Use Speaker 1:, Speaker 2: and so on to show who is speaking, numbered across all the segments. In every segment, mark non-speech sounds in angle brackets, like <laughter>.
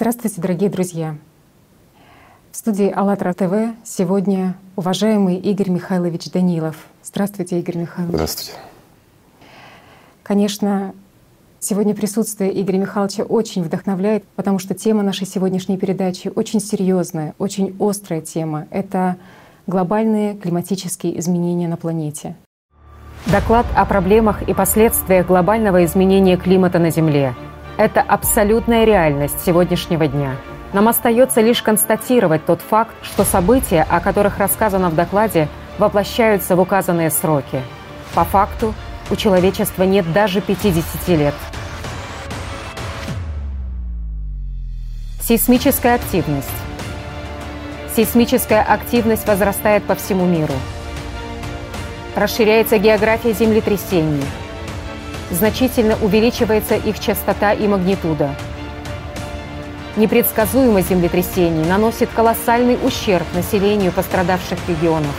Speaker 1: Здравствуйте, дорогие друзья! В студии АЛЛАТРА ТВ сегодня уважаемый Игорь Михайлович Данилов. Здравствуйте, Игорь Михайлович.
Speaker 2: Здравствуйте.
Speaker 1: Конечно, сегодня присутствие Игоря Михайловича очень вдохновляет, потому что тема нашей сегодняшней передачи очень серьезная, очень острая тема. Это глобальные климатические изменения на планете.
Speaker 3: Доклад о проблемах и последствиях глобального изменения климата на Земле – это абсолютная реальность сегодняшнего дня. Нам остается лишь констатировать тот факт, что события, о которых рассказано в докладе, воплощаются в указанные сроки. По факту, у человечества нет даже 50 лет. Сейсмическая активность. Сейсмическая активность возрастает по всему миру. Расширяется география землетрясений – значительно увеличивается их частота и магнитуда. Непредсказуемость землетрясений наносит колоссальный ущерб населению пострадавших регионов.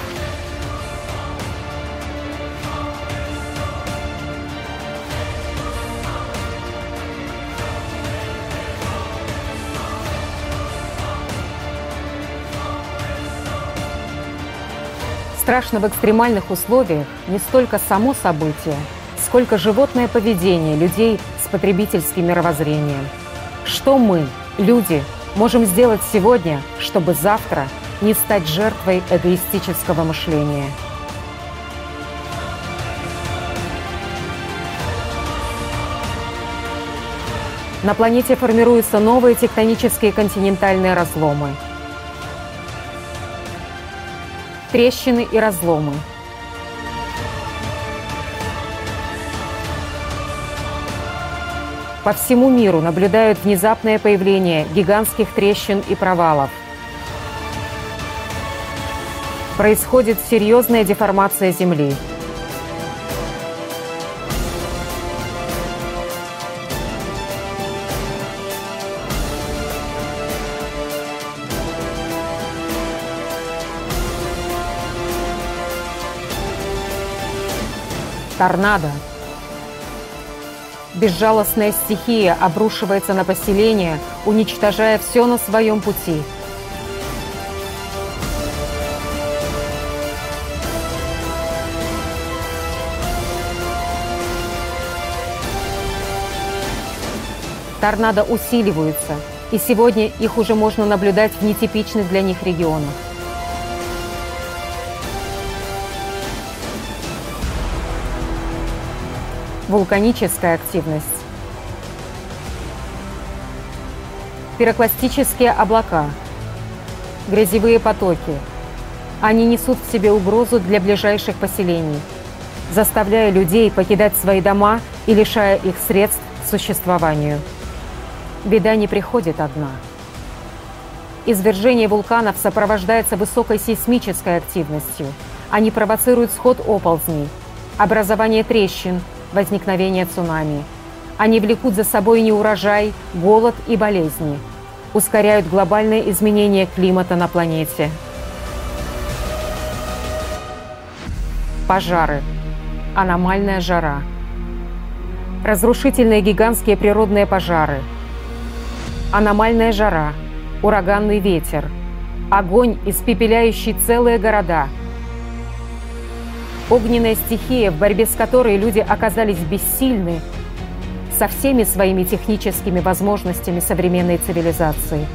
Speaker 3: Страшно в экстремальных условиях не столько само событие, сколько животное поведение людей с потребительским мировоззрением. Что мы, люди, можем сделать сегодня, чтобы завтра не стать жертвой эгоистического мышления? На планете формируются новые тектонические континентальные разломы. Трещины и разломы – По всему миру наблюдают внезапное появление гигантских трещин и провалов. Происходит серьезная деформация Земли. Торнадо Безжалостная стихия обрушивается на поселение, уничтожая все на своем пути. Торнадо усиливаются, и сегодня их уже можно наблюдать в нетипичных для них регионах. Вулканическая активность. Пирокластические облака, грязевые потоки. Они несут в себе угрозу для ближайших поселений, заставляя людей покидать свои дома и лишая их средств к существованию. Беда не приходит одна. Извержение вулканов сопровождается высокой сейсмической активностью. Они провоцируют сход оползней, образование трещин, возникновения цунами. Они влекут за собой неурожай, голод и болезни, ускоряют глобальное изменение климата на планете. Пожары. Аномальная жара. Разрушительные гигантские природные пожары. Аномальная жара. Ураганный ветер. Огонь, испепеляющий целые города – Огненная стихия, в борьбе с которой люди оказались бессильны со всеми своими техническими возможностями современной цивилизации.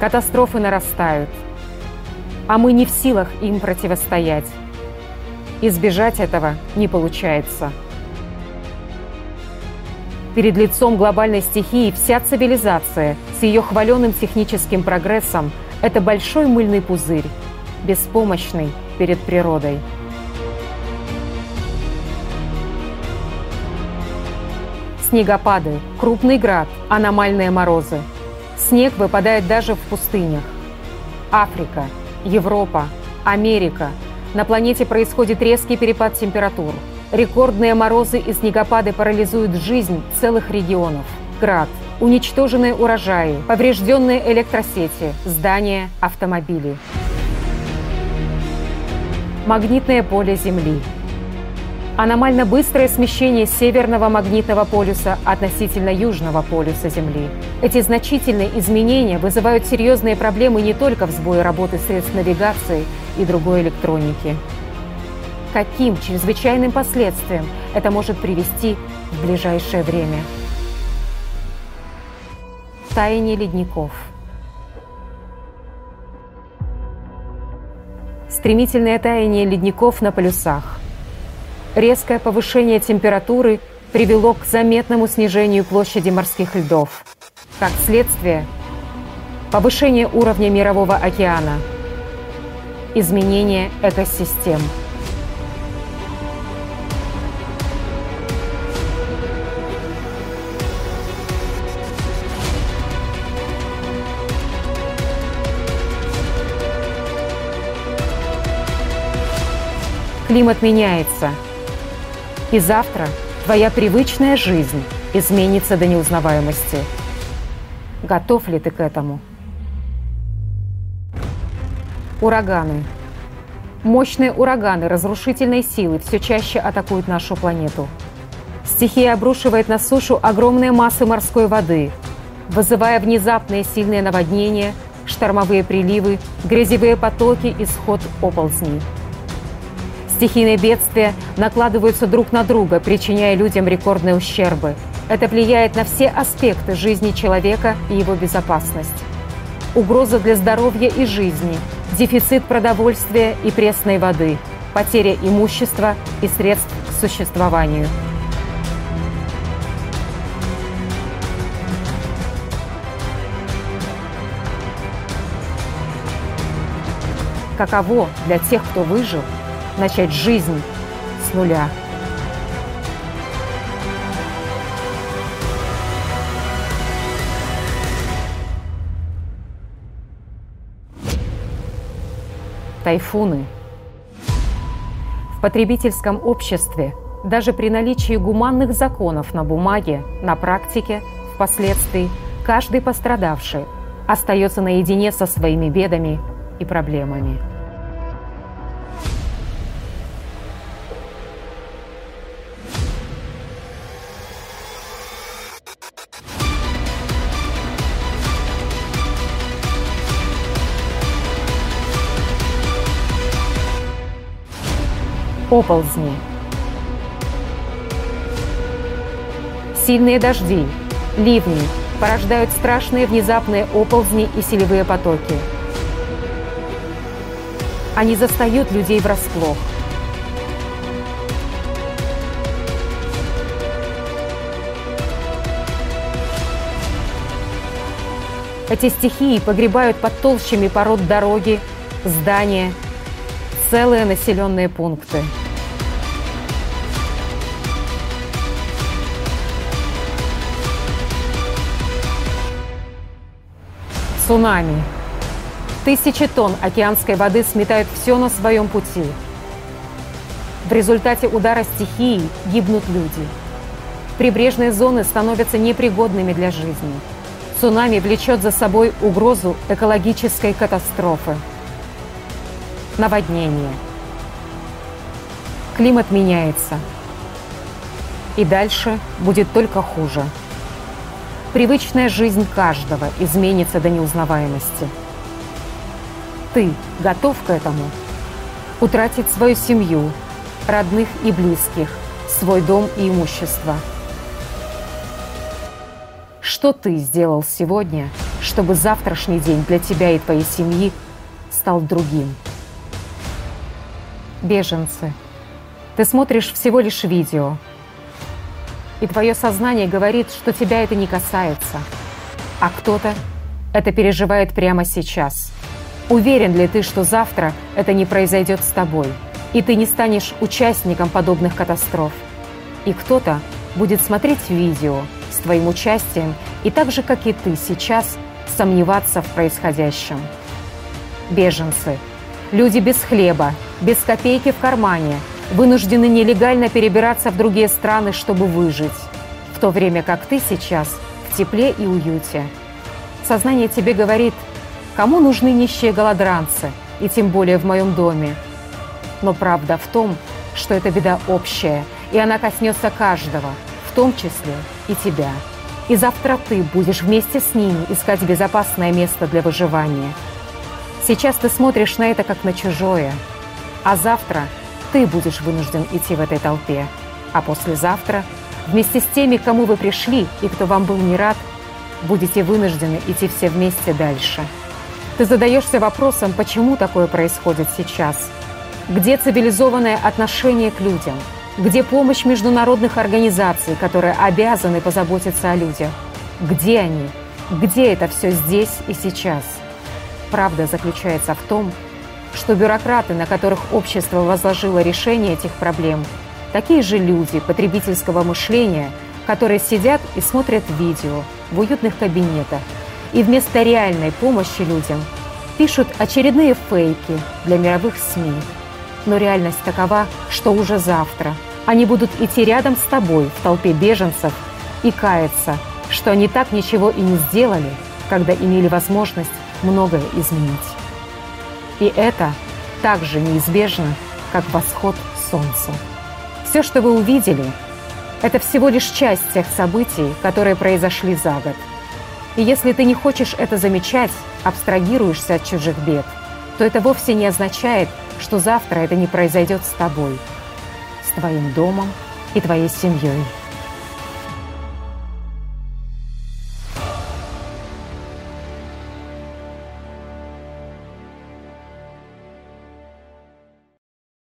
Speaker 3: Катастрофы нарастают, а мы не в силах им противостоять. Избежать этого не получается. Перед лицом глобальной стихии вся цивилизация с ее хваленым техническим прогрессом – это большой мыльный пузырь, беспомощный перед природой. Снегопады, крупный град, аномальные морозы. Снег выпадает даже в пустынях. Африка, Европа, Америка. На планете происходит резкий перепад температур – Рекордные морозы и снегопады парализуют жизнь целых регионов. Град, уничтоженные урожаи, поврежденные электросети, здания, автомобили. магнитное поле Земли. Аномально быстрое смещение северного магнитного полюса относительно южного полюса Земли. Эти значительные изменения вызывают серьезные проблемы не только в сбое работы средств навигации и другой электроники. Каким чрезвычайным последствиям это может привести в ближайшее время? Таяние ледников – стремительное таяние ледников на полюсах. Резкое повышение температуры привело к заметному снижению площади морских льдов. Как следствие, повышение уровня Мирового океана, изменение экосистем – Климат меняется. И завтра твоя привычная жизнь изменится до неузнаваемости. Готов ли ты к этому? Ураганы. Мощные ураганы разрушительной силы все чаще атакуют нашу планету. Стихия обрушивает на сушу огромные массы морской воды, вызывая внезапные сильные наводнения, штормовые приливы, грязевые потоки и сход оползней. Стихийные бедствия накладываются друг на друга, причиняя людям рекордные ущербы. Это влияет на все аспекты жизни человека и его безопасность. Угроза для здоровья и жизни, дефицит продовольствия и пресной воды, потеря имущества и средств к существованию. Каково для тех, кто выжил – начать жизнь с нуля. Тайфуны. В потребительском обществе даже при наличии гуманных законов на бумаге, на практике, впоследствии, каждый пострадавший остается наедине со своими бедами и проблемами. Оползни. Сильные дожди, ливни порождают страшные внезапные оползни и селевые потоки. Они застают людей врасплох. Эти стихии погребают под толщами пород дороги, здания, целые населенные пункты. Цунами. Тысячи тонн океанской воды сметают все на своем пути. В результате удара стихии гибнут люди. Прибрежные зоны становятся непригодными для жизни. Цунами влечет за собой угрозу экологической катастрофы. Наводнение. Климат меняется. И дальше будет только хуже привычная жизнь каждого изменится до неузнаваемости. Ты готов к этому? Утратить свою семью, родных и близких, свой дом и имущество. Что ты сделал сегодня, чтобы завтрашний день для тебя и твоей семьи стал другим? Беженцы. Ты смотришь всего лишь видео – и твое сознание говорит, что тебя это не касается. А кто-то это переживает прямо сейчас. Уверен ли ты, что завтра это не произойдет с тобой, и ты не станешь участником подобных катастроф? И кто-то будет смотреть видео с твоим участием и так же, как и ты сейчас, сомневаться в происходящем. Беженцы. Люди без хлеба, без копейки в кармане – вынуждены нелегально перебираться в другие страны, чтобы выжить, в то время как ты сейчас в тепле и уюте. Сознание тебе говорит, кому нужны нищие голодранцы, и тем более в моем доме. Но правда в том, что эта беда общая, и она коснется каждого, в том числе и тебя. И завтра ты будешь вместе с ними искать безопасное место для выживания. Сейчас ты смотришь на это как на чужое, а завтра ты будешь вынужден идти в этой толпе. А послезавтра вместе с теми, к кому вы пришли и кто вам был не рад, будете вынуждены идти все вместе дальше. Ты задаешься вопросом, почему такое происходит сейчас? Где цивилизованное отношение к людям? Где помощь международных организаций, которые обязаны позаботиться о людях? Где они? Где это все здесь и сейчас? Правда заключается в том, что бюрократы, на которых общество возложило решение этих проблем, такие же люди потребительского мышления, которые сидят и смотрят видео в уютных кабинетах и вместо реальной помощи людям пишут очередные фейки для мировых СМИ. Но реальность такова, что уже завтра они будут идти рядом с тобой в толпе беженцев и каяться, что они так ничего и не сделали, когда имели возможность многое изменить. И это так же неизбежно, как восход солнца. Все, что вы увидели, это всего лишь часть тех событий, которые произошли за год. И если ты не хочешь это замечать, абстрагируешься от чужих бед, то это вовсе не означает, что завтра это не произойдет с тобой, с твоим домом и твоей семьей.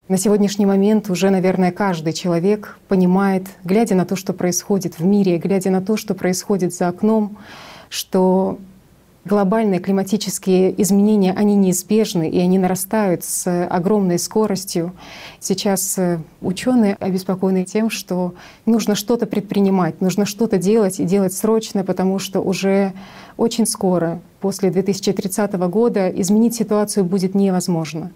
Speaker 1: На сегодняшний момент уже, наверное, каждый человек понимает, глядя на то, что происходит в мире, глядя на то, что происходит за окном, что глобальные климатические изменения, они неизбежны, и они нарастают с огромной скоростью. Сейчас э, ученые обеспокоены тем, что нужно что-то предпринимать, нужно что-то делать и делать срочно, потому что уже очень скоро, после 2030 года, изменить ситуацию будет невозможно.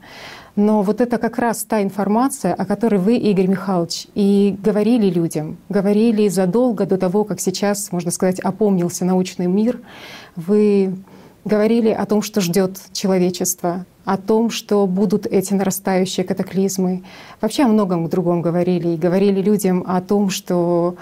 Speaker 1: Но вот это как раз та информация, о которой вы, Игорь Михайлович, и говорили людям, говорили задолго до того, как сейчас, можно сказать, опомнился научный мир. Вы говорили о том, что ждет человечество, о том, что будут эти нарастающие катаклизмы. Вообще о многом другом говорили. И говорили людям о том, что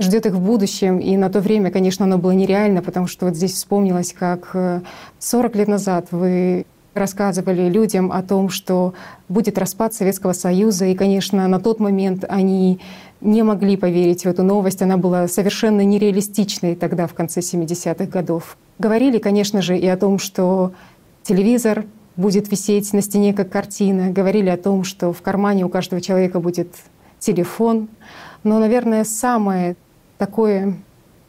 Speaker 1: ждет их в будущем. И на то время, конечно, оно было нереально, потому что вот здесь вспомнилось, как 40 лет назад вы рассказывали людям о том, что будет распад Советского Союза. И, конечно, на тот момент они не могли поверить в эту новость. Она была совершенно нереалистичной тогда, в конце 70-х годов. Говорили, конечно же, и о том, что телевизор будет висеть на стене как картина. Говорили о том, что в кармане у каждого человека будет телефон. Но, наверное, самое такое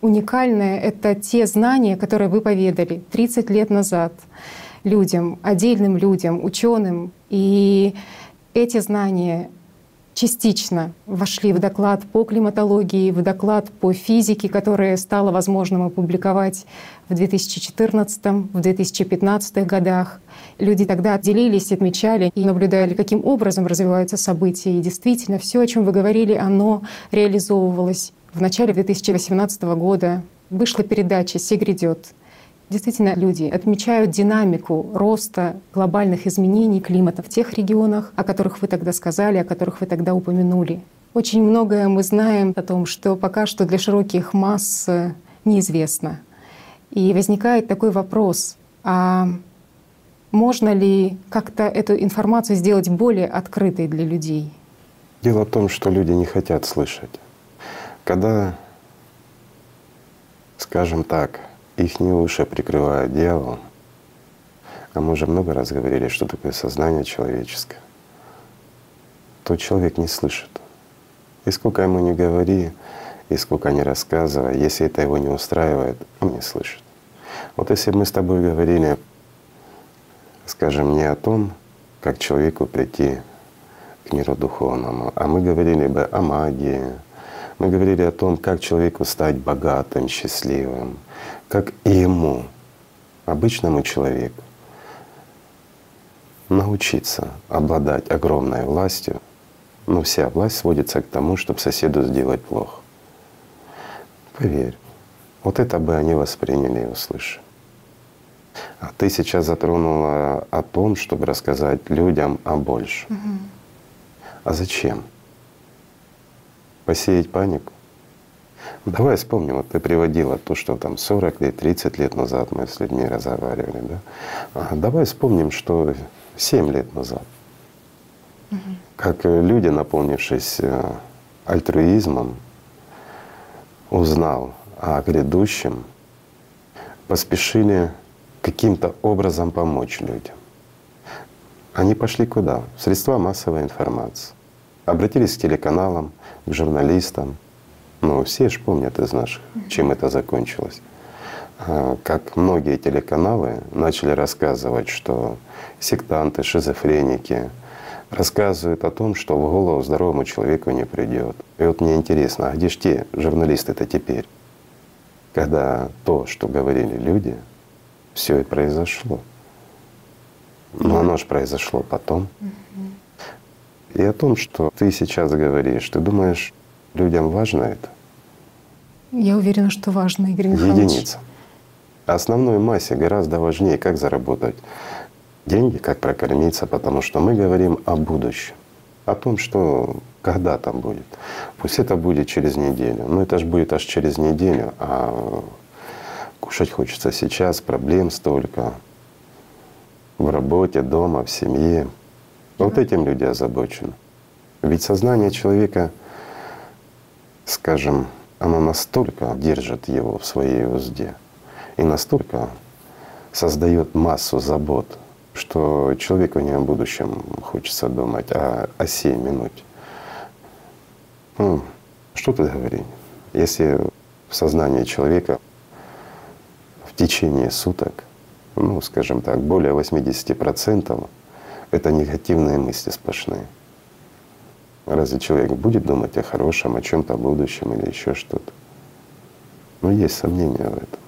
Speaker 1: уникальное — это те знания, которые вы поведали 30 лет назад — людям, отдельным людям, ученым. И эти знания частично вошли в доклад по климатологии, в доклад по физике, который стало возможным опубликовать в 2014, в 2015 годах. Люди тогда делились, отмечали и наблюдали, каким образом развиваются события. И действительно, все, о чем вы говорили, оно реализовывалось. В начале 2018 года вышла передача «Все грядет», Действительно, люди отмечают динамику роста глобальных изменений климата в тех регионах, о которых вы тогда сказали, о которых вы тогда упомянули. Очень многое мы знаем о том, что пока что для широких масс э, неизвестно. И возникает такой вопрос, а можно ли как-то эту информацию сделать более открытой для людей?
Speaker 2: Дело в том, что люди не хотят слышать. Когда, скажем так, их не уши прикрывает дьявол. А мы уже много раз говорили, что такое сознание человеческое. То человек не слышит. И сколько ему не говори, и сколько не рассказывай, если это его не устраивает, он не слышит. Вот если бы мы с тобой говорили, скажем, не о том, как человеку прийти к миру духовному, а мы говорили бы о магии, мы говорили о том, как человеку стать богатым, счастливым, как и ему, обычному человеку, научиться обладать огромной властью, но вся власть сводится к тому, чтобы соседу сделать плохо. Поверь, вот это бы они восприняли и услышали. А ты сейчас затронула о том, чтобы рассказать людям о большем. Угу. А зачем? Посеять панику? Давай вспомним, вот ты приводила то, что там 40 лет, 30 лет назад мы с людьми разговаривали, да? А давай вспомним, что 7 лет назад. Угу. Как люди, наполнившись э, альтруизмом, узнал о грядущем, поспешили каким-то образом помочь людям. Они пошли куда? В средства массовой информации. Обратились к телеканалам, к журналистам. Ну, все же помнят из наших, чем это закончилось. А, как многие телеканалы начали рассказывать, что сектанты, шизофреники рассказывают о том, что в голову здоровому человеку не придет. И вот мне интересно, а где же те журналисты-то теперь? Когда то, что говорили люди, все и произошло. Но оно же произошло потом. И о том, что ты сейчас говоришь, ты думаешь, людям важно это?
Speaker 1: Я уверена, что важно, Игорь Михайлович.
Speaker 2: Единица. Основной массе гораздо важнее, как заработать деньги, как прокормиться, потому что мы говорим о будущем, о том, что когда там будет. Пусть это будет через неделю, но это же будет аж через неделю, а кушать хочется сейчас, проблем столько, в работе, дома, в семье. Вот этим люди озабочены. Ведь сознание человека, скажем, оно настолько держит его в своей узде и настолько создает массу забот, что человеку не о будущем хочется думать, а о сей минуте. Ну, что тут говорить? Если в сознании человека в течение суток ну, скажем так, более 80% это негативные мысли сплошные. Разве человек будет думать о хорошем, о чем-то будущем или еще что-то? Ну, есть сомнения в этом.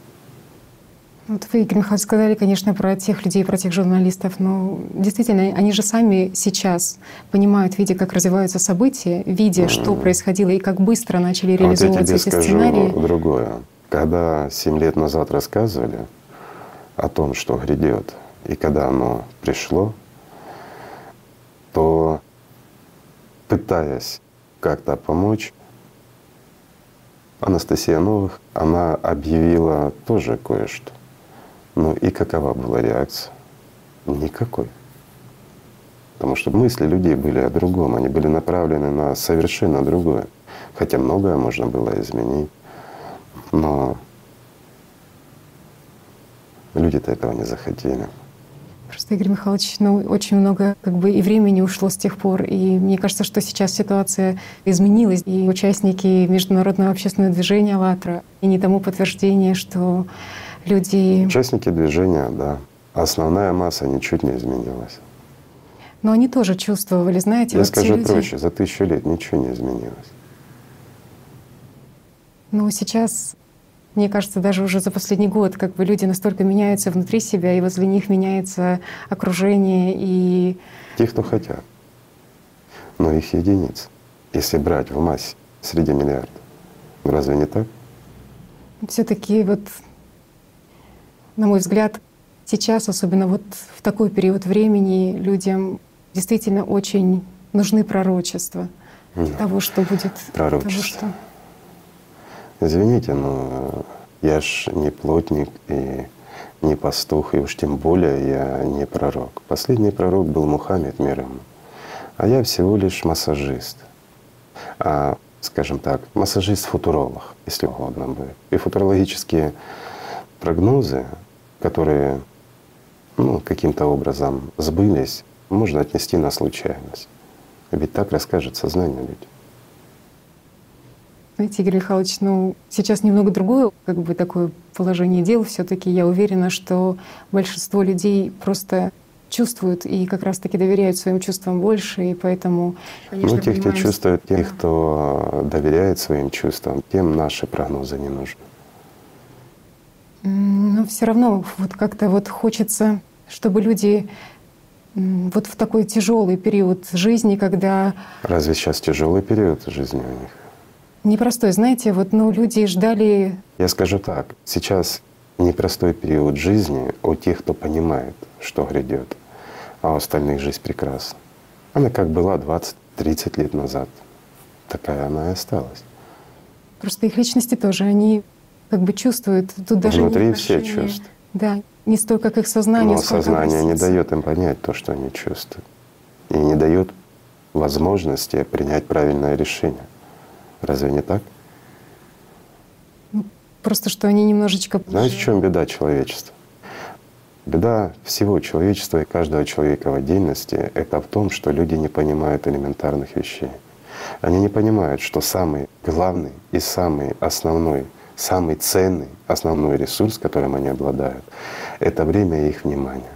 Speaker 1: Вот вы, Игорь Михайлович, сказали, конечно, про тех людей, про тех журналистов, но действительно, они же сами сейчас понимают, видя, как развиваются события, видя, mm-hmm. что происходило и как быстро начали реализовываться
Speaker 2: вот я тебе
Speaker 1: эти
Speaker 2: скажу
Speaker 1: сценарии.
Speaker 2: другое. Когда семь лет назад рассказывали, о том, что грядет, и когда оно пришло, то пытаясь как-то помочь, Анастасия Новых, она объявила тоже кое-что. Ну и какова была реакция? Никакой. Потому что мысли людей были о другом, они были направлены на совершенно другое. Хотя многое можно было изменить, но Люди-то этого не захотели.
Speaker 1: Просто, Игорь Михайлович, ну, очень много как бы и времени ушло с тех пор. И мне кажется, что сейчас ситуация изменилась. И участники международного общественного движения «АЛЛАТРА» и не тому подтверждение, что люди…
Speaker 2: Участники движения, да. Основная масса ничуть не изменилась.
Speaker 1: Но они тоже чувствовали, знаете,
Speaker 2: Я
Speaker 1: вот
Speaker 2: скажу
Speaker 1: люди...
Speaker 2: проще, за тысячу лет ничего не изменилось.
Speaker 1: Но сейчас мне кажется, даже уже за последний год как бы люди настолько меняются внутри себя, и возле них меняется окружение и…
Speaker 2: Те, кто хотят. Но их единиц. Если брать в массе среди миллиардов. Разве не так?
Speaker 1: все таки вот, на мой взгляд, сейчас, особенно вот в такой период времени, людям действительно очень нужны пророчества да. того, что будет.
Speaker 2: Пророчество. Того, что Извините, но я ж не плотник и не пастух, и уж тем более я не пророк. Последний пророк был Мухаммед, мир ему. А я всего лишь массажист. А, скажем так, массажист-футуролог, если угодно бы. И футурологические прогнозы, которые ну, каким-то образом сбылись, можно отнести на случайность. Ведь так расскажет сознание людей.
Speaker 1: Знаете, Игорь Михайлович, ну сейчас немного другое, как бы такое положение дел. Все-таки я уверена, что большинство людей просто чувствуют и как раз-таки доверяют своим чувствам больше, и поэтому,
Speaker 2: конечно, Ну, тех, кто чувствует, да. тех, кто доверяет своим чувствам, тем наши прогнозы не нужны.
Speaker 1: Но все равно вот как-то вот хочется, чтобы люди вот в такой тяжелый период жизни, когда…
Speaker 2: Разве сейчас тяжелый период жизни у них?
Speaker 1: Непростой. Знаете, вот ну, люди ждали…
Speaker 2: Я скажу так, сейчас непростой период жизни у тех, кто понимает, что грядет, а у остальных жизнь прекрасна. Она как была 20 30 лет назад. Такая она и осталась.
Speaker 1: Просто их личности тоже, они как бы чувствуют. Тут даже
Speaker 2: Внутри все чувствуют.
Speaker 1: Да, не столько как их сознание,
Speaker 2: Но
Speaker 1: сколько
Speaker 2: сознание не дает им понять то, что они чувствуют. И не дает возможности принять правильное решение. Разве не так?
Speaker 1: Просто что они немножечко…
Speaker 2: Знаете, в чем беда человечества? Беда всего человечества и каждого человека в отдельности — это в том, что люди не понимают элементарных вещей. Они не понимают, что самый главный и самый основной, самый ценный основной ресурс, которым они обладают, это время и их внимание.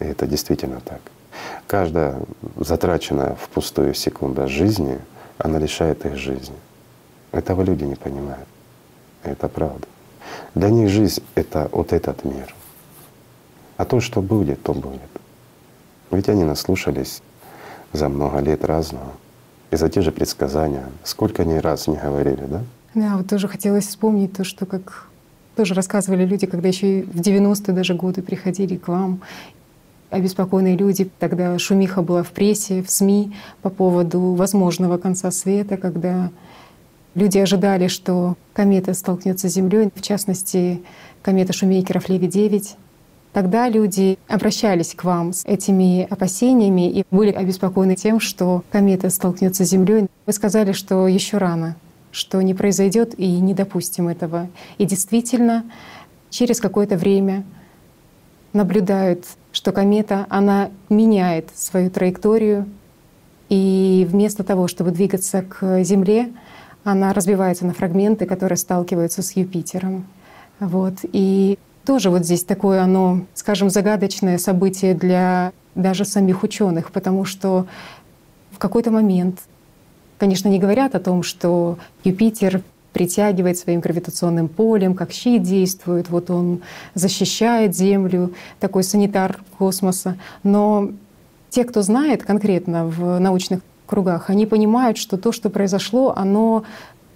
Speaker 2: И это действительно так. Каждая затраченная впустую секунда жизни, она лишает их жизни. Этого люди не понимают. Это правда. Для них жизнь — это вот этот мир. А то, что будет, то будет. Ведь они наслушались за много лет разного. И за те же предсказания. Сколько они раз не говорили, да?
Speaker 1: Да, вот тоже хотелось вспомнить то, что как тоже рассказывали люди, когда еще и в 90-е даже годы приходили к вам, обеспокоенные люди. Тогда шумиха была в прессе, в СМИ по поводу возможного конца света, когда люди ожидали, что комета столкнется с Землей, в частности, комета Шумейкеров Леви-9. Тогда люди обращались к вам с этими опасениями и были обеспокоены тем, что комета столкнется с Землей. Вы сказали, что еще рано, что не произойдет и не допустим этого. И действительно, через какое-то время наблюдают, что комета, она меняет свою траекторию, и вместо того, чтобы двигаться к Земле, она разбивается на фрагменты, которые сталкиваются с Юпитером. Вот. И тоже вот здесь такое оно, скажем, загадочное событие для даже самих ученых, потому что в какой-то момент, конечно, не говорят о том, что Юпитер притягивает своим гравитационным полем, как щит действует, вот он защищает Землю, такой санитар космоса. Но те, кто знает конкретно в научных кругах, они понимают, что то, что произошло, оно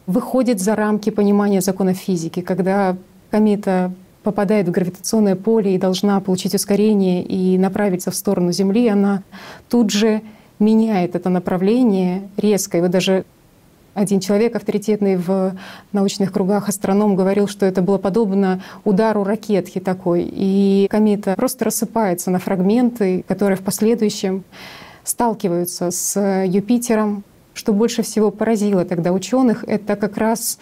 Speaker 1: выходит за рамки понимания законов физики, когда комета попадает в гравитационное поле и должна получить ускорение и направиться в сторону Земли, она тут же меняет это направление резко. И вот даже один человек авторитетный в научных кругах, астроном, говорил, что это было подобно удару ракетки такой. И комета просто рассыпается на фрагменты, которые в последующем сталкиваются с Юпитером. Что больше всего поразило тогда ученых, это как раз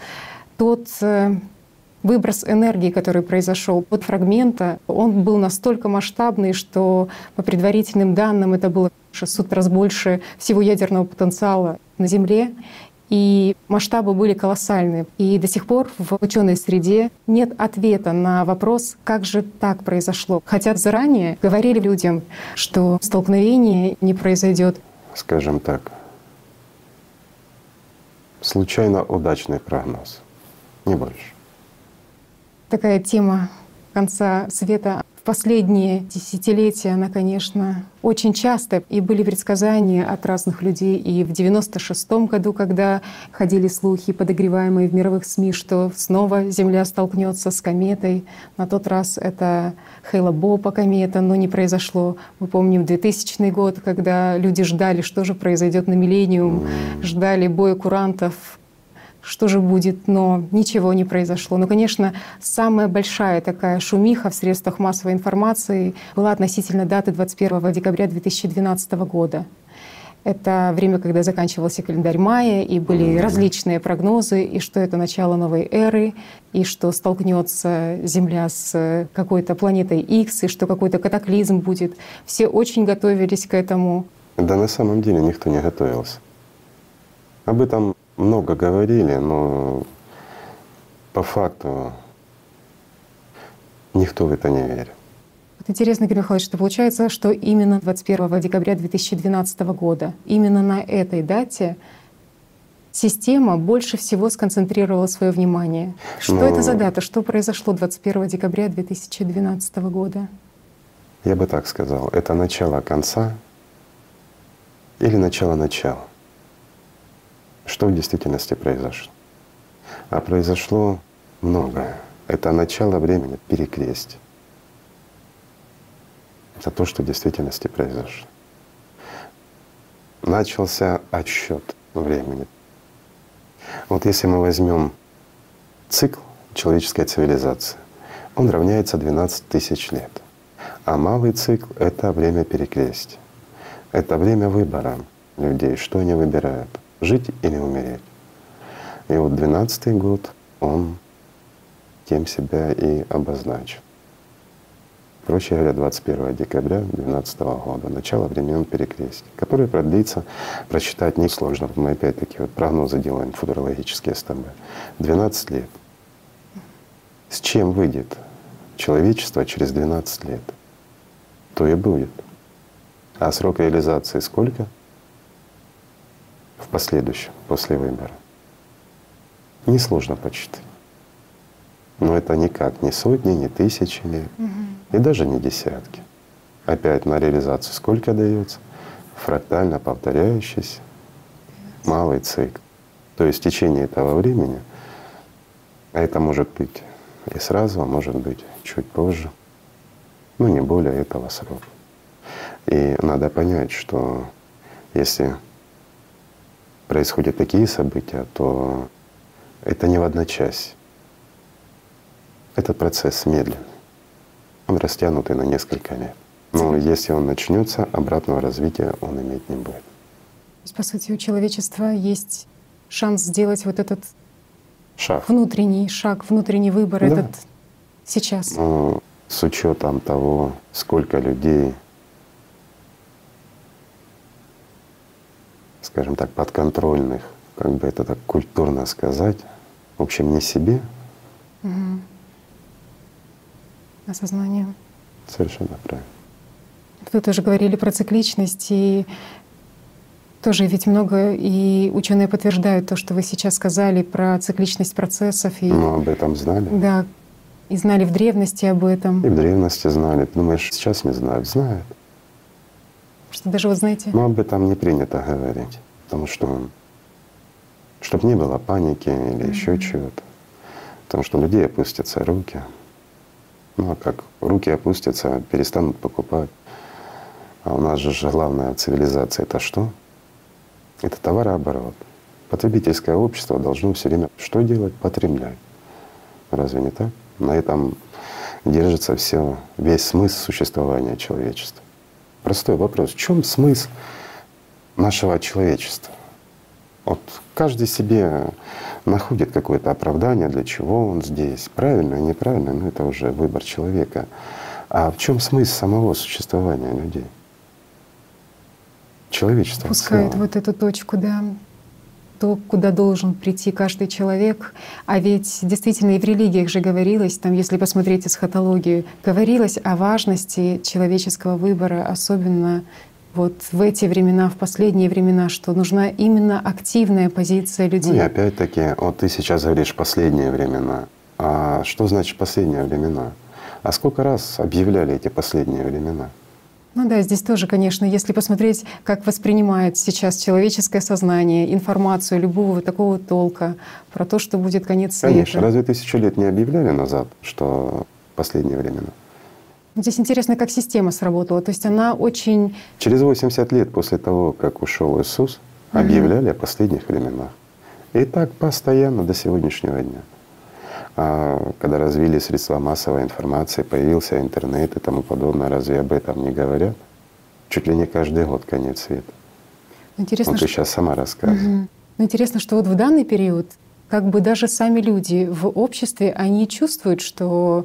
Speaker 1: тот э, выброс энергии, который произошел от фрагмента, он был настолько масштабный, что по предварительным данным это было 600 раз больше всего ядерного потенциала на Земле. И масштабы были колоссальные. И до сих пор в ученой среде нет ответа на вопрос, как же так произошло. Хотя заранее говорили людям, что столкновение не произойдет.
Speaker 2: Скажем так, случайно удачный прогноз, не больше.
Speaker 1: Такая тема конца света в последние десятилетия, она, конечно, очень часто. И были предсказания от разных людей. И в 96-м году, когда ходили слухи, подогреваемые в мировых СМИ, что снова Земля столкнется с кометой. На тот раз это Хейла Бопа комета, но не произошло. Мы помним 2000 год, когда люди ждали, что же произойдет на миллениум, ждали боя курантов, что же будет, но ничего не произошло. Но, конечно, самая большая такая шумиха в средствах массовой информации была относительно даты 21 декабря 2012 года. Это время, когда заканчивался календарь мая, и были различные прогнозы, и что это начало новой эры, и что столкнется Земля с какой-то планетой X, и что какой-то катаклизм будет. Все очень готовились к этому.
Speaker 2: Да на самом деле никто не готовился. Об этом много говорили, но по факту никто в это не верит.
Speaker 1: Вот интересно, Игорь Михайлович, что получается, что именно 21 декабря 2012 года, именно на этой дате система больше всего сконцентрировала свое внимание. Что
Speaker 2: Ну,
Speaker 1: это за дата? Что произошло 21 декабря 2012 года?
Speaker 2: Я бы так сказал, это начало конца или начало начала. Что в действительности произошло? А произошло многое. Это начало времени перекрестия. Это то, что в действительности произошло. начался отсчет времени. Вот если мы возьмем цикл человеческой цивилизации, он равняется 12 тысяч лет. А малый цикл — это время перекрестия. Это время выбора людей, что они выбирают — жить или умереть. И вот двенадцатый год, он тем себя и обозначил. Проще говоря, 21 декабря 2012 года, начало времен перекрестия, которое продлится, прочитать несложно. Мы опять-таки вот прогнозы делаем футурологические с тобой. 12 лет. С чем выйдет человечество через 12 лет? То и будет. А срок реализации сколько? В последующем, после выбора. Несложно почитать. Но это никак не сотни, не тысячи лет, угу. и даже не десятки. Опять на реализацию сколько дается? Фрактально повторяющийся малый цикл. То есть в течение этого времени, а это может быть и сразу, а может быть чуть позже, ну не более этого срока. И надо понять, что если происходят такие события, то это не в одночасье. Этот процесс медленный. Он растянутый на несколько лет. Но если он начнется, обратного развития он иметь не будет. То
Speaker 1: есть, по сути, у человечества есть шанс сделать вот этот шаг. внутренний шаг, внутренний выбор, да. этот сейчас.
Speaker 2: Но с учетом того, сколько людей, скажем так, подконтрольных как бы это так культурно сказать, в общем, не себе. Угу.
Speaker 1: Осознание.
Speaker 2: Совершенно правильно.
Speaker 1: Вы тоже говорили про цикличность, и тоже ведь много, и ученые подтверждают то, что вы сейчас сказали про цикличность процессов. И,
Speaker 2: ну, об этом знали.
Speaker 1: Да, и знали в древности об этом.
Speaker 2: И в древности знали. Думаешь, сейчас не знают? Знают.
Speaker 1: Что даже вы знаете?
Speaker 2: Но об этом не принято говорить, потому что чтобы не было паники или mm-hmm. еще чего-то. Потому что у людей опустятся руки. Ну а как руки опустятся, перестанут покупать. А у нас же главная цивилизация это что? Это товарооборот. Потребительское общество должно все время что делать? Потреблять. Разве не так? На этом держится все, весь смысл существования человечества. Простой вопрос. В чем смысл нашего человечества? Вот каждый себе находит какое-то оправдание, для чего он здесь. Правильно, неправильно, ну это уже выбор человека. А в чем смысл самого существования людей? Человечество.
Speaker 1: Пускает вот эту точку, да, то, куда должен прийти каждый человек. А ведь действительно и в религиях же говорилось, там, если посмотреть эсхатологию, говорилось о важности человеческого выбора, особенно вот в эти времена, в последние времена, что нужна именно активная позиция людей.
Speaker 2: Ну и опять-таки, вот ты сейчас говоришь последние времена. А что значит последние времена? А сколько раз объявляли эти последние времена?
Speaker 1: Ну да, здесь тоже, конечно, если посмотреть, как воспринимает сейчас человеческое сознание информацию любого такого толка про то, что будет конец света.
Speaker 2: Конечно, разве тысячу лет не объявляли назад, что последние времена?
Speaker 1: Здесь интересно, как система сработала. То есть она очень…
Speaker 2: Через 80 лет после того, как ушел Иисус, объявляли mm-hmm. о последних временах. И так постоянно до сегодняшнего дня. А когда развили средства массовой информации, появился интернет и тому подобное, разве об этом не говорят? Чуть ли не каждый год конец света. Интересно, вот ты что... сейчас сама рассказываешь. Угу.
Speaker 1: Но интересно, что вот в данный период как бы даже сами люди в обществе, они чувствуют, что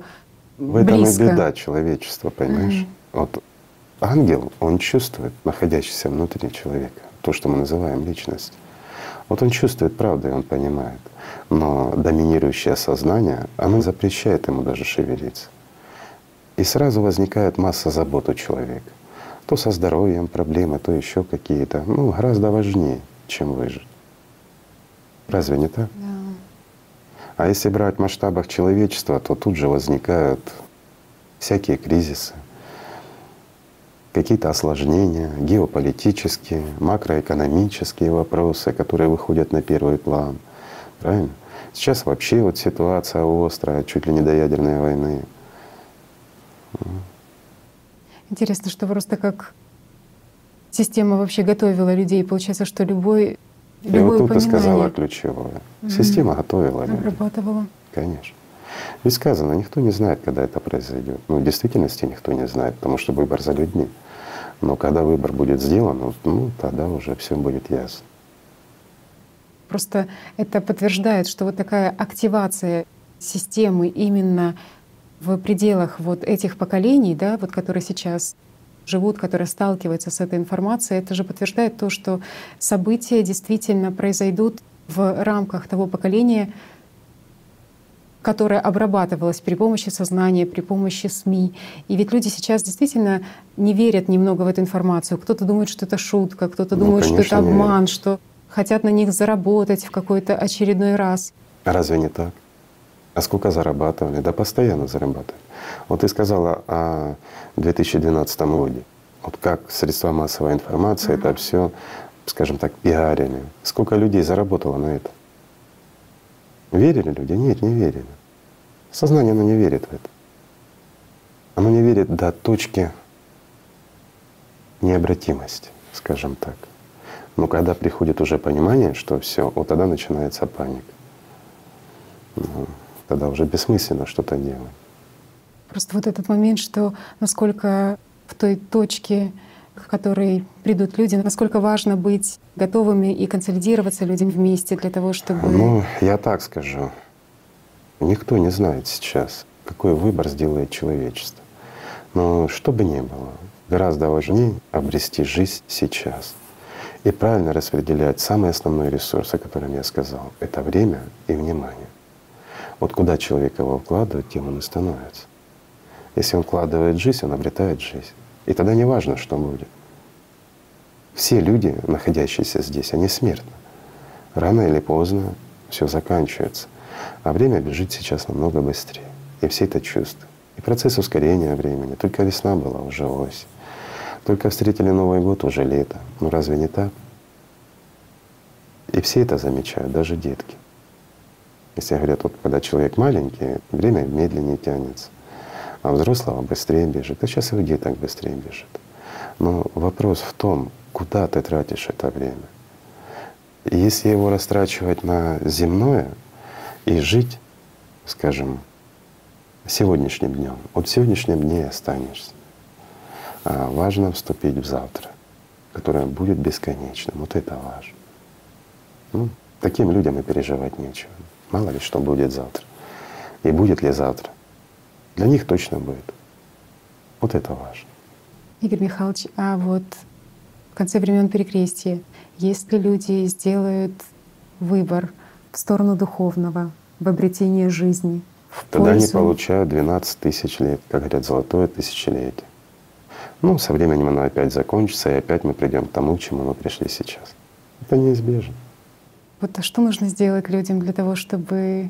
Speaker 2: в этом близко. и беда человечества, понимаешь? Mm. Вот ангел, он чувствует, находящийся внутри человека, то, что мы называем личность. Вот он чувствует правду, и он понимает. Но доминирующее сознание, оно запрещает ему даже шевелиться. И сразу возникает масса забот у человека. То со здоровьем проблемы, то еще какие-то. Ну, гораздо важнее, чем выжить. Разве не так? Да. А если брать в масштабах человечества, то тут же возникают всякие кризисы, какие-то осложнения, геополитические, макроэкономические вопросы, которые выходят на первый план. Правильно? Сейчас вообще вот ситуация острая, чуть ли не до ядерной войны.
Speaker 1: Интересно, что просто как система вообще готовила людей. Получается, что любой
Speaker 2: и любое вот тут ты сказала ключевое. Mm-hmm. Система готовила людей.
Speaker 1: Обрабатывала.
Speaker 2: Конечно. Ведь сказано, никто не знает, когда это произойдет. Ну, в действительности никто не знает, потому что выбор за людьми. Но когда выбор будет сделан, ну, тогда уже все будет ясно.
Speaker 1: Просто это подтверждает, что вот такая активация системы именно в пределах вот этих поколений, да, вот которые сейчас живут, которые сталкиваются с этой информацией, это же подтверждает то, что события действительно произойдут в рамках того поколения, которое обрабатывалось при помощи сознания, при помощи СМИ. И ведь люди сейчас действительно не верят немного в эту информацию. Кто-то думает, что это шутка, кто-то ну, думает, что это обман, что хотят на них заработать в какой-то очередной раз.
Speaker 2: Разве не так? А сколько зарабатывали? Да постоянно зарабатывали. Вот ты сказала о 2012 годе. Вот как средства массовой информации mm-hmm. это все, скажем так, пиарили. Сколько людей заработало на это? Верили люди? Нет, не верили. Сознание оно не верит в это. Оно не верит до точки необратимости, скажем так. Но когда приходит уже понимание, что все, вот тогда начинается паника. Ну, тогда уже бессмысленно что-то делать.
Speaker 1: Просто вот этот момент, что насколько в той точке, к которой придут люди, насколько важно быть готовыми и консолидироваться людям вместе для того, чтобы…
Speaker 2: Ну, я так скажу. Никто не знает сейчас, какой выбор сделает человечество. Но что бы ни было, гораздо важнее обрести жизнь сейчас и правильно распределять самые основные ресурсы, о которых я сказал. Это время и внимание. Вот куда человек его вкладывает, тем он и становится. Если он вкладывает жизнь, он обретает жизнь. И тогда не важно, что будет. Все люди, находящиеся здесь, они смертны. Рано или поздно все заканчивается. А время бежит сейчас намного быстрее. И все это чувствуют. И процесс ускорения времени. Только весна была, уже осень. Только встретили Новый год, уже лето. Ну разве не так? И все это замечают, даже детки. Если говорят, вот когда человек маленький, время медленнее тянется, а взрослого быстрее бежит. А сейчас и у деток быстрее бежит. Но вопрос в том, куда ты тратишь это время. И если его растрачивать на земное и жить, скажем, сегодняшним днем, вот сегодняшним дне останешься. А важно вступить в завтра, которое будет бесконечным. Вот это важно. Ну, таким людям и переживать нечего. Мало ли что будет завтра. И будет ли завтра. Для них точно будет. Вот это важно.
Speaker 1: Игорь Михайлович, а вот в конце времен Перекрестия, если люди сделают выбор в сторону духовного, в обретение жизни, в
Speaker 2: Тогда
Speaker 1: пользу...
Speaker 2: они получают 12 тысяч лет, как говорят, золотое тысячелетие. Ну, со временем оно опять закончится, и опять мы придем к тому, к чему мы пришли сейчас. Это неизбежно.
Speaker 1: Вот а что нужно сделать людям для того, чтобы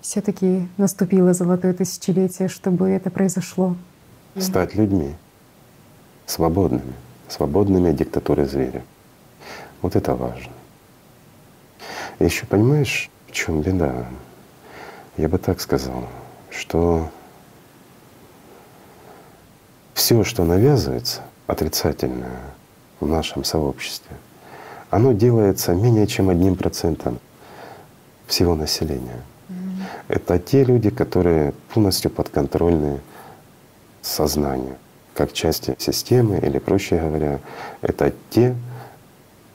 Speaker 1: все-таки наступило золотое тысячелетие, чтобы это произошло?
Speaker 2: Стать людьми, свободными, свободными от диктатуры зверя. Вот это важно. Еще понимаешь, в чем беда? Я бы так сказал, что все, что навязывается отрицательное в нашем сообществе, оно делается менее чем одним процентом всего населения. Mm-hmm. Это те люди, которые полностью подконтрольны сознанию, как части системы, или проще говоря, это те,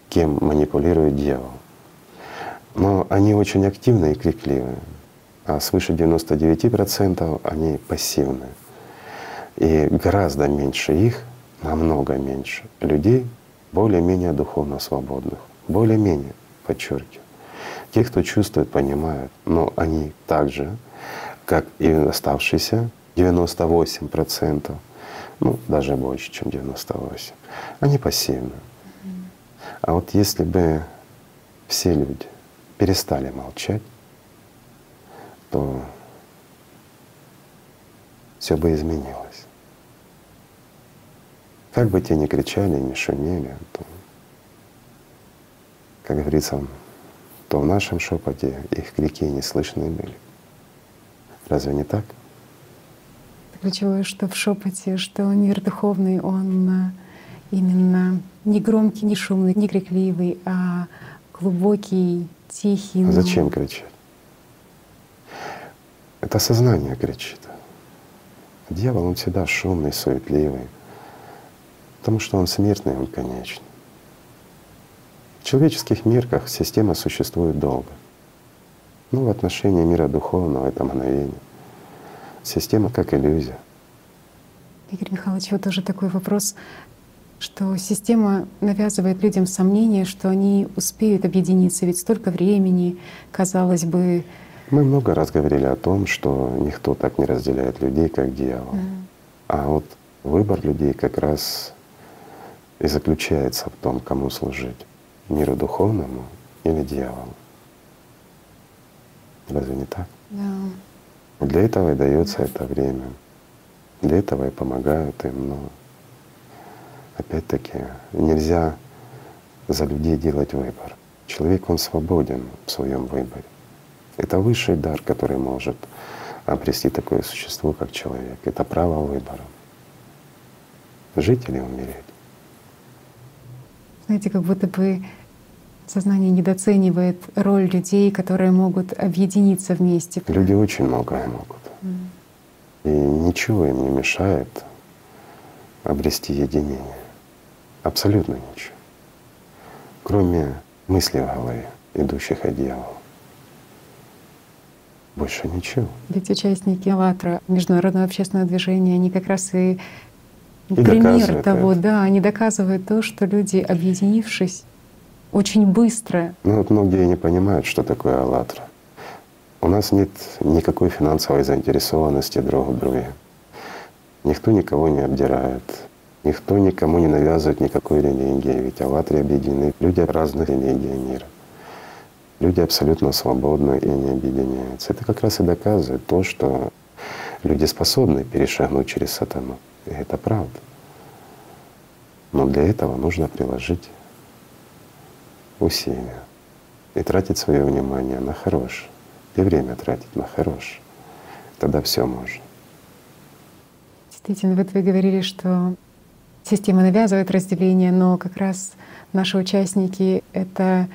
Speaker 2: кем манипулирует дьявол. Но они очень активны и крикливые, а свыше 99% они пассивны. И гораздо меньше их, намного меньше людей, более-менее духовно свободных, более-менее, подчеркиваю. Те, кто чувствует, понимают, но они также, как и оставшиеся 98%, ну даже больше, чем 98%, они пассивны. А вот если бы все люди перестали молчать, то все бы изменилось. Как бы те ни кричали, ни шумели, то, как говорится, то в нашем шепоте их крики не слышны были. Разве не так?
Speaker 1: Ключевое, что в шепоте, что мир духовный, он э, именно не громкий, не шумный, не крикливый, а глубокий, тихий.
Speaker 2: А зачем кричать? Это сознание кричит. Дьявол, он всегда шумный, суетливый, потому что он смертный, он конечный. В человеческих мерках система существует долго. Ну, в отношении мира духовного это мгновение. Система как иллюзия.
Speaker 1: Игорь Михайлович, вот тоже такой вопрос, что система навязывает людям сомнение, что они успеют объединиться, ведь столько времени, казалось бы.
Speaker 2: Мы много раз говорили о том, что никто так не разделяет людей, как дьявол. Mm. А вот выбор людей как раз и заключается в том, кому служить — миру духовному или дьяволу. Разве не так?
Speaker 1: Да.
Speaker 2: Для этого и дается это время. Для этого и помогают им. Но опять-таки нельзя за людей делать выбор. Человек, он свободен в своем выборе. Это высший дар, который может обрести такое существо, как человек. Это право выбора. Жить или умереть.
Speaker 1: Знаете, как будто бы Сознание недооценивает роль людей, которые могут объединиться вместе.
Speaker 2: Люди очень многое могут. Mm. И ничего им не мешает обрести единение. Абсолютно ничего. Кроме мыслей в голове, идущих от дьявола. Больше ничего.
Speaker 1: Ведь участники «АЛЛАТРА», международного общественного движения, они как раз и, и пример того, это. да, они доказывают то, что люди, объединившись, очень быстро.
Speaker 2: Ну вот многие не понимают, что такое «АЛЛАТРА». У нас нет никакой финансовой заинтересованности друг в друге. Никто никого не обдирает, никто никому не навязывает никакой религии, ведь «АЛЛАТРе» объединены люди разных религий мира. Люди абсолютно свободны и не объединяются. Это как раз и доказывает то, что люди способны перешагнуть через сатану. И это правда. Но для этого нужно приложить усилия и тратить свое внимание на хорошее, и время тратить на хорошее. Тогда все можно.
Speaker 1: Действительно, вот вы говорили, что система навязывает разделение, но как раз наши участники — это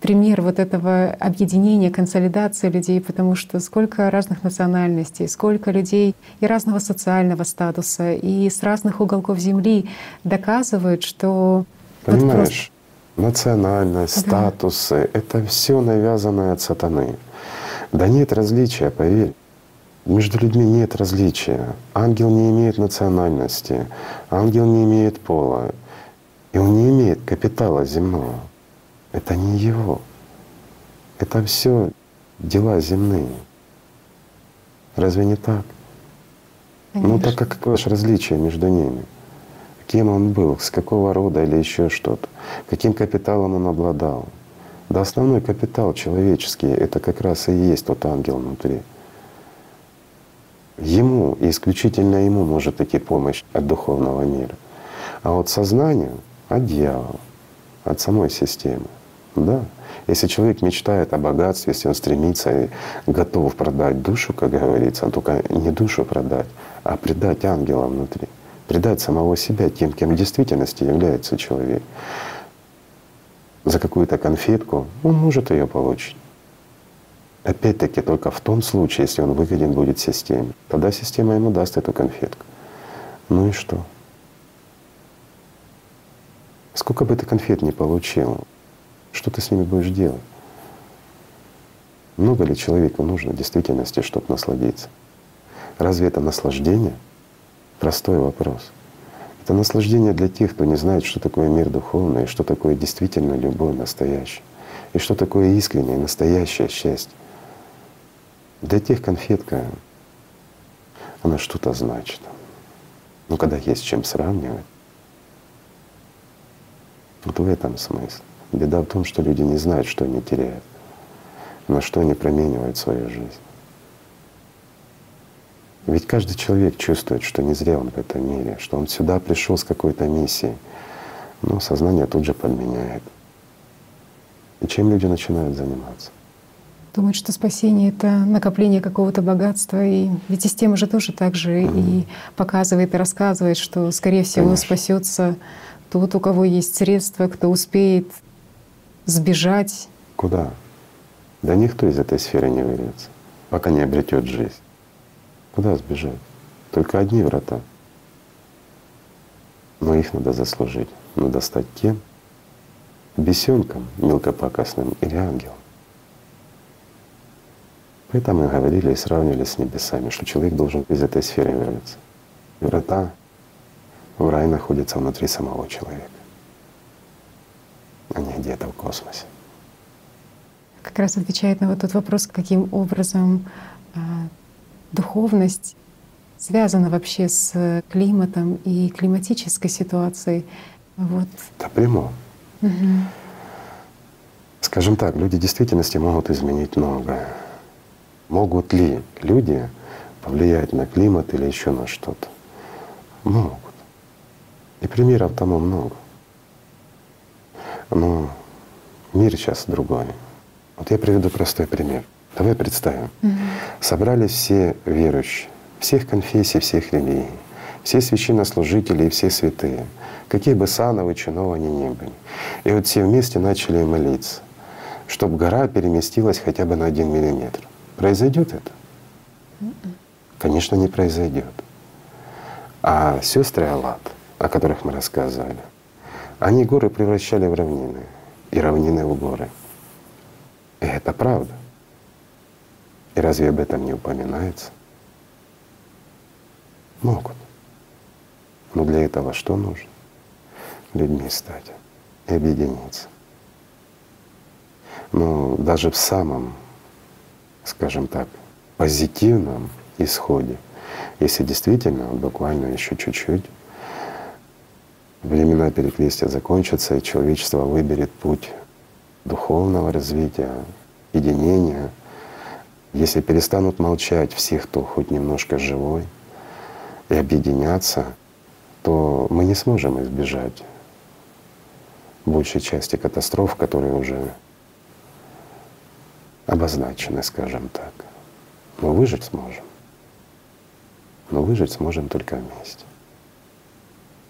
Speaker 1: пример вот этого объединения, консолидации людей, потому что сколько разных национальностей, сколько людей и разного социального статуса, и с разных уголков Земли доказывают, что
Speaker 2: Понимаешь, национальность, да. статусы — это все навязанное от сатаны. Да нет различия, поверь. Между людьми нет различия. Ангел не имеет национальности, ангел не имеет пола, и он не имеет капитала земного. Это не его. Это все дела земные. Разве не так?
Speaker 1: Конечно.
Speaker 2: Ну так какое же различие между ними? Кем он был, с какого рода или еще что-то, каким капиталом он обладал. Да основной капитал человеческий — это как раз и есть тот ангел внутри. Ему, и исключительно ему может идти помощь от духовного мира. А вот сознанию — от дьявола, от самой системы. Да. Если человек мечтает о богатстве, если он стремится и готов продать душу, как говорится, только не душу продать, а предать ангела внутри — предать самого себя тем, кем в действительности является человек. За какую-то конфетку он может ее получить. Опять-таки только в том случае, если он выведен будет системе. Тогда система ему даст эту конфетку. Ну и что? Сколько бы ты конфет не получил, что ты с ними будешь делать? Много ли человеку нужно в действительности, чтобы насладиться? Разве это наслаждение — Простой вопрос. Это наслаждение для тех, кто не знает, что такое мир духовный, что такое действительно любовь настоящая, и что такое искреннее, настоящее счастье. Для тех конфетка, она что-то значит. Но когда есть чем сравнивать, вот в этом смысл. Беда в том, что люди не знают, что они теряют, на что они променивают свою жизнь. Ведь каждый человек чувствует, что не зря он в этом мире, что он сюда пришел с какой-то миссией. Но сознание тут же подменяет. И чем люди начинают заниматься?
Speaker 1: Думают, что спасение — это накопление какого-то богатства. И ведь система же тоже так же mm-hmm. и показывает, и рассказывает, что, скорее всего, Конечно. спасется тот, у кого есть средства, кто успеет сбежать.
Speaker 2: Куда? Да никто из этой сферы не вырвется, пока не обретет жизнь. Куда сбежать? Только одни врата. Но их надо заслужить. Надо стать тем, бесенком мелкопакостным или ангелом. Поэтому мы говорили и сравнивали с небесами, что человек должен из этой сферы вырваться. Врата в рай находятся внутри самого человека, а не где-то в космосе.
Speaker 1: Как раз отвечает на вот тот вопрос, каким образом а, духовность связана вообще с климатом и климатической ситуацией. Вот.
Speaker 2: Да прямо. Угу. Скажем так, люди в действительности могут изменить многое. Могут ли люди повлиять на климат или еще на что-то? Могут. И примеров тому много. Но мир сейчас другой. Вот я приведу простой пример. Давай представим. Угу. Собрались все верующие, всех конфессий, всех религий, все священнослужители и все святые, какие бы сановы, чинов они ни были. И вот все вместе начали молиться, чтобы гора переместилась хотя бы на один миллиметр. Произойдет это? Конечно, не произойдет. А сестры Аллат, о которых мы рассказывали, они горы превращали в равнины и равнины в горы. И это правда. И разве об этом не упоминается? Могут. Но для этого что нужно? Людьми стать и объединиться. Но даже в самом скажем так, позитивном исходе, если действительно буквально еще чуть-чуть времена перекрестия закончатся, и человечество выберет путь духовного развития, единения, если перестанут молчать все, кто хоть немножко живой, и объединяться, то мы не сможем избежать большей части катастроф, которые уже обозначены, скажем так. Но выжить сможем. Но выжить сможем только вместе.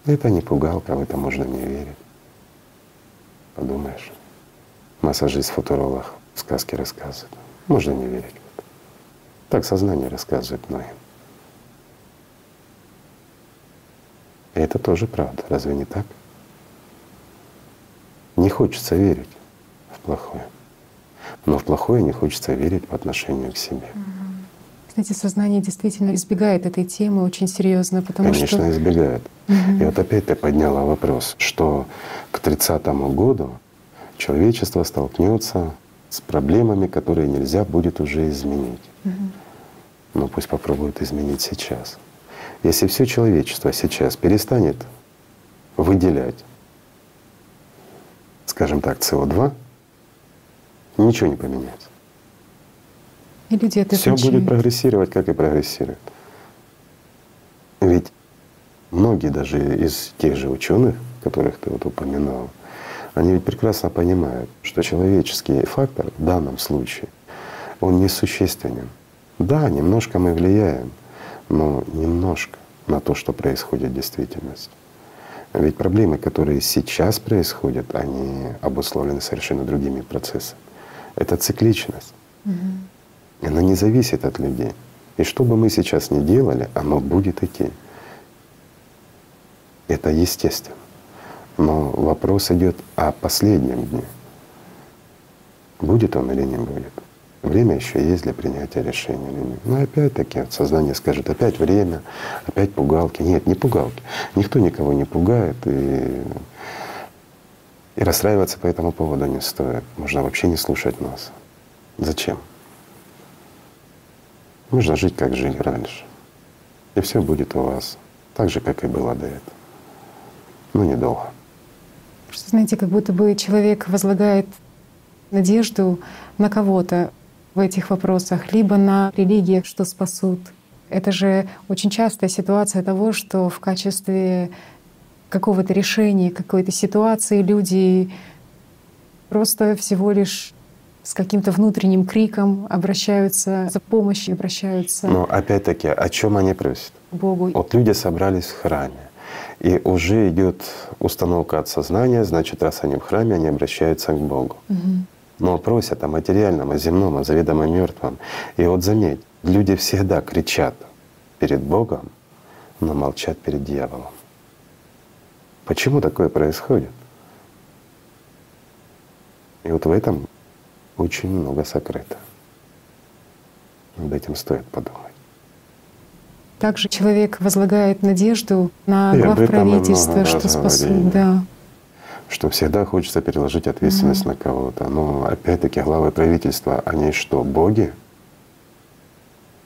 Speaker 2: Это не пугалка, в это можно не верить. Подумаешь, массажист-футуролог в сказке рассказывает. Можно не верить. Так сознание рассказывает многим. И это тоже правда, разве не так? Не хочется верить в плохое. Но в плохое не хочется верить по отношению к себе.
Speaker 1: Знаете, сознание действительно избегает этой темы очень серьезно, потому
Speaker 2: Конечно,
Speaker 1: что…
Speaker 2: Конечно, избегает. Угу. И вот опять ты подняла вопрос, что к 30 году человечество столкнется с проблемами, которые нельзя будет уже изменить. Угу. Но пусть попробуют изменить сейчас. Если все человечество сейчас перестанет выделять, скажем так, СО2, ничего не поменяется.
Speaker 1: И люди это
Speaker 2: Все будет прогрессировать, как и прогрессирует. Ведь многие даже из тех же ученых, которых ты вот упоминал, они ведь прекрасно понимают, что человеческий фактор в данном случае, он несущественен. Да, немножко мы влияем, но немножко на то, что происходит в действительности. Ведь проблемы, которые сейчас происходят, они обусловлены совершенно другими процессами это цикличность. Угу. Она не зависит от людей. И что бы мы сейчас ни делали, оно будет идти. Это естественно. Но вопрос идет о последнем дне. Будет он или не будет. Время еще есть для принятия решения. Но опять-таки сознание скажет, опять время, опять пугалки. Нет, не пугалки. Никто никого не пугает. И и расстраиваться по этому поводу не стоит. Можно вообще не слушать нас. Зачем? Нужно жить, как жили раньше. И все будет у вас так же, как и было до этого. Ну, недолго.
Speaker 1: Просто, знаете, как будто бы человек возлагает надежду на кого-то в этих вопросах, либо на религиях, что спасут. Это же очень частая ситуация того, что в качестве какого-то решения, какой-то ситуации люди просто всего лишь с каким-то внутренним криком обращаются за помощью, обращаются.
Speaker 2: Но опять-таки, о чем они просят?
Speaker 1: Богу.
Speaker 2: Вот люди собрались в храме, И уже идет установка от сознания, значит, раз они в храме, они обращаются к Богу. Но просят о материальном, о земном, о заведомо мертвом. И вот заметь, люди всегда кричат перед Богом, но молчат перед дьяволом. Почему такое происходит? И вот в этом очень много сокрыто. Над этим стоит подумать.
Speaker 1: Также человек возлагает надежду на глав правительства, что спасут. Да.
Speaker 2: Что всегда хочется переложить ответственность угу. на кого-то. Но опять-таки главы правительства, они что, боги?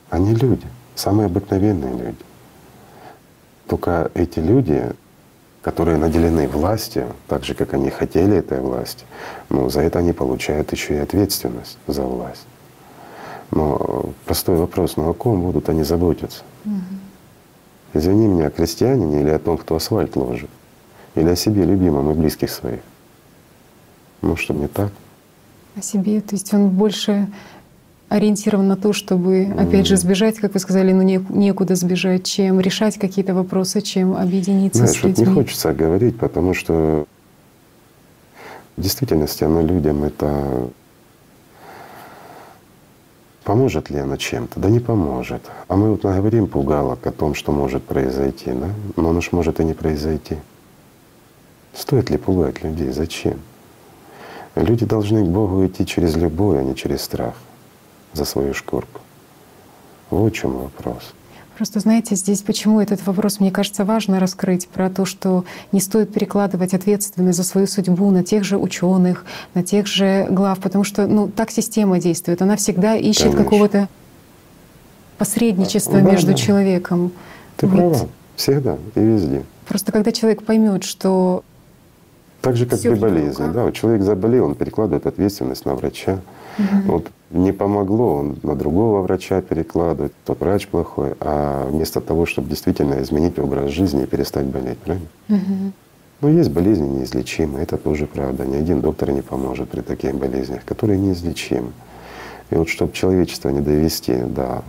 Speaker 2: Они люди, самые обыкновенные люди. Только эти люди, которые наделены властью, так же, как они хотели этой власти, но за это они получают еще и ответственность за власть. Но простой вопрос, ну о ком будут они заботиться? Угу. Извини меня, о крестьянине или о том, кто асфальт ложит? Или о себе любимом и близких своих? Ну, что не так.
Speaker 1: О себе, то есть он больше ориентирован на то, чтобы, опять же, сбежать, как вы сказали, но не, некуда сбежать, чем решать какие-то вопросы, чем объединиться
Speaker 2: Знаешь,
Speaker 1: с людьми.
Speaker 2: не хочется говорить, потому что в действительности оно людям это Поможет ли она чем-то? Да не поможет. А мы вот наговорим пугалок о том, что может произойти, да? Но оно ж может и не произойти. Стоит ли пугать людей? Зачем? Люди должны к Богу идти через любовь, а не через страх за свою шкурку. Вот в чем вопрос.
Speaker 1: Просто знаете, здесь почему этот вопрос, мне кажется, важно раскрыть про то, что не стоит перекладывать ответственность за свою судьбу на тех же ученых, на тех же глав, потому что ну, так система действует. Она всегда ищет какого-то посредничества да, между да. человеком.
Speaker 2: Ты вот. права, всегда и везде.
Speaker 1: Просто когда человек поймет, что
Speaker 2: так же, как при болезни. Да, вот человек заболел, он перекладывает ответственность на врача. Угу. Вот не помогло, он на другого врача перекладывает, тот врач плохой, а вместо того, чтобы действительно изменить образ жизни и перестать болеть, правильно? Угу. Ну, есть болезни неизлечимые, это тоже правда. Ни один доктор не поможет при таких болезнях, которые неизлечимы. И вот чтобы человечество не довести до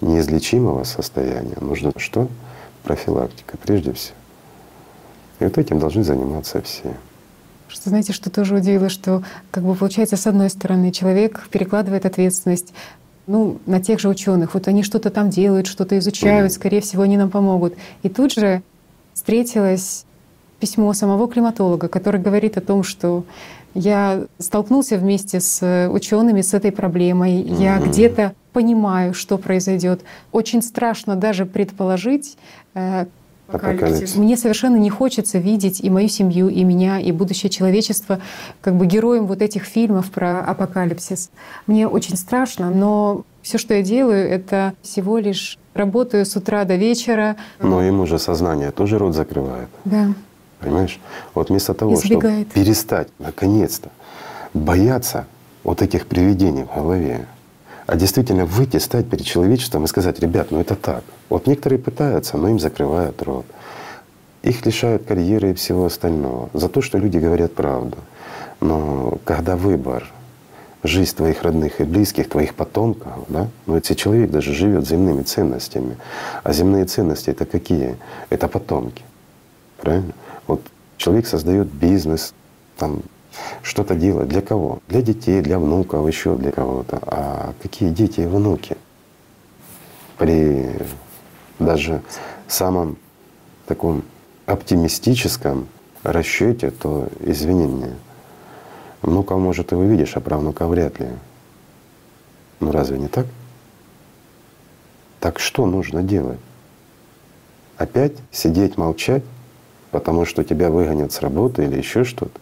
Speaker 2: неизлечимого состояния, нужно что? Профилактика прежде всего. И вот этим должны заниматься все.
Speaker 1: Что знаете, что тоже удивило, что как бы получается, с одной стороны, человек перекладывает ответственность ну, на тех же ученых. Вот они что-то там делают, что-то изучают, скорее всего, они нам помогут. И тут же встретилось письмо самого климатолога, который говорит о том, что я столкнулся вместе с учеными с этой проблемой. Mm-hmm. Я где-то понимаю, что произойдет. Очень страшно даже предположить, апокалипсис. Мне совершенно не хочется видеть и мою семью, и меня, и будущее человечество как бы героем вот этих фильмов про апокалипсис. Мне очень страшно, но все, что я делаю, это всего лишь работаю с утра до вечера.
Speaker 2: Но ему же сознание тоже рот закрывает.
Speaker 1: Да.
Speaker 2: Понимаешь? Вот вместо того, Избегает. чтобы перестать наконец-то бояться вот этих привидений в голове, а действительно выйти, стать перед человечеством и сказать, ребят, ну это так. Вот некоторые пытаются, но им закрывают рот. Их лишают карьеры и всего остального за то, что люди говорят правду. Но когда выбор, жизнь твоих родных и близких, твоих потомков, да, ну если человек даже живет земными ценностями, а земные ценности это какие? Это потомки, правильно? Вот человек создает бизнес, там что-то делать. Для кого? Для детей, для внуков, еще для кого-то. А какие дети и внуки? При даже самом таком оптимистическом расчете, то извини меня, внука, может, и увидишь, а правнука вряд ли. Ну разве не так? Так что нужно делать? Опять сидеть, молчать, потому что тебя выгонят с работы или еще что-то?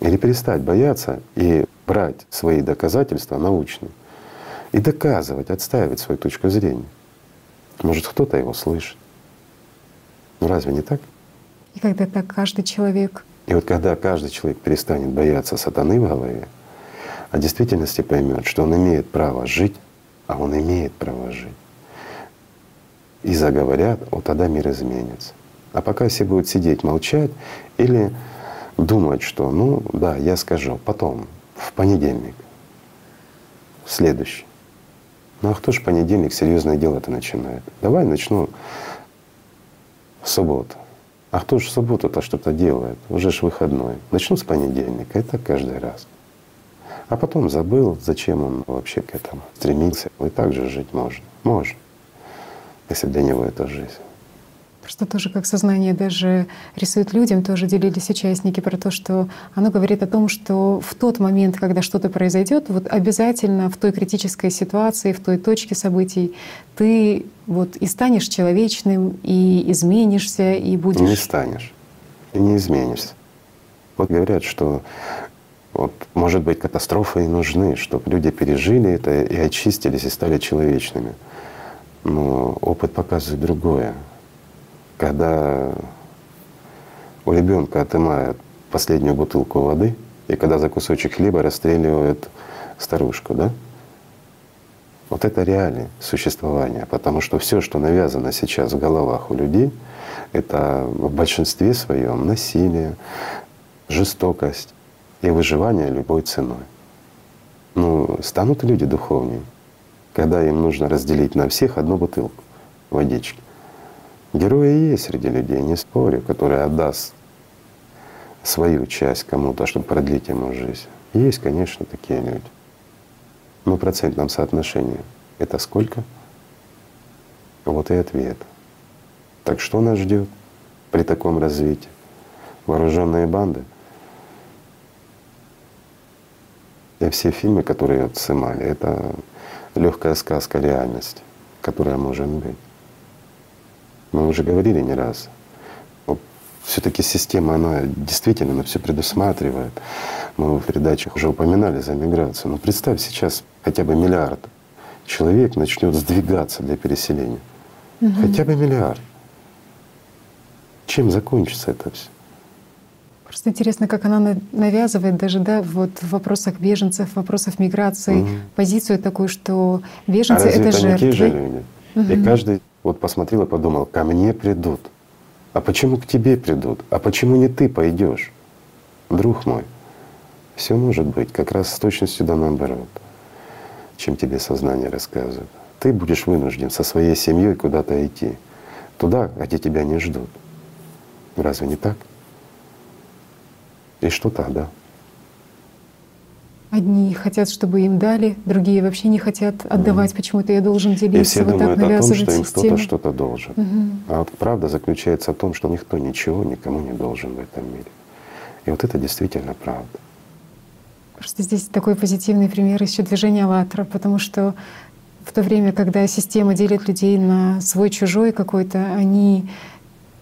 Speaker 2: Или перестать бояться и брать свои доказательства научные и доказывать, отстаивать свою точку зрения. Может, кто-то его слышит. Ну разве не так?
Speaker 1: И когда так каждый человек.
Speaker 2: И вот когда каждый человек перестанет бояться сатаны в голове, а в действительности поймет, что он имеет право жить, а он имеет право жить, и заговорят, вот тогда мир изменится. А пока все будут сидеть, молчать или думать, что ну да, я скажу, потом, в понедельник, в следующий. Ну а кто ж понедельник серьезное дело это начинает? Давай начну в субботу. А кто же в субботу-то что-то делает? Уже ж выходной. Начну с понедельника, так каждый раз. А потом забыл, зачем он вообще к этому стремился. И так же жить можно. Можно, если для него это жизнь.
Speaker 1: Что тоже как сознание даже рисует людям, тоже делились участники про то, что оно говорит о том, что в тот момент, когда что-то произойдет, вот обязательно в той критической ситуации, в той точке событий, ты вот и станешь человечным, и изменишься, и будешь.
Speaker 2: Не станешь, и не изменишься. Вот говорят, что вот, может быть, катастрофы и нужны, чтобы люди пережили это и очистились, и стали человечными. Но опыт показывает другое когда у ребенка отымают последнюю бутылку воды, и когда за кусочек хлеба расстреливают старушку, да? Вот это реалии существования, потому что все, что навязано сейчас в головах у людей, это в большинстве своем насилие, жестокость и выживание любой ценой. Ну, станут люди духовнее, когда им нужно разделить на всех одну бутылку водички. Герои есть среди людей, не спорю, который отдаст свою часть кому-то, чтобы продлить ему жизнь. Есть, конечно, такие люди. Но в процентном соотношении это сколько? Вот и ответ. Так что нас ждет при таком развитии? Вооруженные банды? И все фильмы, которые снимали, это легкая сказка реальности, которая может быть. Мы уже говорили не раз. Все-таки система, она действительно она все предусматривает. Мы в передачах уже упоминали за миграцию. Но представь сейчас хотя бы миллиард человек начнет сдвигаться для переселения. Угу. Хотя бы миллиард. Чем закончится это все?
Speaker 1: Просто интересно, как она навязывает даже да, вот в вопросах беженцев, в вопросах миграции угу. позицию такую, что беженцы а это, это жертвы.
Speaker 2: Же люди? Угу. И каждый вот посмотрел и подумал, ко мне придут. А почему к тебе придут? А почему не ты пойдешь? Друг мой, все может быть как раз с точностью да наоборот, чем тебе сознание рассказывает. Ты будешь вынужден со своей семьей куда-то идти, туда, где тебя не ждут. Разве не так? И что тогда?
Speaker 1: Одни хотят, чтобы им дали, другие вообще не хотят отдавать. Mm. Почему-то я должен делиться. И
Speaker 2: все вот думают так о том, что им кто-то что-то должен. Mm-hmm. А вот правда заключается в том, что никто ничего никому не должен в этом мире. И вот это действительно правда.
Speaker 1: Просто здесь такой позитивный пример еще движения «АЛЛАТРА», потому что в то время, когда система делит людей на свой-чужой какой-то, они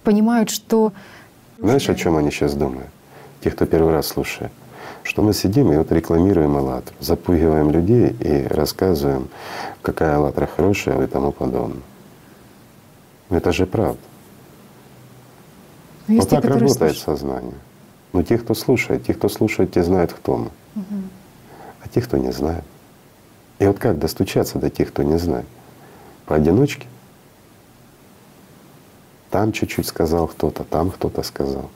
Speaker 1: понимают, что…
Speaker 2: Знаешь, о чем они сейчас думают? Те, кто первый раз слушает что мы сидим и вот рекламируем «АЛЛАТРА», запугиваем людей и рассказываем, какая «АЛЛАТРА» хорошая и тому подобное. Это же правда. Но вот так работает слушают. сознание. Но те, кто слушает, те, кто слушает, те знают, кто мы. Угу. А те, кто не знает. И вот как достучаться до тех, кто не знает? Поодиночке? Там чуть-чуть сказал кто-то, там кто-то сказал.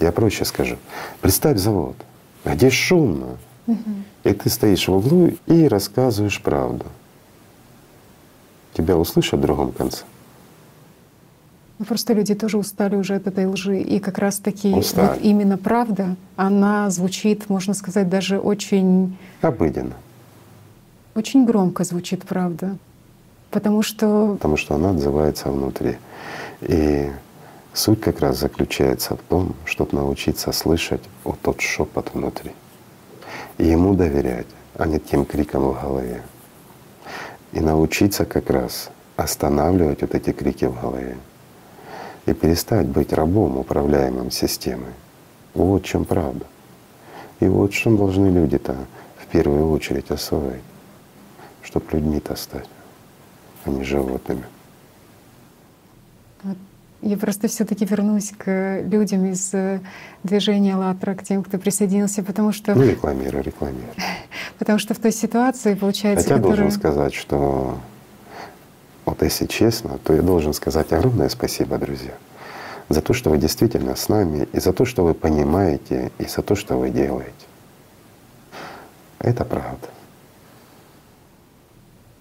Speaker 2: Я проще скажу. Представь завод, где шумно, угу. и ты стоишь в углу и рассказываешь правду. Тебя услышат в другом конце.
Speaker 1: Ну, просто люди тоже устали уже от этой лжи. И как раз таки вот именно правда, она звучит, можно сказать, даже очень…
Speaker 2: Обыденно.
Speaker 1: Очень громко звучит правда. Потому что…
Speaker 2: Потому что она отзывается внутри. И Суть как раз заключается в том, чтобы научиться слышать вот тот шепот внутри и ему доверять, а не тем крикам в голове. И научиться как раз останавливать вот эти крики в голове и перестать быть рабом, управляемым системой. Вот в чем правда. И вот чем должны люди-то в первую очередь освоить, чтобы людьми-то стать, а не животными.
Speaker 1: Я просто все-таки вернусь к людям из э, движения «АЛЛАТРА», к тем, кто присоединился, потому что…
Speaker 2: Ну, рекламирую, рекламирую. <laughs>
Speaker 1: Потому что в той ситуации, получается,
Speaker 2: Хотя которая... должен сказать, что вот если честно, то я должен сказать огромное спасибо, друзья, за то, что вы действительно с нами, и за то, что вы понимаете, и за то, что вы делаете. Это правда.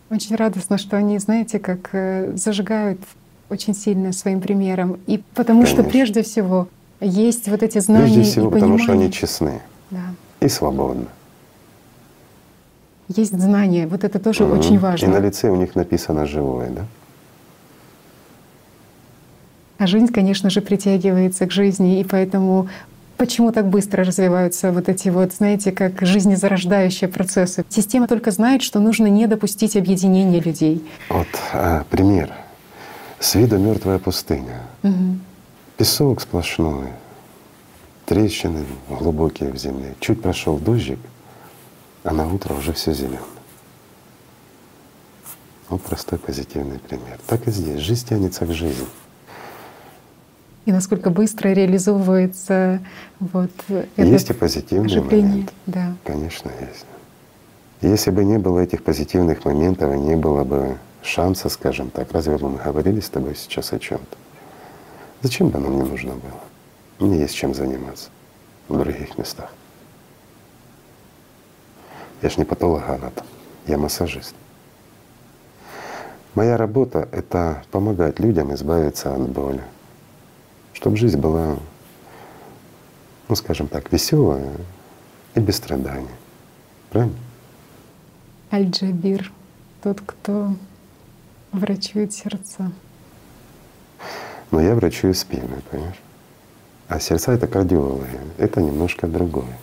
Speaker 1: Очень радостно, что они, знаете, как э, зажигают очень сильно своим примером. И потому
Speaker 2: Конечно.
Speaker 1: что прежде всего есть вот эти знания
Speaker 2: Прежде всего,
Speaker 1: и
Speaker 2: потому
Speaker 1: понимание.
Speaker 2: что они честны
Speaker 1: Да.
Speaker 2: и свободны.
Speaker 1: Есть знания, вот это тоже
Speaker 2: Мгм.
Speaker 1: очень
Speaker 2: И на
Speaker 1: важно.
Speaker 2: лице у них написано живое, да?
Speaker 1: А жизнь, конечно же, притягивается к жизни, и поэтому почему так быстро развиваются вот эти вот, знаете, как жизнезарождающие процессы. Система только знает, что нужно не допустить объединения людей.
Speaker 2: Вот а, пример. С виду мертвая пустыня.
Speaker 1: Мгм.
Speaker 2: Песок сплошной, трещины глубокие в земле. Чуть прошел дождик, а на утро уже все зеленое. Вот простой позитивный пример. Так и здесь. Жизнь тянется к жизни.
Speaker 1: И насколько быстро реализовывается вот это
Speaker 2: есть и позитивные
Speaker 1: оживление.
Speaker 2: моменты.
Speaker 1: Да.
Speaker 2: Конечно, есть. Если бы не было этих позитивных моментов и не было бы шанса, скажем так, разве мы говорили с тобой сейчас о чем-то? Зачем бы нам не нужно было? Мне есть чем заниматься в других местах. Я ж не патологоанатом, я массажист. Моя работа — это помогать людям избавиться от боли, чтобы жизнь была, ну скажем так, веселая и без страданий. Правильно?
Speaker 1: Аль-Джабир, тот, кто врачует сердца.
Speaker 2: Но я врачую спины, понимаешь? А сердца — это кардиологи, это немножко другое.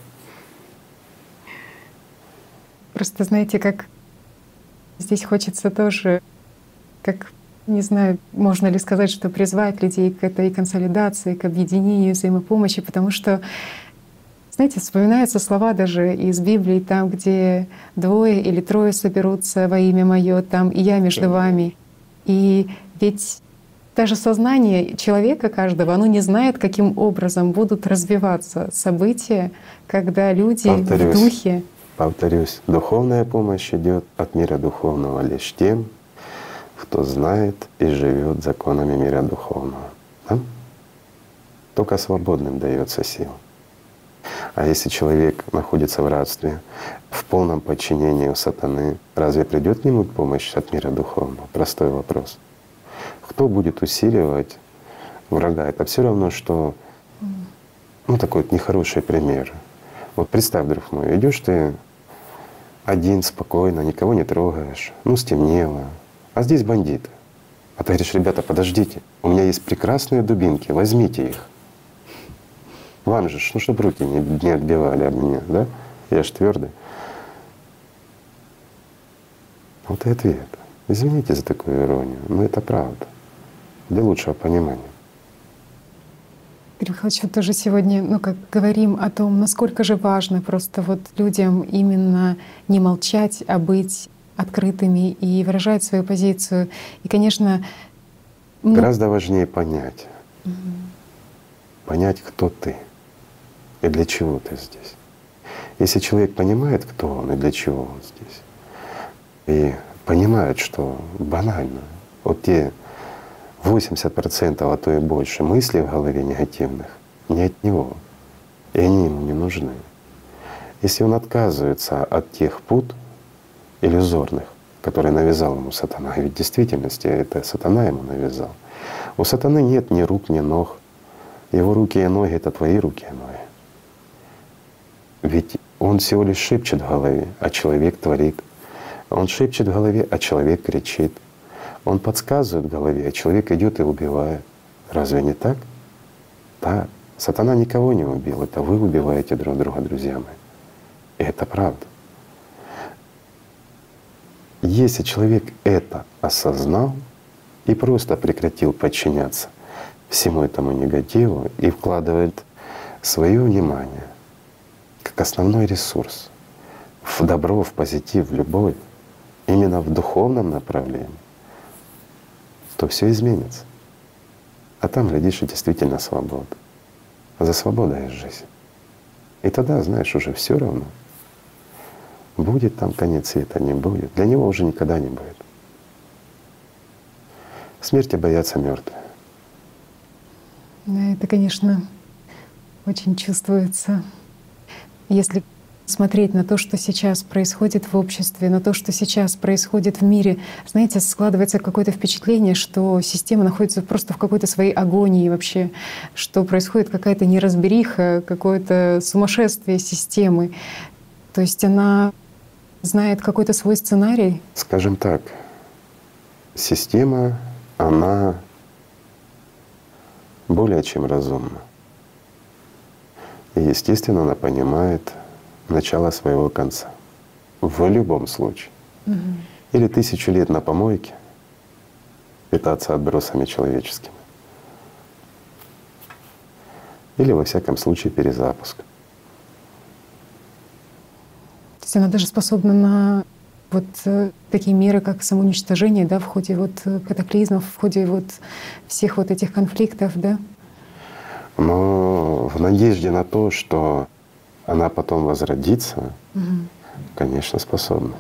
Speaker 1: Просто знаете, как здесь хочется тоже, как не знаю, можно ли сказать, что призвать людей к этой консолидации, к объединению, взаимопомощи, потому что, знаете, вспоминаются слова даже из Библии, там, где двое или трое соберутся во имя Мое, там и я между вами. И ведь даже сознание человека каждого, оно не знает, каким образом будут развиваться события, когда люди
Speaker 2: Повторюсь.
Speaker 1: в духе
Speaker 2: Повторюсь, духовная помощь идет от мира духовного лишь тем, кто знает и живет законами мира духовного. Да? Только свободным дается сила. А если человек находится в рабстве, в полном подчинении у сатаны, разве придет к нему помощь от мира духовного? Простой вопрос. Кто будет усиливать врага? Это все равно, что ну такой вот нехороший пример. Вот представь, друг мой, идешь ты один спокойно, никого не трогаешь, ну стемнело, а здесь бандиты. А ты говоришь, ребята, подождите, у меня есть прекрасные дубинки, возьмите их. Вам же, ну чтобы руки не, не отбивали об меня, да? Я ж твердый. Вот и ответ. Извините за такую иронию, но это правда. Для лучшего понимания.
Speaker 1: Игорь Михайлович, вот тоже сегодня, ну, как говорим о том, насколько же важно просто вот людям именно не молчать, а быть открытыми и выражать свою позицию. И, конечно, ну,
Speaker 2: Гораздо важнее понять. Понять, кто ты и для чего ты здесь. Если человек понимает, кто он и для чего он здесь, и понимает, что банально, вот те 80%, а то и больше мыслей в голове негативных не от него, и они ему не нужны. Если он отказывается от тех пут иллюзорных, которые навязал ему сатана, ведь в действительности это сатана ему навязал. У сатаны нет ни рук, ни ног. Его руки и ноги — это твои руки и ноги. Ведь он всего лишь шепчет в голове, а человек творит. Он шепчет в голове, а человек кричит. Он подсказывает в голове, а человек идет и убивает. Разве не так? Так. Сатана никого не убил. Это вы убиваете друг друга, друзья мои. И это правда. Если человек это осознал и просто прекратил подчиняться всему этому негативу и вкладывает свое внимание как основной ресурс в добро, в позитив, в любовь, именно в духовном направлении, то все изменится. А там, глядишь, и действительно свобода. А за свободой есть жизнь. И тогда, знаешь, уже все равно. Будет там конец света, не будет. Для него уже никогда не будет. Смерти боятся мертвые.
Speaker 1: Да, это, конечно, очень чувствуется. Если
Speaker 4: смотреть на то, что сейчас происходит в обществе, на то, что сейчас происходит в мире, знаете, складывается какое-то впечатление, что система находится просто в какой-то своей агонии вообще, что происходит какая-то неразбериха, какое-то сумасшествие системы. То есть она знает какой-то свой сценарий?
Speaker 2: Скажем так, система, она более чем разумна. И, естественно, она понимает начало своего конца. В любом случае. Угу. Или тысячу лет на помойке питаться отбросами человеческими. Или, во всяком случае, перезапуск. То
Speaker 4: есть она даже способна на вот э, такие меры, как самоуничтожение, да, в ходе вот э, катаклизмов, в ходе вот всех вот этих конфликтов, да?
Speaker 2: Но в надежде на то, что она потом возродится, угу. конечно, способна.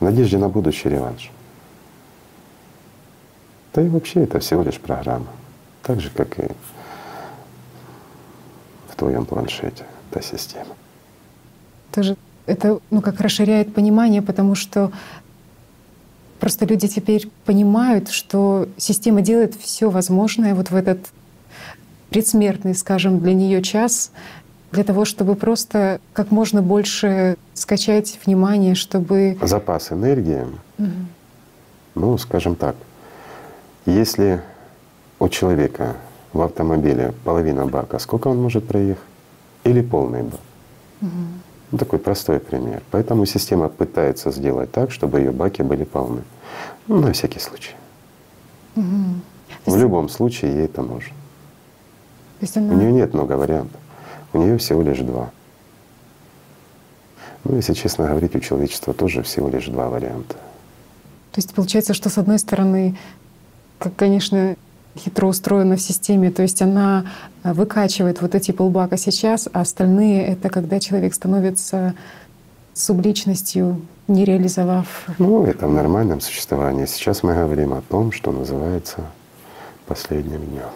Speaker 2: В надежде на будущий реванш. Да и вообще это всего лишь программа. Так же, как и в твоем планшете, та система.
Speaker 4: Тоже это ну, как расширяет понимание, потому что просто люди теперь понимают, что система делает все возможное вот в этот предсмертный, скажем, для нее час, для того, чтобы просто как можно больше скачать внимание, чтобы...
Speaker 2: Запас энергии, угу. ну, скажем так, если у человека в автомобиле половина бака, сколько он может проехать? Или полный бак? Угу. Ну, такой простой пример. Поэтому система пытается сделать так, чтобы ее баки были полны. Ну, на всякий случай. Угу. В любом случае ей это нужно. Она... У нее нет много вариантов. У нее всего лишь два. Ну, если честно говорить, у человечества тоже всего лишь два варианта.
Speaker 4: То есть получается, что с одной стороны, как, конечно, хитро устроена в системе, то есть она э, выкачивает вот эти полбака сейчас, а остальные — это когда человек становится субличностью, не реализовав.
Speaker 2: Ну, это в нормальном существовании. Сейчас мы говорим о том, что называется последним днем.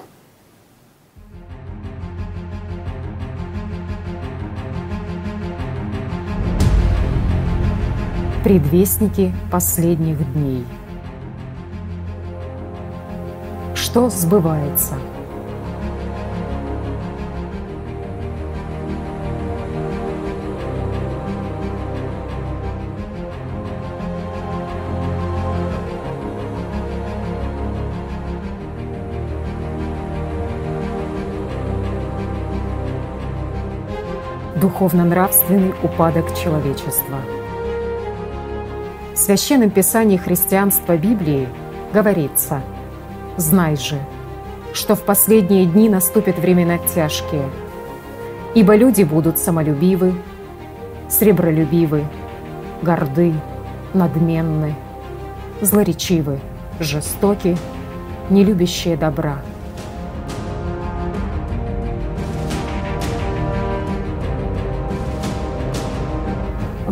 Speaker 1: Предвестники последних дней. Что сбывается? Духовно-нравственный упадок человечества – Священном Писании христианства Библии говорится «Знай же, что в последние дни наступят времена тяжкие, ибо люди будут самолюбивы, сребролюбивы, горды, надменны, злоречивы, жестоки, не любящие добра,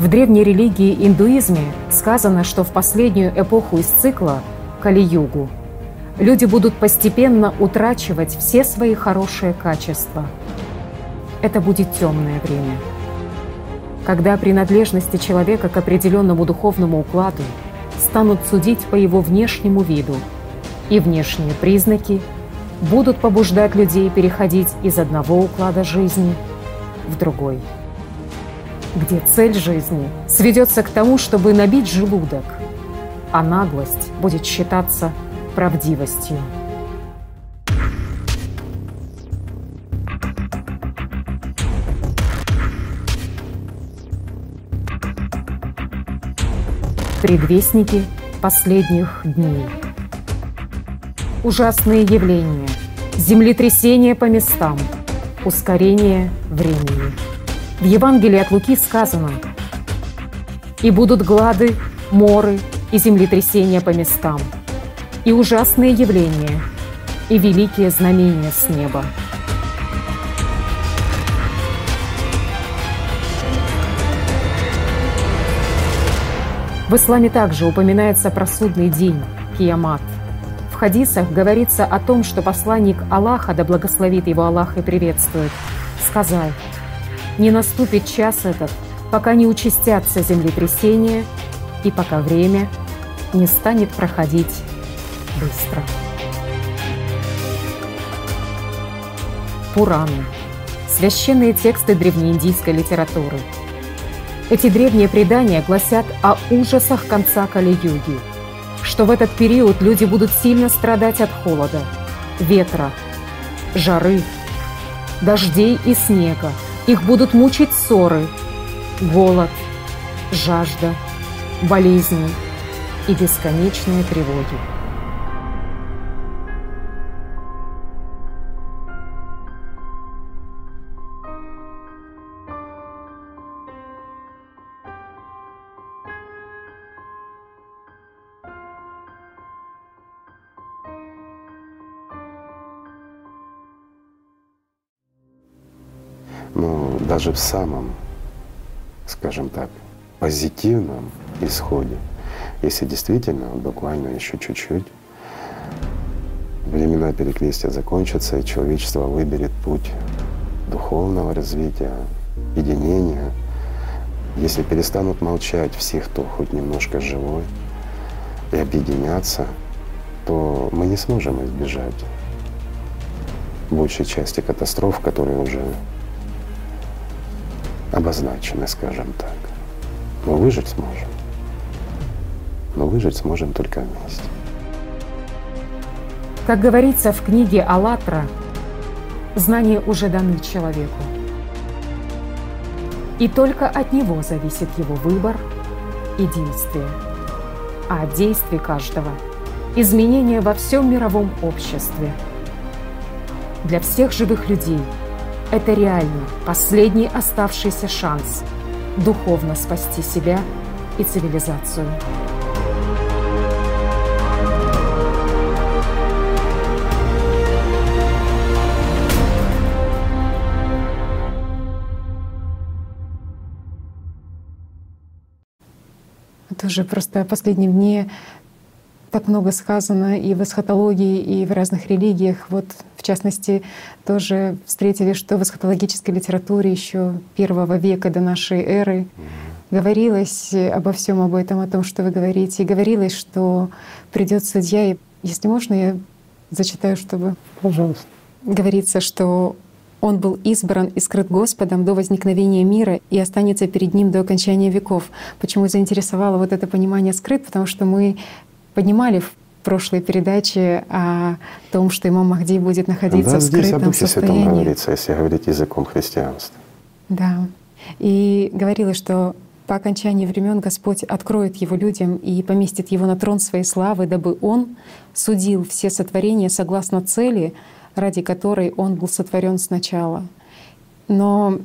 Speaker 1: В древней религии индуизме сказано, что в последнюю эпоху из цикла, Кали-югу, люди будут постепенно утрачивать все свои хорошие качества. Это будет темное время. Когда принадлежности человека к определенному духовному укладу станут судить по его внешнему виду, и внешние признаки будут побуждать людей переходить из одного уклада жизни в другой где цель жизни сведется к тому, чтобы набить желудок, а наглость будет считаться правдивостью. Предвестники последних дней. Ужасные явления, землетрясения по местам, ускорение времени – в Евангелии от Луки сказано «И будут глады, моры и землетрясения по местам, и ужасные явления, и великие знамения с неба». В исламе также упоминается про судный день, киямат. В хадисах говорится о том, что посланник Аллаха, да благословит его Аллах и приветствует, сказал –
Speaker 3: Не наступит час этот, пока не участятся землетрясения и пока время не станет проходить быстро. Пураны – священные тексты древнеиндийской литературы. Эти древние предания гласят о ужасах конца Кали-юги, что в этот период люди будут сильно страдать от холода, ветра, жары, дождей и снега. Их будут мучить ссоры, голод, жажда, болезни и бесконечные тревоги.
Speaker 2: Даже в самом, скажем так, позитивном исходе, если действительно буквально еще чуть-чуть времена перекрестия закончатся, и человечество выберет путь духовного развития, единения, если перестанут молчать все, кто хоть немножко живой, и объединяться, то мы не сможем избежать большей части катастроф, которые уже обозначены, скажем так. Но выжить сможем. Но выжить сможем только вместе.
Speaker 3: Как говорится в книге «АЛЛАТРА», знания уже даны человеку. И только от него зависит его выбор и действие. А от каждого – изменения во всем мировом обществе. Для всех живых людей – это реально последний оставшийся шанс духовно спасти себя и цивилизацию.
Speaker 1: Тоже просто последние дни так много сказано и в эсхатологии, и в разных религиях. Вот, в частности, тоже встретили, что в эсхатологической литературе еще первого века до нашей эры говорилось обо всем об этом, о том, что вы говорите. И говорилось, что придет судья, и если можно, я зачитаю, чтобы...
Speaker 2: Пожалуйста.
Speaker 1: Говорится, что он был избран и скрыт Господом до возникновения мира и останется перед Ним до окончания веков. Почему заинтересовало вот это понимание скрыт? Потому что мы поднимали в прошлой передаче о том, что имам Махди будет находиться
Speaker 2: да,
Speaker 1: в скрытом
Speaker 2: здесь о Духе
Speaker 1: состоянии.
Speaker 2: Святом говорится, если говорить языком христианства.
Speaker 1: Да. И говорилось, что по окончании времен Господь откроет его людям и поместит его на трон своей славы, дабы он судил все сотворения согласно цели, ради которой он был сотворен сначала. Но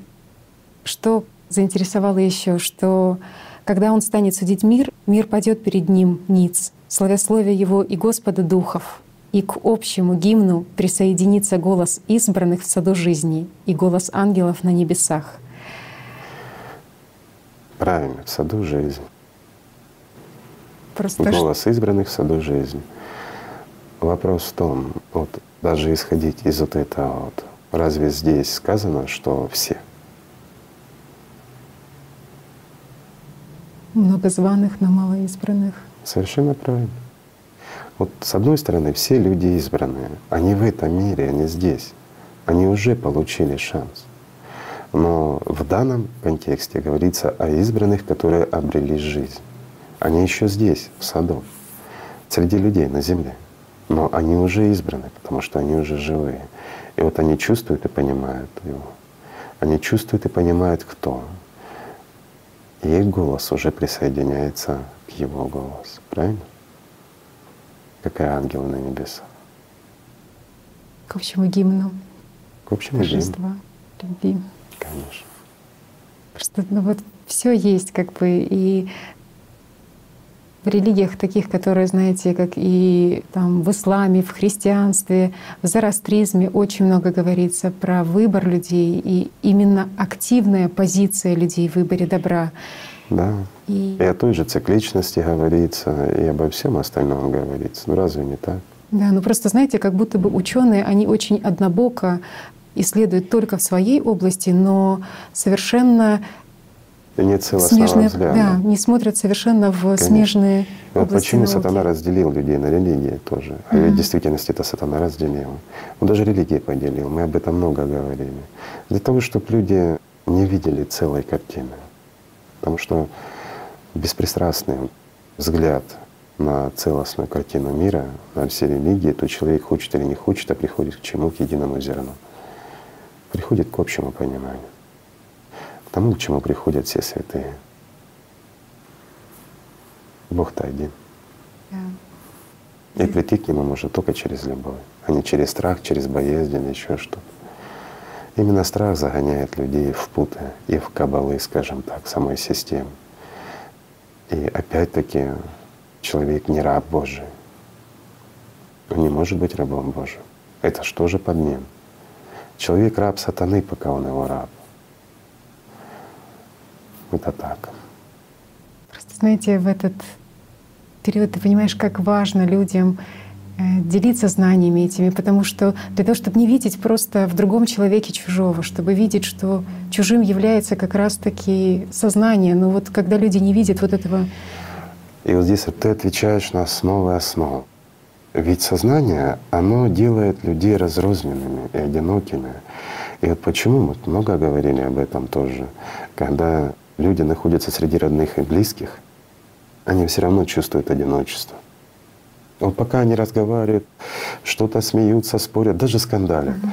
Speaker 1: что заинтересовало еще, что когда он станет судить мир, мир падет перед ним ниц, славясловие Его и Господа Духов, и к общему гимну присоединится голос избранных в саду жизни и голос ангелов на небесах.
Speaker 2: Правильно, в саду жизни.
Speaker 1: Просто
Speaker 2: голос избранных в саду жизни. Вопрос в том, вот даже исходить из вот этого вот, разве здесь сказано, что все?
Speaker 1: Много званых, но мало избранных.
Speaker 2: Совершенно правильно. Вот с одной стороны, все люди избранные, они в этом мире, они здесь, они уже получили шанс. Но в данном контексте говорится о избранных, которые обрели жизнь. Они еще здесь, в саду, среди людей на земле. Но они уже избраны, потому что они уже живые. И вот они чувствуют и понимают его. Они чувствуют и понимают, кто. И их голос уже присоединяется его голосу. Правильно? Как и ангелы на небесах.
Speaker 1: К общему гимну.
Speaker 2: К общему
Speaker 1: торжества,
Speaker 2: гимну.
Speaker 1: любви.
Speaker 2: Конечно.
Speaker 1: Просто ну вот все есть как бы и в религиях таких, которые, знаете, как и там в исламе, в христианстве, в зороастризме очень много говорится про выбор людей и именно активная позиция людей в выборе добра.
Speaker 2: Да. И, и о той же цикличности говорится, и обо всем остальном говорится. Ну разве не так?
Speaker 1: Да, ну просто знаете, как будто бы ученые, они очень однобоко исследуют только в своей области, но совершенно
Speaker 2: не смежные, взгляда.
Speaker 1: Да, не смотрят совершенно в Конечно. смежные
Speaker 2: вот почему науки. сатана разделил людей на религии тоже. Mm-hmm. А ведь в действительности это сатана разделил. Он даже религии поделил. Мы об этом много говорили. Для того, чтобы люди не видели целой картины. Потому что беспристрастный взгляд на целостную картину мира, на все религии, то человек хочет или не хочет, а приходит к чему? К единому зерну. Приходит к общему пониманию тому, к чему приходят все святые. Бог-то один. Да. И прийти к Нему можно только через любовь, а не через страх, через боязнь или еще что-то. Именно страх загоняет людей в путы и в кабалы, скажем так, самой системы. И опять-таки человек не раб Божий. Он не может быть рабом Божьим. Это что же подмен? Человек раб сатаны, пока он его раб. Это так.
Speaker 1: Просто знаете, в этот период ты понимаешь, как важно людям делиться знаниями этими, потому что для того, чтобы не видеть просто в другом человеке чужого, чтобы видеть, что чужим является как раз-таки сознание. Но вот когда люди не видят вот этого...
Speaker 2: И вот здесь вот ты отвечаешь на основы основ. Ведь сознание, оно делает людей разрозненными и одинокими. И вот почему мы много говорили об этом тоже, когда люди находятся среди родных и близких, они все равно чувствуют одиночество. Вот пока они разговаривают, что-то смеются, спорят, даже скандалят, mm-hmm.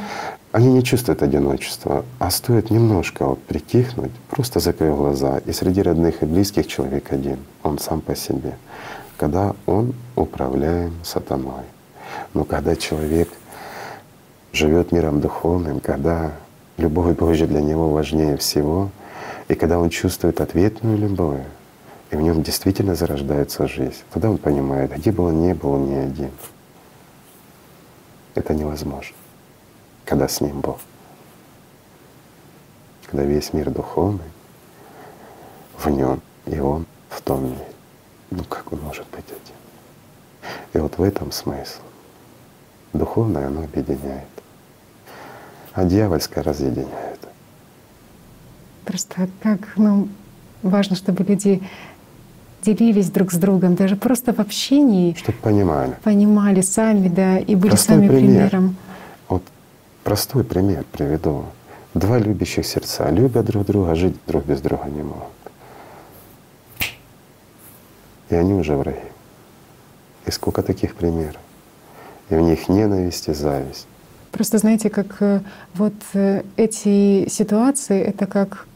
Speaker 2: они не чувствуют одиночества, а стоит немножко вот притихнуть, просто закрыть глаза, и среди родных и близких человек один, он сам по себе, когда он управляем сатаной. Но когда человек живет миром духовным, когда любовь Божья для него важнее всего — и когда он чувствует ответную любовь, и в нем действительно зарождается жизнь, тогда он понимает, где бы он ни был, он не один. Это невозможно, когда с ним Бог. Когда весь мир духовный, в нем, и он в том мире. Ну как он может быть один? И вот в этом смысл. Духовное оно объединяет, а дьявольское разъединяет.
Speaker 1: Просто как ну, важно, чтобы люди делились друг с другом, даже просто в общении.
Speaker 2: Чтобы понимали.
Speaker 1: Понимали сами, да, и были простой сами пример. примером.
Speaker 2: Вот простой пример приведу. Два любящих сердца любят друг друга, жить друг без друга не могут. И они уже враги. И сколько таких примеров. И в них ненависть и зависть.
Speaker 1: Просто знаете, как э, вот э, эти ситуации, это как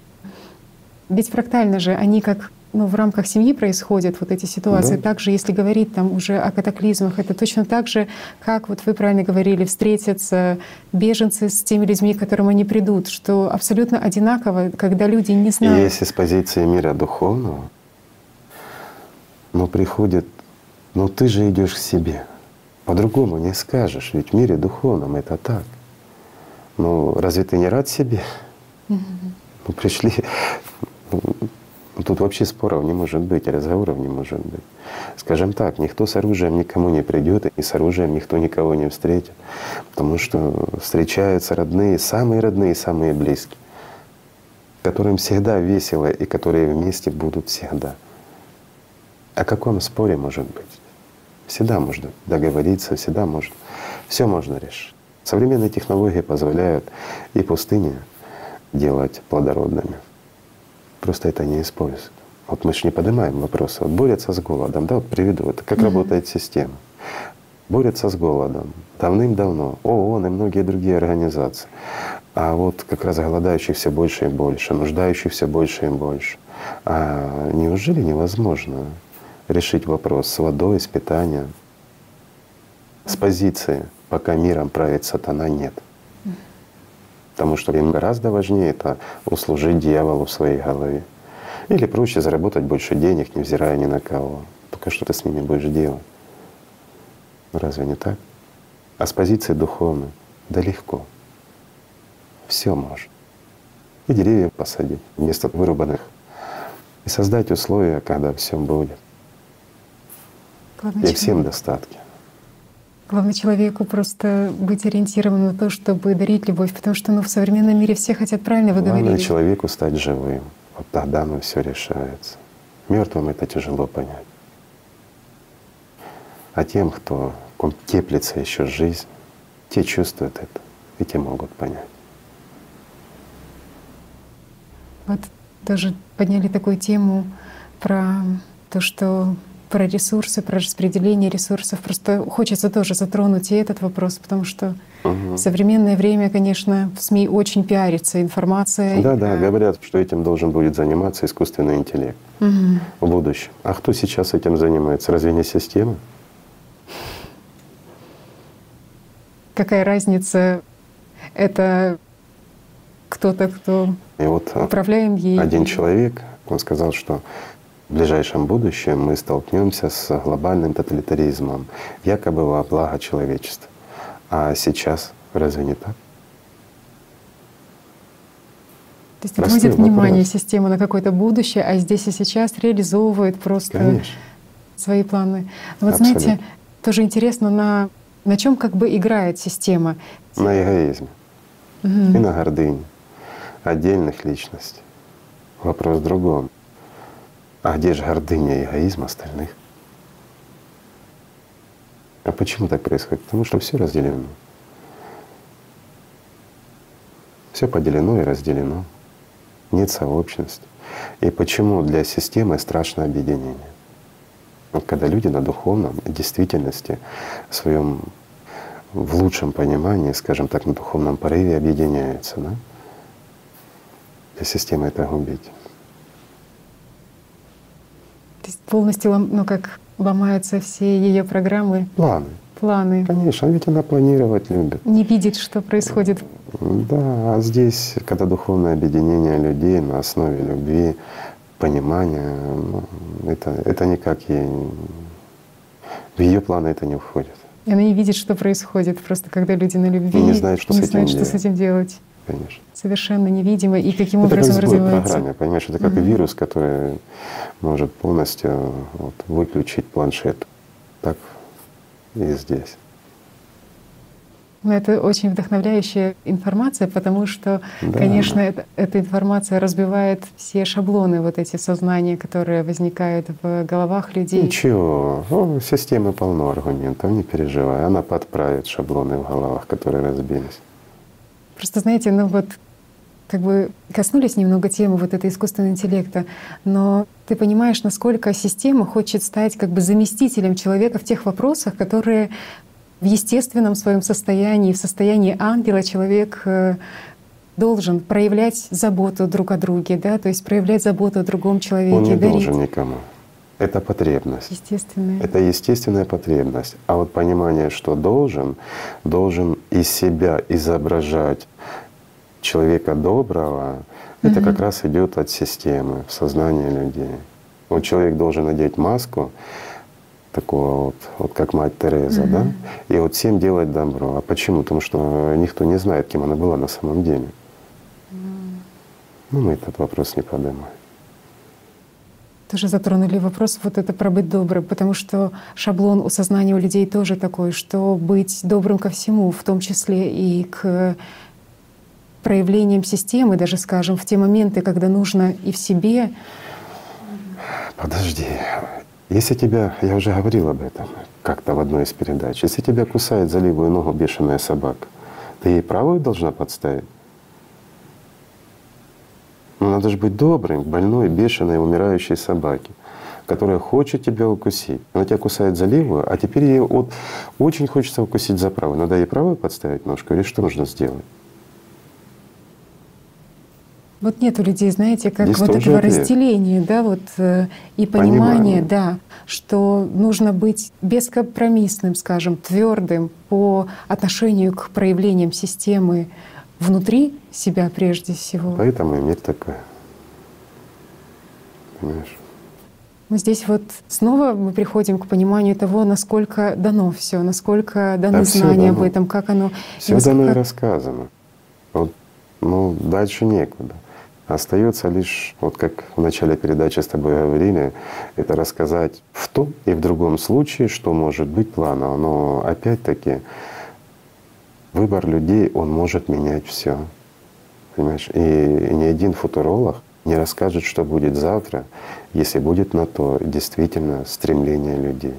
Speaker 1: ведь фрактально же они как ну, в рамках семьи происходят вот эти ситуации. Да. Также, если говорить там уже о катаклизмах, это точно так же, как вот вы правильно говорили, встретятся беженцы с теми людьми, к которым они придут, что абсолютно одинаково, когда люди не знают.
Speaker 2: И если с позиции мира духовного, но приходит, ну ты же идешь к себе, по-другому не скажешь, ведь в мире духовном это так. Ну разве ты не рад себе? Угу. Ну пришли ну, тут вообще споров не может быть, разговоров не может быть. Скажем так, никто с оружием никому не придет, и с оружием никто никого не встретит, потому что встречаются родные, самые родные, самые близкие, которым всегда весело и которые вместе будут всегда. О каком споре может быть? Всегда можно договориться, всегда можно. Все можно решить. Современные технологии позволяют и пустыни делать плодородными. Просто это не используют. Вот мы же не поднимаем вопросы. Вот борются с голодом, да, вот приведу, это как mm-hmm. работает система. Борются с голодом давным-давно ООН и многие другие организации. А вот как раз голодающих все больше и больше, нуждающих все больше и больше. А неужели невозможно решить вопрос с водой, с питанием, с позиции, пока миром правит сатана, нет? Потому что им гораздо важнее это услужить дьяволу в своей голове. Или проще заработать больше денег, невзирая ни на кого. Только что ты с ними будешь делать? Разве не так? А с позиции духовной да легко. Все можно. И деревья посадить вместо вырубанных. И создать условия, когда все будет. Главное, и всем достатки.
Speaker 1: Главное человеку просто быть ориентированным на то, чтобы дарить любовь, потому что ну, в современном мире все хотят правильно вы
Speaker 2: Главное
Speaker 1: говорили.
Speaker 2: человеку стать живым. Вот тогда оно все решается. Мертвым это тяжело понять. А тем, кто в ком теплится еще жизнь, те чувствуют это и те могут понять.
Speaker 1: Вот тоже подняли такую тему про то, что про ресурсы, про распределение ресурсов. Просто хочется тоже затронуть и этот вопрос, потому что
Speaker 2: Мгм.
Speaker 1: в современное время, конечно, в СМИ очень пиарится информация.
Speaker 2: Да, да, говорят, что этим должен будет заниматься искусственный интеллект
Speaker 1: Мгм.
Speaker 2: в будущем. А кто сейчас этим занимается? Разве не система?
Speaker 1: Какая разница? Это кто-то, кто
Speaker 2: И вот а,
Speaker 1: управляем ей.
Speaker 2: один человек, он сказал, что в ближайшем будущем мы столкнемся с глобальным тоталитаризмом, якобы во благо человечества. А сейчас разве не так?
Speaker 1: То есть отводит внимание
Speaker 2: вопрос.
Speaker 1: система на какое-то будущее, а здесь и сейчас реализовывает просто
Speaker 2: Конечно.
Speaker 1: свои планы. Но вот
Speaker 2: Абсолютно.
Speaker 1: знаете, тоже интересно, на, на чем как бы играет система.
Speaker 2: На эгоизме
Speaker 1: Мгм.
Speaker 2: и на гордыне отдельных личностей. Вопрос в другом. А где же гордыня и эгоизм остальных? А почему так происходит? Потому что все разделено. Все поделено и разделено. Нет сообщности. И почему для системы страшно объединение? Вот когда люди на духовном действительности, в своем в лучшем понимании, скажем так, на духовном порыве объединяются, да? Для системы это губительно.
Speaker 1: То есть полностью ну, как ломаются все ее программы,
Speaker 2: Планы.
Speaker 1: планы.
Speaker 2: Конечно, ведь она планировать любит.
Speaker 1: Не видит, что происходит.
Speaker 2: Да, а здесь, когда духовное объединение людей на основе любви, понимания, ну, это, это никак ей, в ее планы это не входит,
Speaker 1: И она не видит, что происходит. Просто когда люди на любви
Speaker 2: И не знает, что
Speaker 1: не
Speaker 2: с этим
Speaker 1: знают, что
Speaker 2: делать.
Speaker 1: с этим делать.
Speaker 2: Конечно.
Speaker 1: Совершенно невидимо. И каким
Speaker 2: это как
Speaker 1: образом
Speaker 2: в
Speaker 1: развивается.
Speaker 2: программе, понимаешь, это как
Speaker 1: Мгм.
Speaker 2: вирус, который может полностью вот, выключить планшет. Так и здесь.
Speaker 1: Но это очень вдохновляющая информация, потому что,
Speaker 2: Да.
Speaker 1: конечно, это- эта информация разбивает все шаблоны, вот эти сознания, которые возникают в головах людей.
Speaker 2: Ничего, О, системы полно аргументов, не переживай. Она подправит шаблоны в головах, которые разбились.
Speaker 1: Просто знаете, ну вот как бы коснулись немного темы вот этого искусственного интеллекта, но ты понимаешь, насколько система хочет стать как бы заместителем человека в тех вопросах, которые в естественном своем состоянии, в состоянии ангела человек э, должен проявлять заботу друг о друге, да, то есть проявлять заботу о другом человеке,
Speaker 2: Он не
Speaker 1: дарить.
Speaker 2: должен никому. Это потребность.
Speaker 1: Естественное.
Speaker 2: Это естественная потребность. А вот понимание, что должен, должен из себя изображать человека доброго, это как раз идет от системы в сознании людей. Вот человек должен надеть маску, такого вот, вот как мать Тереза, да, и вот всем делать добро. А почему? Потому что никто не знает, кем она была на самом деле. Ну, мы этот вопрос не поднимаем.
Speaker 1: Тоже затронули вопрос вот это про быть добрым, потому что шаблон у сознания у людей тоже такой, что быть добрым ко всему, в том числе и к проявлениям системы, даже скажем, в те моменты, когда нужно и в себе.
Speaker 2: Подожди. Если тебя, я уже говорил об этом как-то в одной из передач, если тебя кусает за левую ногу бешеная собака, ты ей правую должна подставить? Ну, надо же быть добрым больной, бешеной, умирающей собаке, которая хочет тебя укусить. Она тебя кусает за левую, а теперь ей вот очень хочется укусить за правую. Надо ей правую подставить ножку или что нужно сделать?
Speaker 1: Вот нет у людей, знаете, как
Speaker 2: Есть
Speaker 1: вот этого
Speaker 2: ответ.
Speaker 1: разделения, да, вот э, и понимания,
Speaker 2: Понимание.
Speaker 1: да, что нужно быть бескомпромиссным, скажем, твердым по отношению к проявлениям системы внутри себя прежде всего.
Speaker 2: Поэтому и мир такой. Понимаешь?
Speaker 1: Ну, здесь вот снова мы приходим к пониманию того, насколько дано все, насколько даны
Speaker 2: Да
Speaker 1: знания об
Speaker 2: дано.
Speaker 1: этом, как оно.
Speaker 2: Все
Speaker 1: насколько-
Speaker 2: дано и рассказано. Вот, ну, дальше некуда. Остается лишь, вот как в начале передачи с тобой говорили, это рассказать в том и в другом случае, что может быть планово. Но опять-таки выбор людей, он может менять все. Понимаешь? И, ни один футуролог не расскажет, что будет завтра, если будет на то действительно стремление людей.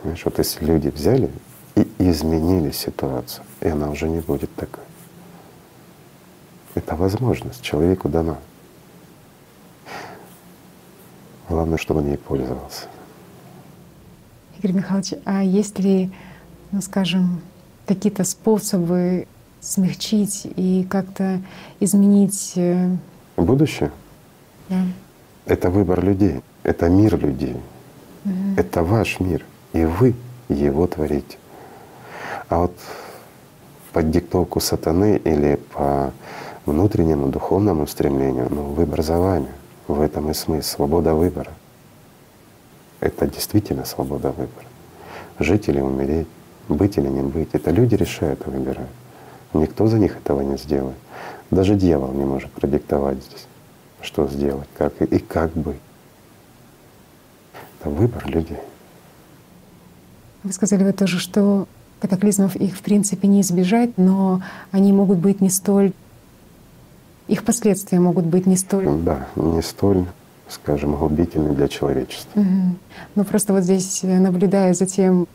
Speaker 2: Понимаешь, вот если люди взяли и изменили ситуацию, и она уже не будет такой. Это возможность, человеку дана. Главное, чтобы он ей пользовался.
Speaker 1: Игорь Михайлович, а есть ли, ну скажем, какие-то способы смягчить и как-то изменить э,
Speaker 2: будущее?
Speaker 1: Да.
Speaker 2: Это выбор людей, это мир людей, угу. это ваш мир, и вы его творите. А вот под диктовку сатаны или по внутреннему духовному стремлению, ну, выбор за вами. В этом и смысл, свобода выбора. Это действительно свобода выбора. Жить или умереть, быть или не быть. Это люди решают и выбирают. Никто за них этого не сделает. Даже дьявол не может продиктовать здесь, что сделать, как и как быть. Это выбор людей.
Speaker 1: Вы сказали вы тоже, что катаклизмов их в принципе не избежать, но они могут быть не столь их последствия могут быть не столь…
Speaker 2: Да, не столь, скажем, губительны для человечества.
Speaker 1: Угу. Ну просто вот здесь, э, наблюдая за тем,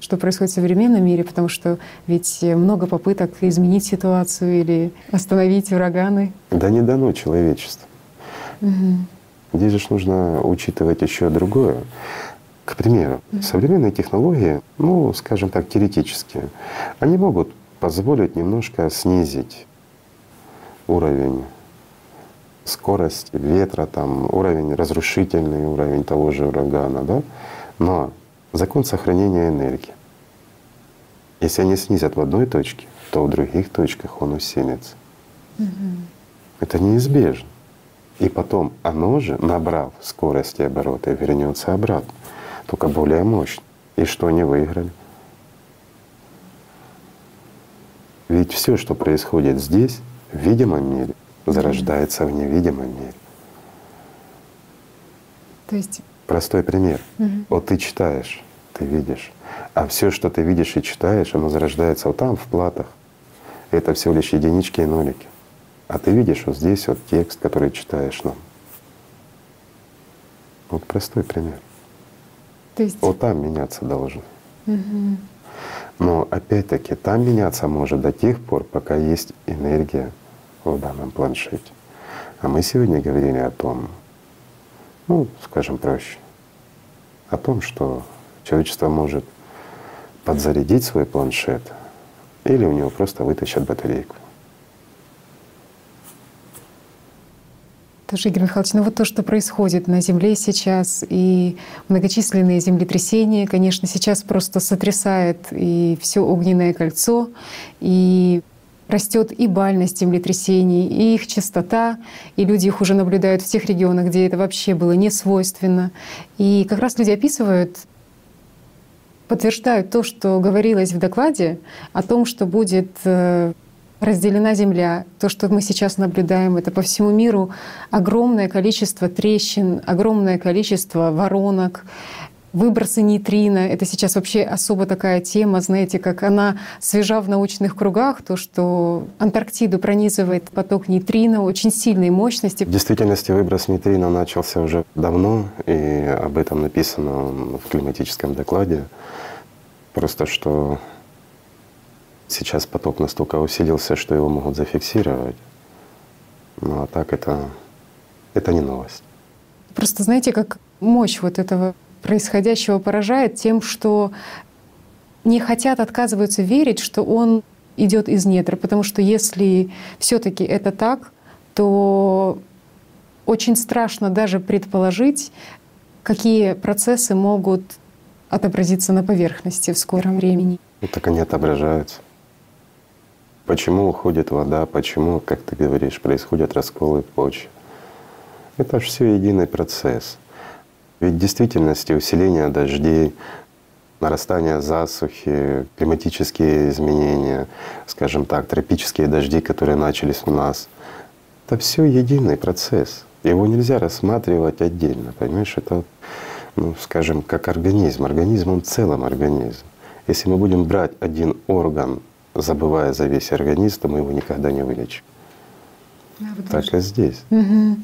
Speaker 1: что происходит в современном мире, потому что ведь много попыток изменить ситуацию или остановить ураганы.
Speaker 2: Да не дано человечеству. Угу. Здесь же нужно учитывать еще другое. К примеру, угу. современные технологии, ну, скажем так, теоретические, они могут позволить немножко снизить уровень скорости ветра, там, уровень разрушительный, уровень того же урагана, да? Но закон сохранения энергии. Если они снизят в одной точке, то в других точках он усилится. Угу. Это неизбежно. И потом оно же, набрав скорости оборота, вернется обратно, только более мощно. И что они выиграли? Ведь все, что происходит здесь, в видимом мире зарождается в невидимом мире.
Speaker 1: То есть
Speaker 2: простой пример. Угу. Вот ты читаешь, ты видишь, а все, что ты видишь и читаешь, оно зарождается вот там в платах. Это всего лишь единички и нолики. А ты видишь вот здесь вот текст, который читаешь нам. Вот простой пример.
Speaker 1: То есть...
Speaker 2: Вот там меняться должен. Угу. Но опять-таки там меняться может до тех пор, пока есть энергия в данном планшете. А мы сегодня говорили о том, ну, скажем проще, о том, что человечество может подзарядить свой планшет или у него просто вытащат батарейку.
Speaker 1: Тоже, Игорь Михайлович, ну вот то, что происходит на Земле сейчас, и многочисленные землетрясения, конечно, сейчас просто сотрясает и все огненное кольцо, и растет и бальность землетрясений, и их частота, и люди их уже наблюдают в тех регионах, где это вообще было не свойственно. И как раз люди описывают, подтверждают то, что говорилось в докладе о том, что будет э, разделена Земля. То, что мы сейчас наблюдаем, это по всему миру огромное количество трещин, огромное количество воронок, Выбросы нейтрино — это сейчас вообще особо такая тема, знаете, как она свежа в научных кругах, то, что Антарктиду пронизывает поток нейтрино очень сильной мощности.
Speaker 2: В действительности выброс нейтрино начался уже давно, и об этом написано в климатическом докладе. Просто что сейчас поток настолько усилился, что его могут зафиксировать. Ну а так это, это не новость.
Speaker 1: Просто знаете, как мощь вот этого происходящего поражает тем, что не хотят, отказываются верить, что он идет из недр, потому что если все-таки это так, то очень страшно даже предположить, какие процессы могут отобразиться на поверхности в скором времени.
Speaker 2: Так они отображаются. Почему уходит вода, почему, как ты говоришь, происходят расколы почвы. Это же все единый процесс. Ведь в действительности усиление дождей, нарастание засухи, климатические изменения, скажем так, тропические дожди, которые начались у нас, Это все единый процесс. Его нельзя рассматривать отдельно, понимаешь? Это, ну, скажем, как организм. Организм, он целым организм. Если мы будем брать один орган, забывая за весь организм, то мы его никогда не вылечим. Да, так и здесь.
Speaker 1: Угу.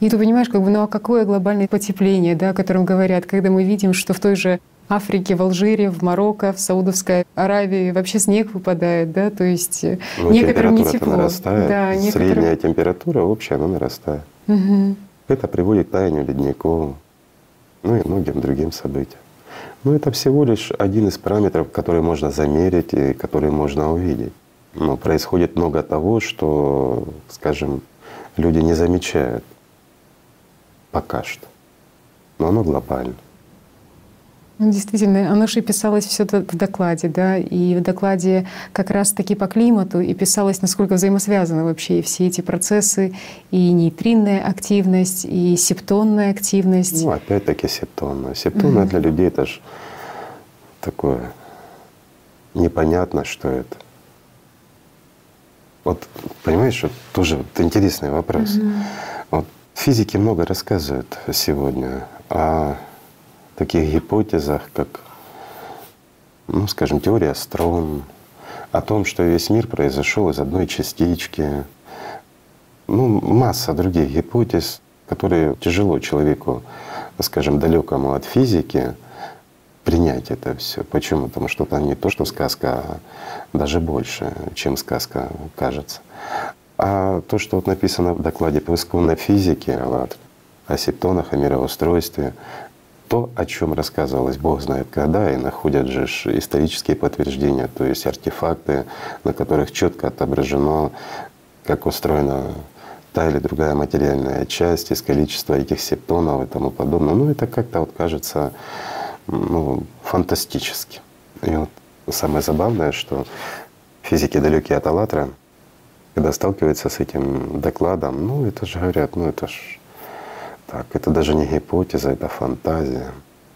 Speaker 1: И ты понимаешь, как бы, ну а какое глобальное потепление, да, о котором говорят, когда мы видим, что в той же Африке, в Алжире, в Марокко, в Саудовской Аравии вообще снег выпадает, да, то есть э,
Speaker 2: ну, некоторым не тепло. нарастает, да, некоторым... средняя температура общая, она нарастает. Угу. Это приводит к таянию ледников, ну и многим другим событиям. Но это всего лишь один из параметров, который можно замерить и который можно увидеть. Но происходит много того, что, скажем, люди не замечают пока что. Но оно глобально.
Speaker 1: Ну, действительно, оно же писалось все в докладе, да, и в докладе как раз-таки по климату и писалось, насколько взаимосвязаны вообще все эти процессы, и нейтринная активность, и септонная активность.
Speaker 2: Ну, опять-таки септонная. Септонная угу. для людей это же такое непонятно, что это. Вот понимаешь, вот тоже вот интересный вопрос. Угу. Вот физики много рассказывают сегодня о таких гипотезах, как, ну, скажем, теория струн, о том, что весь мир произошел из одной частички, ну, масса других гипотез, которые тяжело человеку, скажем, далекому от физики, принять это все. Почему? Потому что там не то, что сказка, а даже больше, чем сказка кажется. А то, что вот написано в докладе по исконной физике, о септонах, о мироустройстве, то, о чем рассказывалось, Бог знает когда, и находят же исторические подтверждения, то есть артефакты, на которых четко отображено, как устроена та или другая материальная часть, из количества этих септонов и тому подобное. Ну, это как-то вот кажется ну, фантастически. И вот самое забавное, что физики далекие от «АЛЛАТРА», когда сталкиваются с этим докладом, ну это же говорят, ну это ж так, это даже не гипотеза, это фантазия.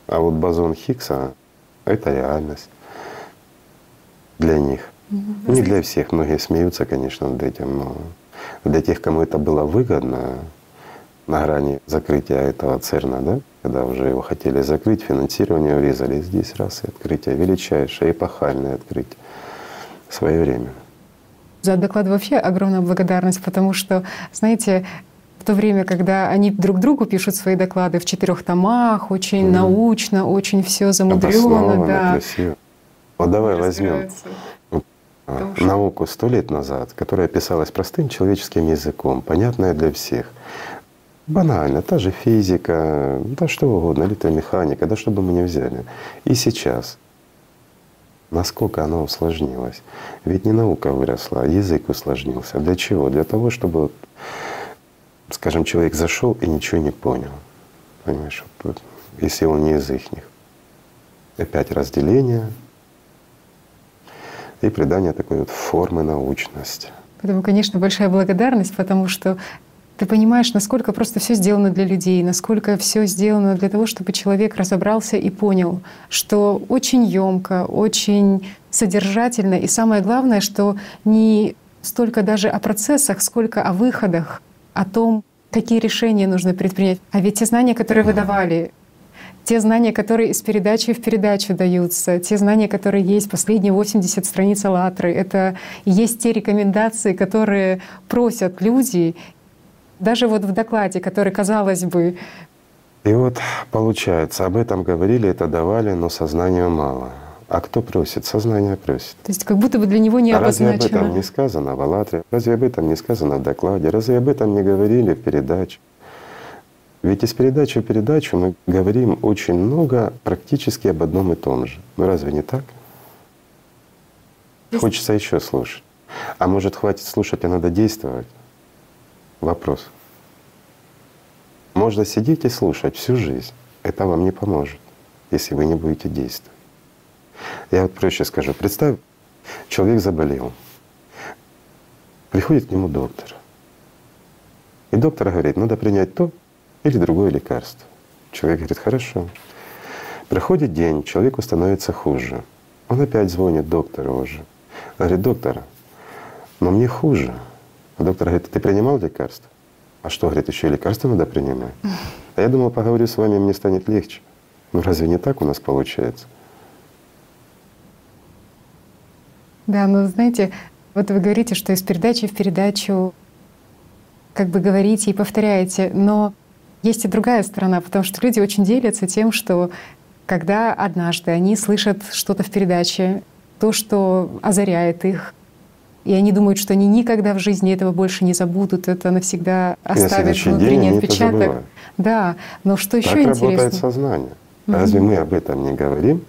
Speaker 2: А вот бозон Хиггса — это реальность для них. Mm-hmm. Не для всех, многие смеются, конечно, над этим, но для тех, кому это было выгодно, на грани закрытия этого ЦЕРНа, да, когда уже его хотели закрыть, финансирование урезали, здесь раз и открытие, величайшее, эпохальное открытие время.
Speaker 1: За доклад вообще огромная благодарность, потому что, знаете, в то время, когда они друг другу пишут свои доклады в четырех томах, очень mm. научно, очень все замудрено,
Speaker 2: да. красиво. Вот давай возьмем науку сто лет назад, которая писалась простым человеческим языком, понятная для всех. Банально, та же физика, да что угодно, электромеханика, да что бы мы ни взяли. И сейчас насколько оно усложнилось. Ведь не наука выросла, а язык усложнился. Для чего? Для того, чтобы скажем, человек зашел и ничего не понял. Понимаешь, вот, если он не из их. Опять разделение и придание такой вот формы научности.
Speaker 1: Поэтому, конечно, большая благодарность, потому что ты понимаешь, насколько просто все сделано для людей, насколько все сделано для того, чтобы человек разобрался и понял, что очень емко, очень содержательно, и самое главное, что не столько даже о процессах, сколько о выходах, о том, какие решения нужно предпринять. А ведь те знания, которые вы давали, те знания, которые из передачи в передачу даются, те знания, которые есть, последние 80 страниц «АЛЛАТРы», это есть те рекомендации, которые просят люди, даже вот в докладе, который, казалось бы…
Speaker 2: И вот получается, об этом говорили, это давали, но сознанию мало. А кто просит? Сознание просит.
Speaker 1: То есть как будто бы для него не
Speaker 2: а
Speaker 1: обозначено.
Speaker 2: Разве об этом не сказано в «АЛЛАТРе»? Разве об этом не сказано в докладе? Разве об этом не говорили в передаче? Ведь из передачи в передачу мы говорим очень много практически об одном и том же. Ну разве не так? Есть... Хочется еще слушать. А может, хватит слушать, а надо действовать? Вопрос. Можно сидеть и слушать всю жизнь. Это вам не поможет, если вы не будете действовать. Я вот проще скажу. Представь, человек заболел. Приходит к нему доктор. И доктор говорит, надо принять то или другое лекарство. Человек говорит, хорошо. Проходит день, человеку становится хуже. Он опять звонит доктору уже. Говорит, доктор, но мне хуже. А доктор говорит, ты принимал лекарство? А что, говорит, еще и лекарства надо принимать? А я думал, поговорю с вами, мне станет легче. Ну разве не так у нас получается?
Speaker 1: Да, но знаете, вот вы говорите, что из передачи в передачу как бы говорите и повторяете, но есть и другая сторона, потому что люди очень делятся тем, что когда однажды они слышат что-то в передаче, то, что озаряет их, и они думают, что они никогда в жизни этого больше не забудут, это навсегда оставит внутренний отпечаток. Да, но что еще
Speaker 2: так
Speaker 1: интересно?
Speaker 2: работает сознание. Разве мы об этом не говорим?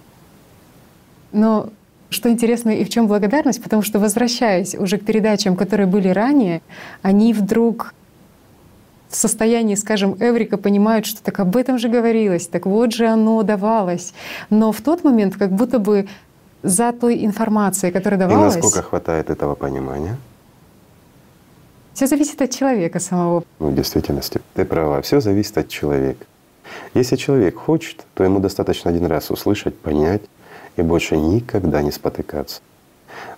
Speaker 1: Но что интересно и в чем благодарность, потому что возвращаясь уже к передачам, которые были ранее, они вдруг в состоянии, скажем, Эврика понимают, что так об этом же говорилось, так вот же оно давалось. Но в тот момент как будто бы за той информацией, которая давалась…
Speaker 2: И насколько хватает этого понимания?
Speaker 1: Все зависит от человека самого.
Speaker 2: Ну, в действительности, ты права, все зависит от человека. Если человек хочет, то ему достаточно один раз услышать, понять и больше никогда не спотыкаться.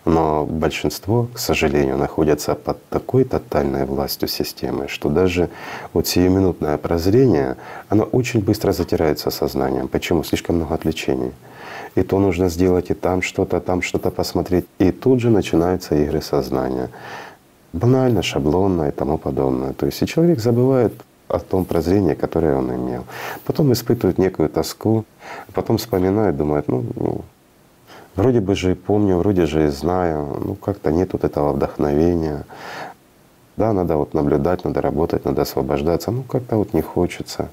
Speaker 2: Но большинство, к сожалению, находятся под такой тотальной властью системы, что даже вот сиюминутное прозрение, оно очень быстро затирается сознанием. Почему? Слишком много отвлечений. И то нужно сделать, и там что-то, там что-то посмотреть. И тут же начинаются игры сознания. Банально, шаблонно и тому подобное. То есть и человек забывает о том прозрении, которое он имел. Потом испытывает некую тоску, потом вспоминает, думает, ну, ну Вроде бы же и помню, вроде же и знаю, ну как-то нет вот этого вдохновения. Да, надо вот наблюдать, надо работать, надо освобождаться, ну как-то вот не хочется.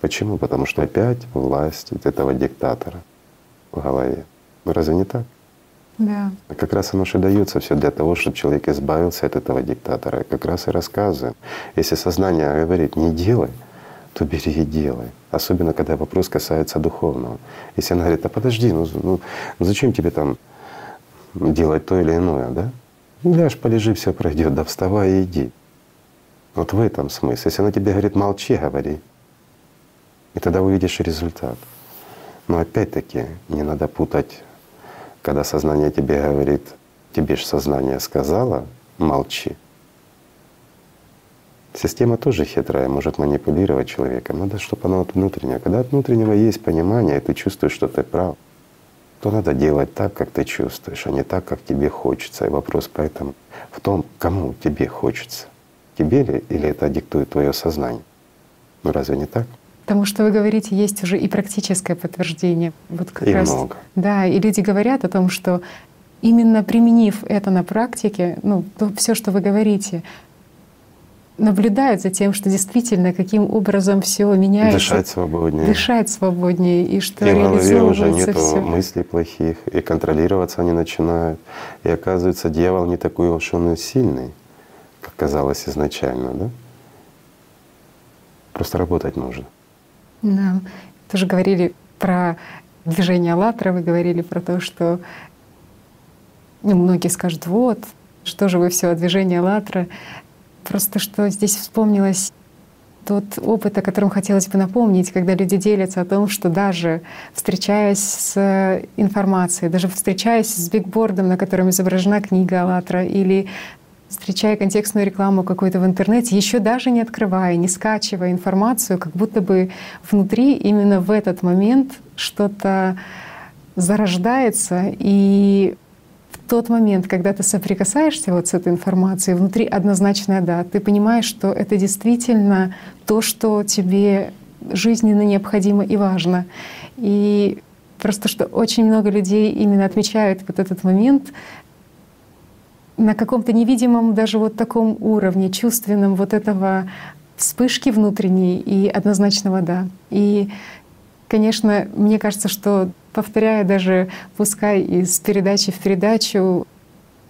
Speaker 2: Почему? Потому что опять власть вот этого диктатора в голове. Ну разве не так?
Speaker 1: Да.
Speaker 2: А как раз оно же дается все для того, чтобы человек избавился от этого диктатора. Как раз и рассказываем. Если сознание говорит «не делай», то бери и делай. Особенно, когда вопрос касается духовного. Если она говорит, а подожди, ну, ну, ну зачем тебе там делать то или иное, да? Ну, ляжь, полежи, все пройдет, да вставай и иди. Вот в этом смысл. Если она тебе говорит, молчи, говори. И тогда увидишь результат. Но опять-таки не надо путать, когда сознание тебе говорит, тебе же сознание сказала, молчи. Система тоже хитрая, может манипулировать человеком. Надо, чтобы оно от внутреннего. Когда от внутреннего есть понимание, и ты чувствуешь, что ты прав, то надо делать так, как ты чувствуешь, а не так, как тебе хочется. И вопрос поэтому в том, кому тебе хочется. Тебе ли или это диктует твое сознание? Ну разве не так?
Speaker 1: Потому что вы говорите, есть уже и практическое подтверждение.
Speaker 2: Вот как и раз, много.
Speaker 1: Да, и люди говорят о том, что именно применив это на практике, ну, то все, что вы говорите, наблюдают за тем, что действительно каким образом все меняется.
Speaker 2: Дышать свободнее.
Speaker 1: Дышать свободнее, и что
Speaker 2: и в голове уже нет мыслей плохих, и контролироваться они начинают. И оказывается, дьявол не такой уж он и сильный, как казалось изначально, да? Просто работать нужно.
Speaker 1: Да. Тоже говорили про движение «АЛЛАТРА», вы говорили про то, что ну, многие скажут, вот, что же вы все о движении «АЛЛАТРА». Просто что здесь вспомнилось тот опыт, о котором хотелось бы напомнить, когда люди делятся о том, что даже встречаясь с информацией, даже встречаясь с бигбордом, на котором изображена книга «АЛЛАТРА», или встречая контекстную рекламу какую-то в интернете, еще даже не открывая, не скачивая информацию, как будто бы внутри именно в этот момент что-то зарождается, и тот момент, когда ты соприкасаешься вот с этой информацией, внутри однозначно да, ты понимаешь, что это действительно то, что тебе жизненно необходимо и важно. И просто что очень много людей именно отмечают вот этот момент на каком-то невидимом даже вот таком уровне, чувственном вот этого вспышки внутренней и однозначного «да». И, конечно, мне кажется, что повторяя даже, пускай из передачи в передачу,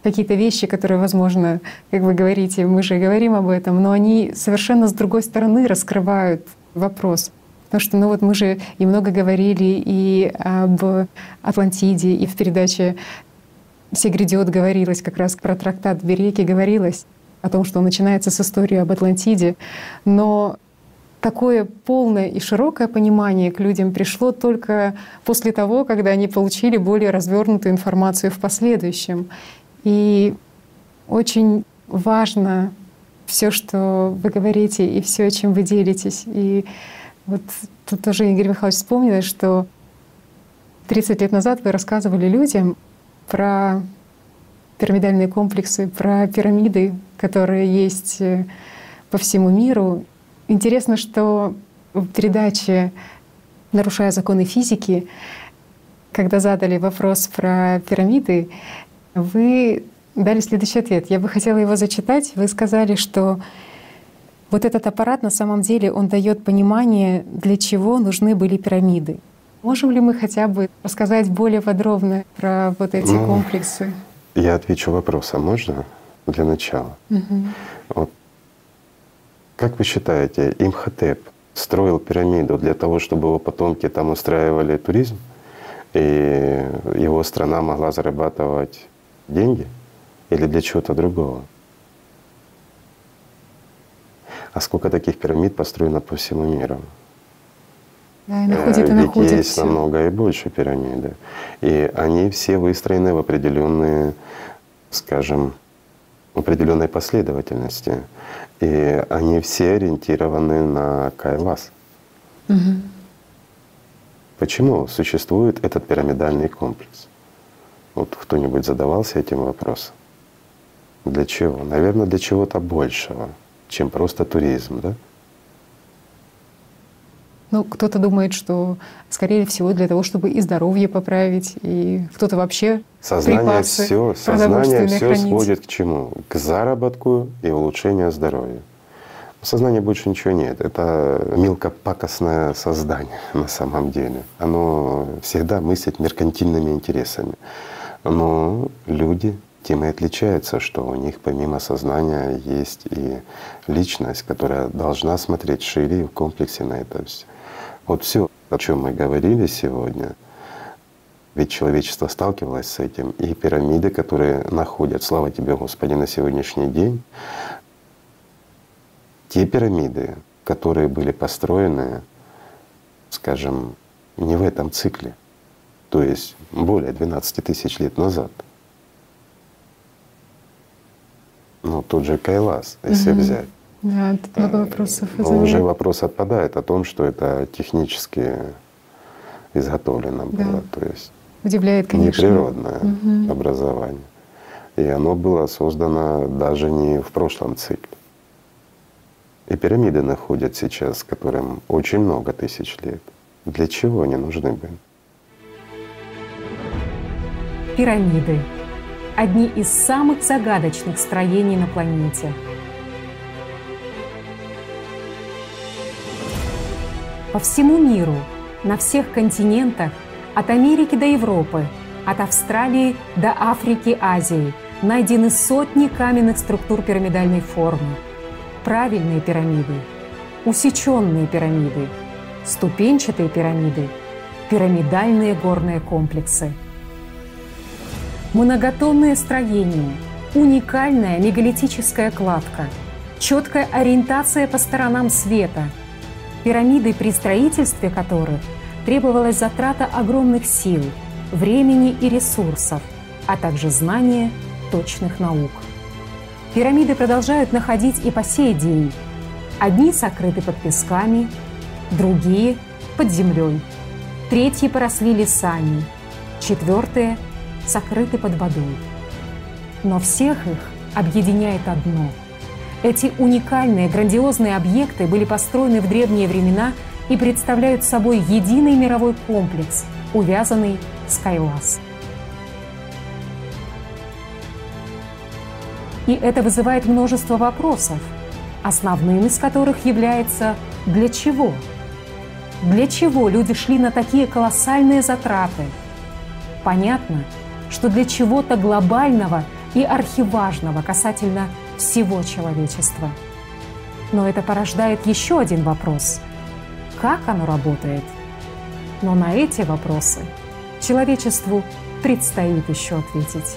Speaker 1: какие-то вещи, которые, возможно, как вы говорите, мы же говорим об этом, но они совершенно с другой стороны раскрывают вопрос. Потому что, ну вот мы же и много говорили и об Атлантиде, и в передаче «Все грядет» говорилось как раз про трактат Береки говорилось о том, что он начинается с истории об Атлантиде. Но такое полное и широкое понимание к людям пришло только после того, когда они получили более развернутую информацию в последующем. И очень важно все, что вы говорите, и все, чем вы делитесь. И вот тут тоже Игорь Михайлович вспомнил, что 30 лет назад вы рассказывали людям про пирамидальные комплексы, про пирамиды, которые есть э, по всему миру. Интересно, что в передаче «Нарушая законы физики», когда задали вопрос про пирамиды, вы дали следующий ответ. Я бы хотела его зачитать. Вы сказали, что вот этот аппарат на самом деле он дает понимание, для чего нужны были пирамиды. Можем ли мы хотя бы рассказать более подробно про вот эти ну, комплексы?
Speaker 2: Я отвечу вопросом, можно? Для начала. Угу. Вот. Как вы считаете, Имхотеп строил пирамиду для того, чтобы его потомки там устраивали туризм, и его страна могла зарабатывать деньги? Или для чего-то другого? А сколько таких пирамид построено по всему миру?
Speaker 1: Да, и находит, и находит
Speaker 2: есть все. намного и больше пирамиды. И они все выстроены в определенные, скажем, определенной последовательности. И они все ориентированы на Кайлас. Угу. Почему существует этот пирамидальный комплекс? Вот кто-нибудь задавался этим вопросом? Для чего? Наверное, для чего-то большего чем просто туризм, да?
Speaker 1: Ну, кто-то думает, что, скорее всего, для того, чтобы и здоровье поправить, и кто-то вообще
Speaker 2: сознание все, сознание все хранить. сводит к чему? К заработку и улучшению здоровья. В сознании больше ничего нет. Это мелкопакостное создание <laughs> на самом деле. Оно всегда мыслит меркантильными интересами. Но люди тем и отличаются, что у них помимо сознания есть и личность, которая должна смотреть шире в комплексе на это все. Вот все, о чем мы говорили сегодня, ведь человечество сталкивалось с этим, и пирамиды, которые находят, слава тебе, Господи, на сегодняшний день, те пирамиды, которые были построены, скажем, не в этом цикле, то есть более 12 тысяч лет назад — ну, тот же Кайлас, если угу. взять.
Speaker 1: Да, тут много вопросов.
Speaker 2: Но уже вопрос отпадает о том, что это технически изготовлено да. было. То есть
Speaker 1: Удивляет, конечно.
Speaker 2: неприродное угу. образование. И оно было создано даже не в прошлом цикле. И пирамиды находят сейчас, которым очень много тысяч лет. Для чего они нужны были?
Speaker 3: Пирамиды одни из самых загадочных строений на планете. По всему миру, на всех континентах, от Америки до Европы, от Австралии до Африки, Азии, найдены сотни каменных структур пирамидальной формы. Правильные пирамиды, усеченные пирамиды, ступенчатые пирамиды, пирамидальные горные комплексы – Многотонное строение, уникальная мегалитическая кладка, четкая ориентация по сторонам света, пирамиды, при строительстве которых требовалась затрата огромных сил, времени и ресурсов, а также знания точных наук. Пирамиды продолжают находить и по сей день. Одни сокрыты под песками, другие — под землей, третьи поросли лесами, четвертые — сокрыты под водой. Но всех их объединяет одно. Эти уникальные, грандиозные объекты были построены в древние времена и представляют собой единый мировой комплекс, увязанный с Кайлас. И это вызывает множество вопросов, основным из которых является «для чего?». Для чего люди шли на такие колоссальные затраты? Понятно, что для чего-то глобального и архиважного касательно всего человечества. Но это порождает еще один вопрос. Как оно работает? Но на эти вопросы человечеству предстоит еще ответить.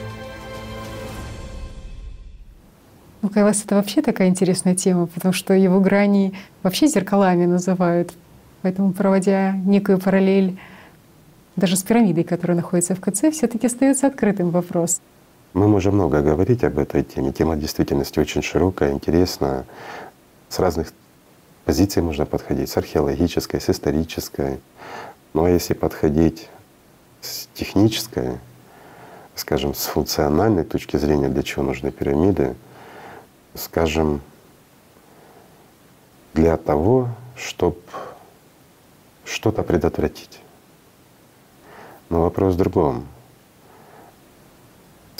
Speaker 1: Ну, Кайлас — это вообще такая интересная тема, потому что его грани вообще зеркалами называют. Поэтому, проводя некую параллель даже с пирамидой, которая находится в КЦ, все-таки остается открытым вопрос.
Speaker 2: Мы можем много говорить об этой теме. Тема действительности очень широкая, интересная. С разных позиций можно подходить, с археологической, с исторической. А если подходить с технической, скажем, с функциональной точки зрения, для чего нужны пирамиды, скажем, для того, чтобы что-то предотвратить. Но вопрос в другом.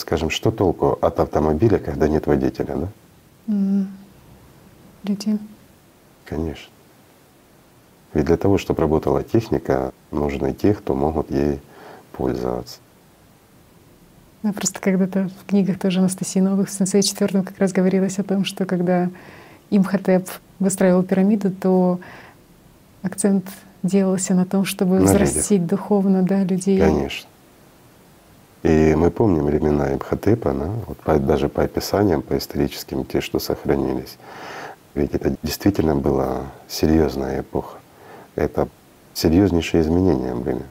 Speaker 2: Скажем, что толку от автомобиля, когда нет водителя, да?
Speaker 1: Mm. Люди.
Speaker 2: Конечно. Ведь для того, чтобы работала техника, нужны те, кто могут ей пользоваться.
Speaker 1: Я просто когда-то в книгах тоже Анастасии Новых в Сенсей четвертом как раз говорилось о том, что когда Имхотеп выстраивал пирамиду, то акцент делался на том, чтобы на взрастить людях. духовно да, людей.
Speaker 2: Конечно. И мы помним времена Имхотепа, да, вот по, даже по описаниям, по историческим, те, что сохранились. Ведь это действительно была серьезная эпоха. Это серьезнейшие изменения были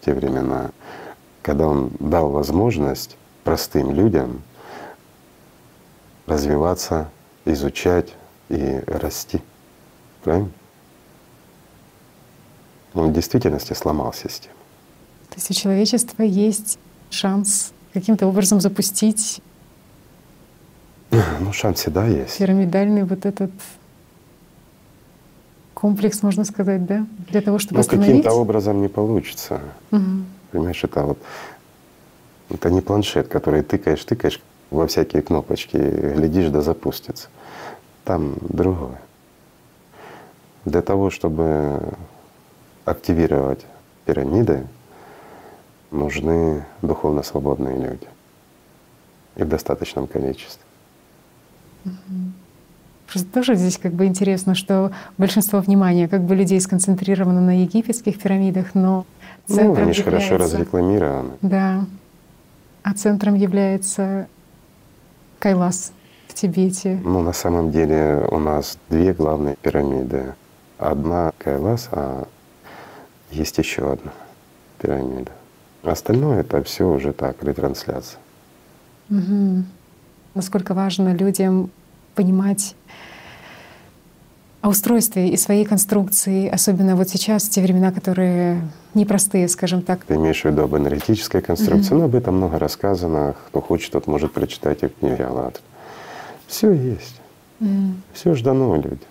Speaker 2: в те времена, когда он дал возможность простым людям развиваться, изучать и расти. Правильно? Он в действительности сломал систему.
Speaker 1: То есть у человечества есть шанс каким-то образом запустить <laughs>
Speaker 2: ну, шанс всегда есть.
Speaker 1: Пирамидальный вот этот комплекс, можно сказать, да? Для того, чтобы
Speaker 2: Ну, каким-то образом не получится.
Speaker 1: Угу.
Speaker 2: Понимаешь, это вот это не планшет, который тыкаешь, тыкаешь во всякие кнопочки, глядишь, да запустится. Там другое. Для того, чтобы активировать пирамиды, нужны духовно свободные люди. И в достаточном количестве.
Speaker 1: Просто тоже здесь как бы интересно, что большинство внимания как бы людей сконцентрировано на египетских пирамидах, но
Speaker 2: центром ну, они же является... хорошо разрекламированы.
Speaker 1: Да. А центром является Кайлас в Тибете.
Speaker 2: Ну, на самом деле у нас две главные пирамиды. Одна Кайлас, а есть еще одна пирамида. Остальное это все уже так, ретрансляция.
Speaker 1: Угу насколько важно людям понимать о устройстве и своей конструкции, особенно вот сейчас, в те времена, которые непростые, скажем так.
Speaker 2: Ты имеешь в виду об энергетической конструкции, mm-hmm. но об этом много рассказано. Кто хочет, тот может прочитать и в книге «АЛЛАТРА». Все есть. Mm. Все ждано люди.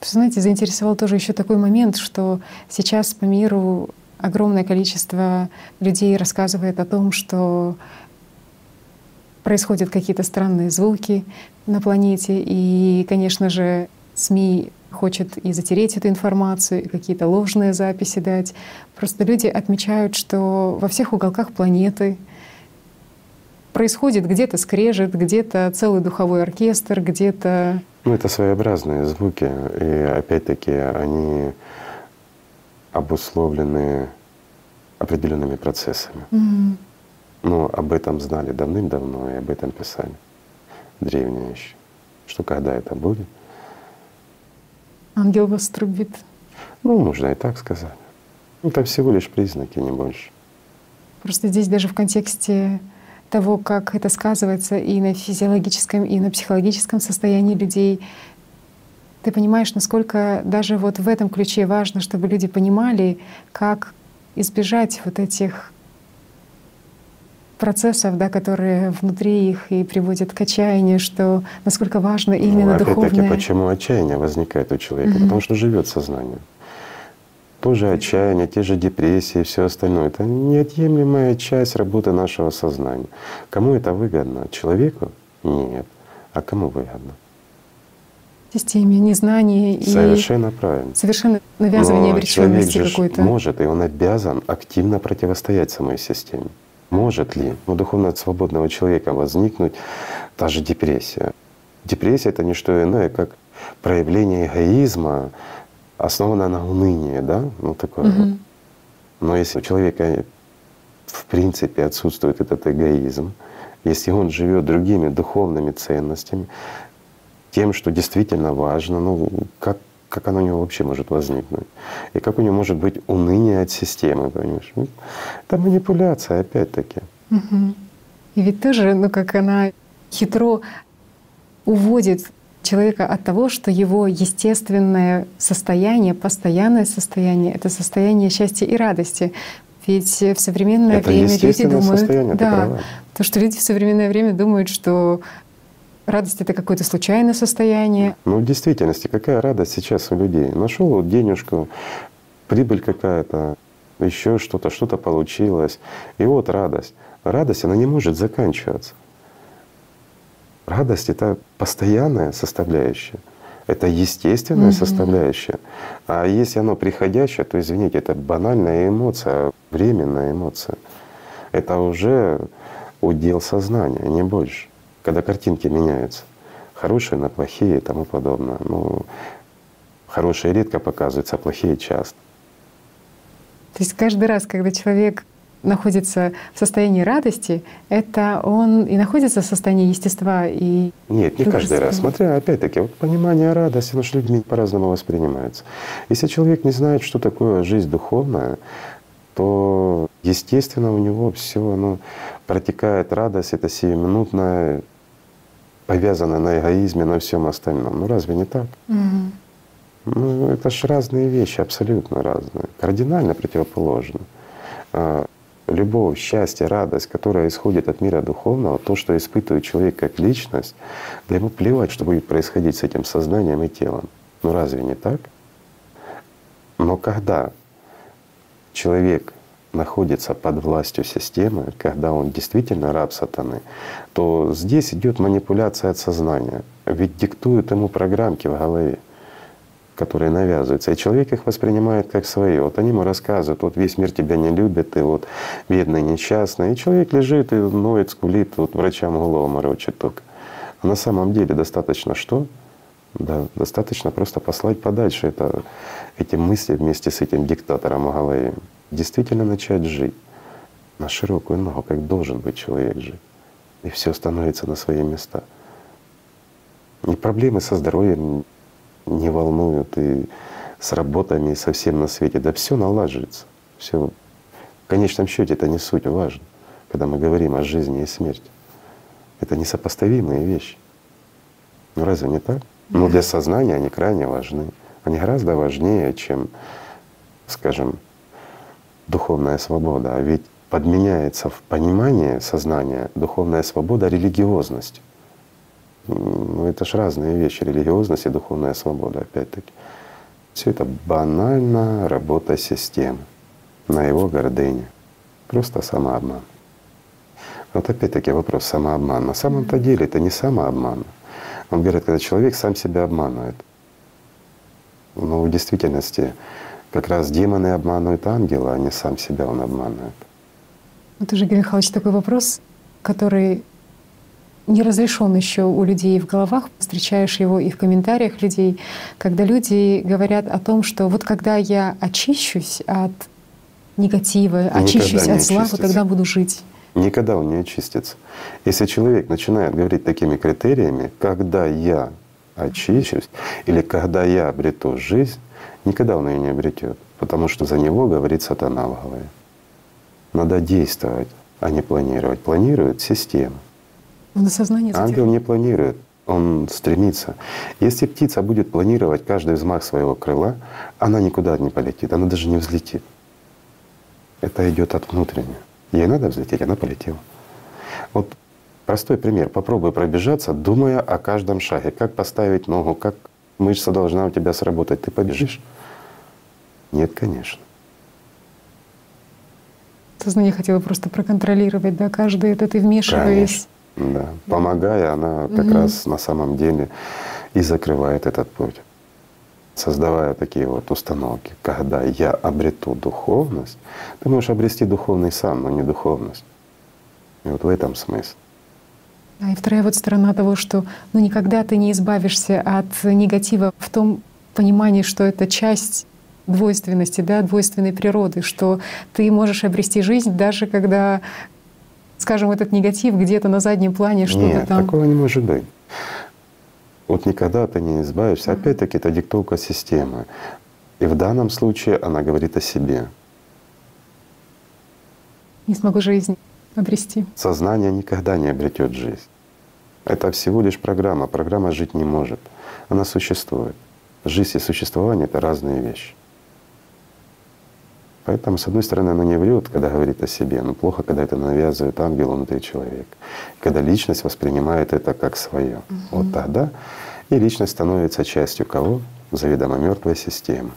Speaker 1: Знаете, заинтересовал тоже еще такой момент, что сейчас по миру огромное количество людей рассказывает о том, что происходят какие-то странные звуки на планете, и, конечно же, СМИ хочет и затереть эту информацию, и какие-то ложные записи дать. Просто люди отмечают, что во всех уголках планеты происходит где-то скрежет, где-то целый духовой оркестр, где-то...
Speaker 2: Ну, это своеобразные звуки, и опять-таки они обусловлены определенными процессами.
Speaker 1: Mm-hmm.
Speaker 2: Но об этом знали давным-давно и об этом писали древние еще, что когда это будет.
Speaker 1: Ангел вас трубит.
Speaker 2: Ну, можно и так сказать. Это всего лишь признаки, не больше.
Speaker 1: Просто здесь даже в контексте того, как это сказывается и на физиологическом, и на психологическом состоянии людей, ты понимаешь, насколько даже вот в этом ключе важно, чтобы люди понимали, как избежать вот этих процессов, да, которые внутри их и приводят к отчаянию, что насколько важно ну, именно ну, духовное.
Speaker 2: Опять-таки, почему отчаяние возникает у человека? Mm-hmm. Потому что живет сознание. Тоже отчаяние, те же депрессии и все остальное. Это неотъемлемая часть работы нашего сознания. Кому это выгодно? Человеку? Нет. А кому выгодно?
Speaker 1: Системе незнания и
Speaker 2: совершенно правильно.
Speaker 1: Совершенно навязывание обреченности какой-то.
Speaker 2: Может, и он обязан активно противостоять самой системе. Может ли у духовно свободного человека возникнуть та же депрессия? Депрессия — это не что иное, как проявление эгоизма, основанное на унынии, да? Ну такое. Угу. Но если у человека в принципе отсутствует этот эгоизм, если он живет другими духовными ценностями, тем, что действительно важно, ну как как оно у него вообще может возникнуть? И как у него может быть уныние от системы, понимаешь? Ну, это манипуляция, опять-таки.
Speaker 1: Угу. И ведь тоже, ну как она хитро уводит человека от того, что его естественное состояние, постоянное состояние — это состояние счастья и радости. Ведь в современное
Speaker 2: это
Speaker 1: время люди думают,
Speaker 2: да,
Speaker 1: то, что люди в современное время думают, что радость это какое-то случайное состояние.
Speaker 2: Ну, в действительности, какая радость сейчас у людей? Нашел денежку, прибыль какая-то, еще что-то, что-то получилось. И вот радость. Радость, она не может заканчиваться. Радость — это постоянная составляющая, это естественная mm-hmm. составляющая. А если оно приходящее, то, извините, это банальная эмоция, временная эмоция. Это уже удел сознания, не больше. Когда картинки меняются, хорошие на плохие и тому подобное. Ну, хорошие редко показываются, а плохие часто.
Speaker 1: То есть каждый раз, когда человек находится в состоянии радости, это он и находится в состоянии естества и
Speaker 2: Нет, не каждый раз. Смотря, опять-таки, вот понимание радости, оно же людьми по-разному воспринимается. Если человек не знает, что такое жизнь духовная, то, естественно, у него все оно протекает радость, это сиюминутное, повязано на эгоизме, на всем остальном. Ну разве не так?
Speaker 1: Угу.
Speaker 2: Ну, это же разные вещи, абсолютно разные, кардинально противоположны. А, любовь, счастье, радость, которая исходит от мира духовного, то, что испытывает человек как личность, да ему плевать, что будет происходить с этим сознанием и телом. Ну разве не так? Но когда человек находится под властью системы, когда он действительно раб сатаны, то здесь идет манипуляция от сознания. Ведь диктуют ему программки в голове которые навязываются. И человек их воспринимает как свои. Вот они ему рассказывают, вот весь мир тебя не любит, ты вот бедный, несчастный. И человек лежит и ноет, скулит, вот врачам голову морочит только. А на самом деле достаточно что? Да, достаточно просто послать подальше это, эти мысли вместе с этим диктатором в голове. Действительно начать жить на широкую ногу, как должен быть человек жить. И все становится на свои места. И проблемы со здоровьем не волнуют и с работами, и со всем на свете. Да все налаживается. Все. В конечном счете это не суть важно, когда мы говорим о жизни и смерти. Это несопоставимые вещи. Ну разве не так? Но для сознания они крайне важны. Они гораздо важнее, чем, скажем, духовная свобода. А ведь подменяется в понимании сознания духовная свобода религиозностью. Ну это ж разные вещи, религиозность и духовная свобода, опять-таки. Все это банально работа системы на его гордыне. Просто самообман. Вот опять-таки вопрос самообман. На самом-то деле это не самообман. Он говорит, когда человек сам себя обманывает. Но в действительности как раз демоны обманывают ангела, а не сам себя он обманывает.
Speaker 1: Вот уже, Игорь Михайлович, такой вопрос, который не разрешен еще у людей в головах, встречаешь его и в комментариях людей, когда люди говорят о том, что вот когда я очищусь от негатива, Никогда очищусь от зла, вот тогда буду жить.
Speaker 2: Никогда он не очистится. Если человек начинает говорить такими критериями, когда я очищусь или когда я обрету жизнь, никогда он ее не обретет, потому что за него говорит сатана в голове. Надо действовать, а не планировать. Планирует система.
Speaker 1: На сознание
Speaker 2: Ангел не планирует, он стремится. Если птица будет планировать каждый взмах своего крыла, она никуда не полетит, она даже не взлетит. Это идет от внутреннего. Ей надо взлететь, она полетела. Вот простой пример. Попробуй пробежаться, думая о каждом шаге. Как поставить ногу, как мышца должна у тебя сработать. Ты побежишь? Нет, конечно.
Speaker 1: Сознание хотело просто проконтролировать, да, каждый это ты вмешиваясь. Конечно.
Speaker 2: Да. Помогая, она как угу. раз на самом деле и закрывает этот путь, создавая такие вот установки. Когда я обрету духовность, ты можешь обрести духовный сам, но не духовность. И вот в этом смысл.
Speaker 1: А и вторая вот сторона того, что ну, никогда ты не избавишься от негатива в том понимании, что это часть двойственности, да, двойственной природы, что ты можешь обрести жизнь даже когда скажем, этот негатив где-то на заднем плане что-то
Speaker 2: Нет,
Speaker 1: там?
Speaker 2: такого не может быть. Вот никогда ты не избавишься. Опять-таки, это диктовка системы. И в данном случае она говорит о себе.
Speaker 1: Не смогу жизнь обрести.
Speaker 2: Сознание никогда не обретет жизнь. Это всего лишь программа. Программа жить не может. Она существует. Жизнь и существование — это разные вещи. Поэтому, с одной стороны, она не врет, когда говорит о себе, но плохо, когда это навязывает ангел внутри человека. Когда личность воспринимает это как свое. Угу. Вот тогда и личность становится частью кого? Заведомо мертвой системы.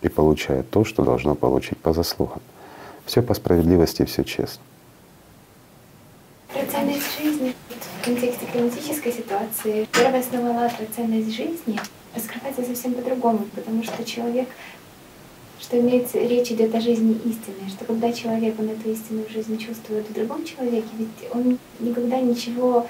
Speaker 2: И получает то, что должно получить по заслугам. Все по справедливости, все честно.
Speaker 5: Ценность жизни в контексте климатической ситуации первая основа АЛЛАТРА «Ценность жизни» раскрывается совсем по-другому, потому что человек что имеется, речь идет о жизни истинной, что когда человек, он эту истинную жизнь чувствует в другом человеке, ведь он никогда ничего,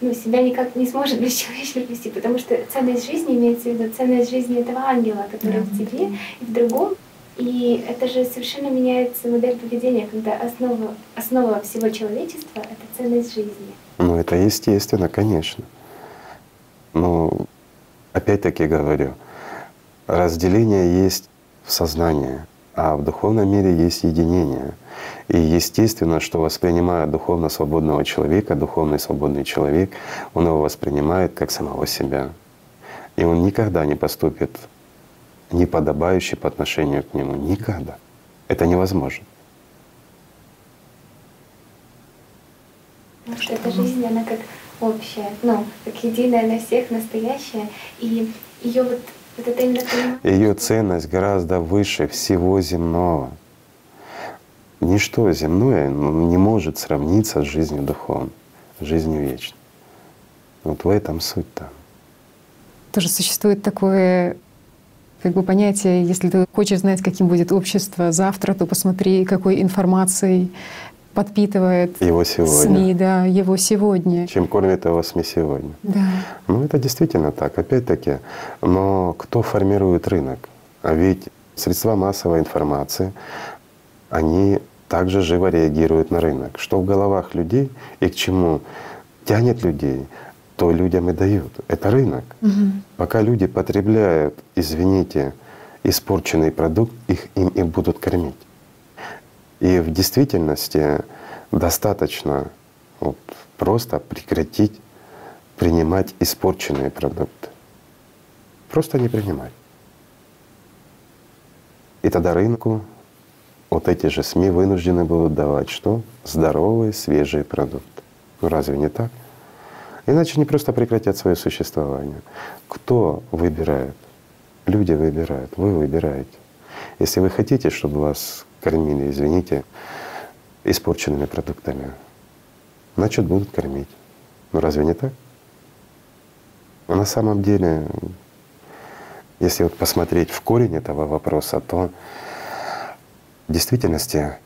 Speaker 5: ну, себя никак не сможет <laughs> бесчеловечно вести, потому что ценность жизни имеется в виду ценность жизни этого ангела, который да. в тебе и в другом. И это же совершенно меняется модель поведения, когда основа, основа всего человечества — это ценность жизни.
Speaker 2: Ну, это естественно, конечно. Но опять-таки говорю, разделение есть в сознании, а в духовном мире есть единение. И естественно, что воспринимая духовно свободного человека, духовный свободный человек, он его воспринимает как самого себя. И он никогда не поступит неподобающе по отношению к нему. Никогда. Это невозможно.
Speaker 5: Потому что эта жизнь, она как общая, ну, как единая на всех, настоящая. И ее вот
Speaker 2: ее ценность гораздо выше всего земного. Ничто земное ну, не может сравниться с жизнью духовной, жизнью вечной. Вот в этом суть-то.
Speaker 1: Тоже существует такое как бы понятие, если ты хочешь знать, каким будет общество завтра, то посмотри, какой информацией подпитывает
Speaker 2: его сегодня.
Speaker 1: СМИ, да, его сегодня.
Speaker 2: Чем кормит его СМИ сегодня.
Speaker 1: Да.
Speaker 2: Ну это действительно так, опять-таки. Но кто формирует рынок? А ведь средства массовой информации, они также живо реагируют на рынок. Что в головах людей и к чему тянет людей, то людям и дают. Это рынок.
Speaker 1: Угу.
Speaker 2: Пока люди потребляют, извините, испорченный продукт, их им и будут кормить. И в действительности достаточно вот, просто прекратить принимать испорченные продукты. Просто не принимать. И тогда рынку вот эти же СМИ вынуждены будут давать что? Здоровые, свежие продукты. Ну разве не так? Иначе они просто прекратят свое существование. Кто выбирает? Люди выбирают, вы выбираете. Если вы хотите, чтобы вас кормили, извините, испорченными продуктами, значит будут кормить. Ну разве не так? Но на самом деле, если вот посмотреть в корень этого вопроса, то в действительности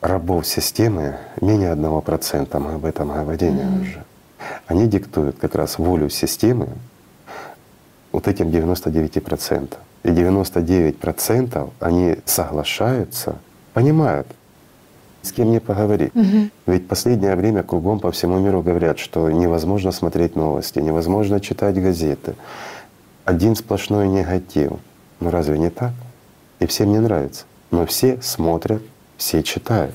Speaker 2: рабов системы менее одного процента, мы об этом говорили mm-hmm. уже. Они диктуют как раз волю системы вот этим 99%. И 99% они соглашаются понимают, с кем мне поговорить.
Speaker 1: Угу.
Speaker 2: Ведь последнее время кругом по всему миру говорят, что невозможно смотреть новости, невозможно читать газеты. Один сплошной негатив. Ну разве не так? И всем не нравится. Но все смотрят, все читают.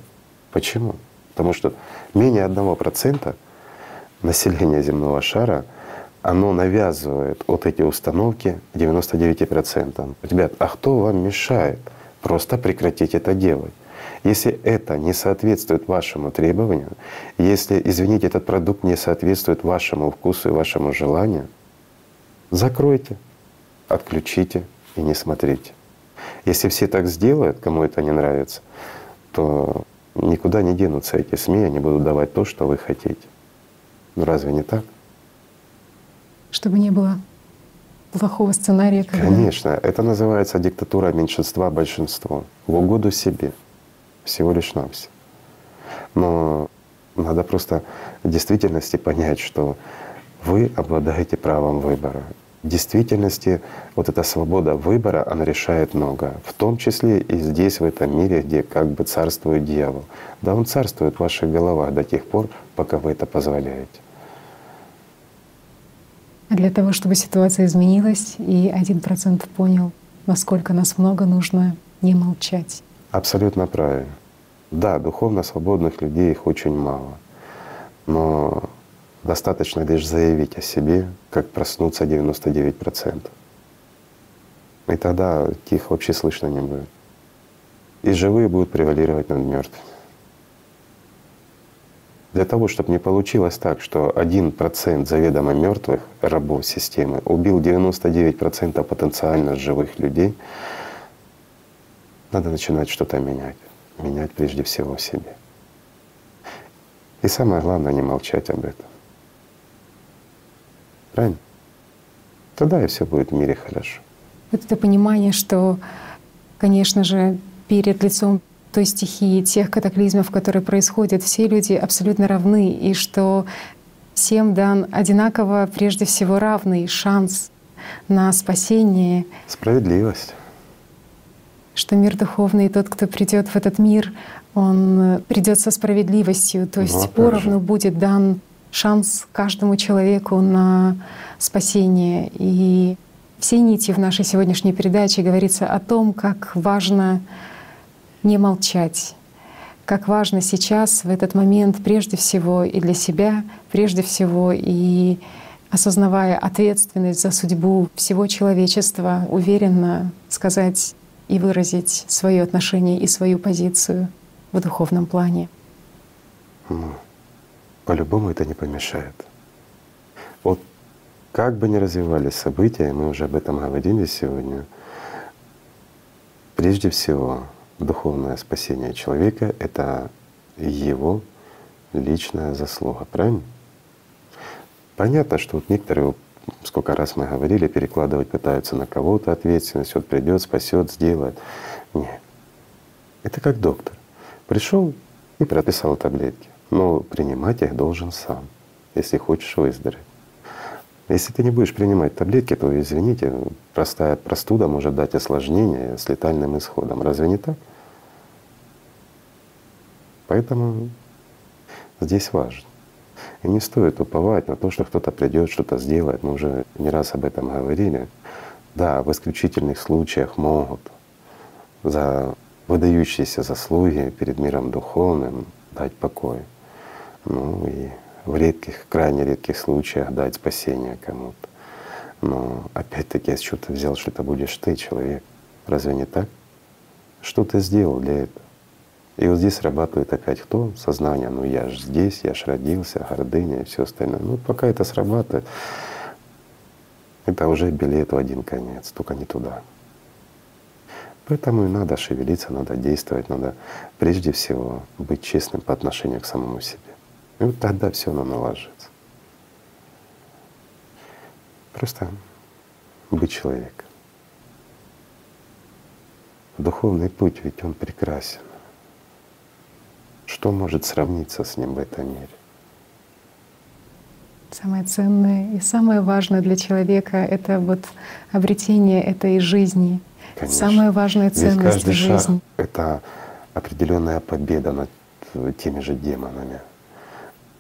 Speaker 2: Почему? Потому что менее одного процента населения земного шара оно навязывает вот эти установки 99%. Ребят, а кто вам мешает? Просто прекратить это делать. Если это не соответствует вашему требованию, если, извините, этот продукт не соответствует вашему вкусу и вашему желанию, закройте, отключите и не смотрите. Если все так сделают, кому это не нравится, то никуда не денутся эти СМИ, они будут давать то, что вы хотите. Ну разве не так?
Speaker 1: Чтобы не было плохого сценария.
Speaker 2: Когда... Конечно, это называется диктатура меньшинства большинству в угоду себе, всего лишь навсего. Но надо просто в действительности понять, что вы обладаете правом выбора. В действительности вот эта свобода выбора, она решает много, в том числе и здесь, в этом мире, где как бы царствует дьявол. Да, он царствует в ваших головах до тех пор, пока вы это позволяете.
Speaker 1: Для того, чтобы ситуация изменилась, и один процент понял, насколько нас много, нужно не молчать.
Speaker 2: Абсолютно правильно. Да, духовно свободных людей их очень мало. Но достаточно лишь заявить о себе, как проснуться 99%. И тогда их вообще слышно не будет. И живые будут превалировать над мертвыми. Для того, чтобы не получилось так, что один процент заведомо мертвых рабов системы убил 99% потенциально живых людей, надо начинать что-то менять. Менять прежде всего в себе. И самое главное, не молчать об этом. Правильно? Тогда и все будет в мире хорошо.
Speaker 1: Вот это понимание, что, конечно же, перед лицом той стихии, тех катаклизмов, которые происходят, все люди абсолютно равны, и что всем дан одинаково, прежде всего, равный шанс на спасение.
Speaker 2: Справедливость.
Speaker 1: Что мир духовный, тот, кто придет в этот мир, он придет со справедливостью, то есть ну, поровну будет дан шанс каждому человеку на спасение. И всей нити в нашей сегодняшней передаче говорится о том, как важно не молчать, как важно сейчас, в этот момент, прежде всего и для себя, прежде всего и осознавая ответственность за судьбу всего человечества, уверенно сказать и выразить свое отношение и свою позицию в духовном плане.
Speaker 2: Ну, по-любому это не помешает. Вот как бы ни развивались события, мы уже об этом говорили сегодня, прежде всего духовное спасение человека — это его личная заслуга, правильно? Понятно, что вот некоторые, сколько раз мы говорили, перекладывать пытаются на кого-то ответственность, вот придет, спасет, сделает. Нет. Это как доктор. Пришел и прописал таблетки. Но принимать их должен сам, если хочешь выздороветь. Если ты не будешь принимать таблетки, то, извините, простая простуда может дать осложнение с летальным исходом. Разве не так? Поэтому здесь важно. И не стоит уповать на то, что кто-то придет, что-то сделает. Мы уже не раз об этом говорили. Да, в исключительных случаях могут за выдающиеся заслуги перед миром духовным дать покой. Ну и в редких, крайне редких случаях дать спасение кому-то. Но опять-таки, с чего-то взял, что это будешь ты, человек. Разве не так? Что ты сделал для этого? И вот здесь срабатывает опять кто? Сознание. Ну я же здесь, я ж родился, гордыня и все остальное. Ну пока это срабатывает, это уже билет в один конец, только не туда. Поэтому и надо шевелиться, надо действовать, надо прежде всего быть честным по отношению к самому себе. И вот тогда все оно налаживается. Просто быть человеком. Духовный путь, ведь он прекрасен. Что может сравниться с ним в этом мире?
Speaker 1: Самое ценное и самое важное для человека — это вот обретение этой жизни. Конечно. Самая важная ценность
Speaker 2: Ведь каждый
Speaker 1: жизни.
Speaker 2: Шаг — это определенная победа над теми же демонами.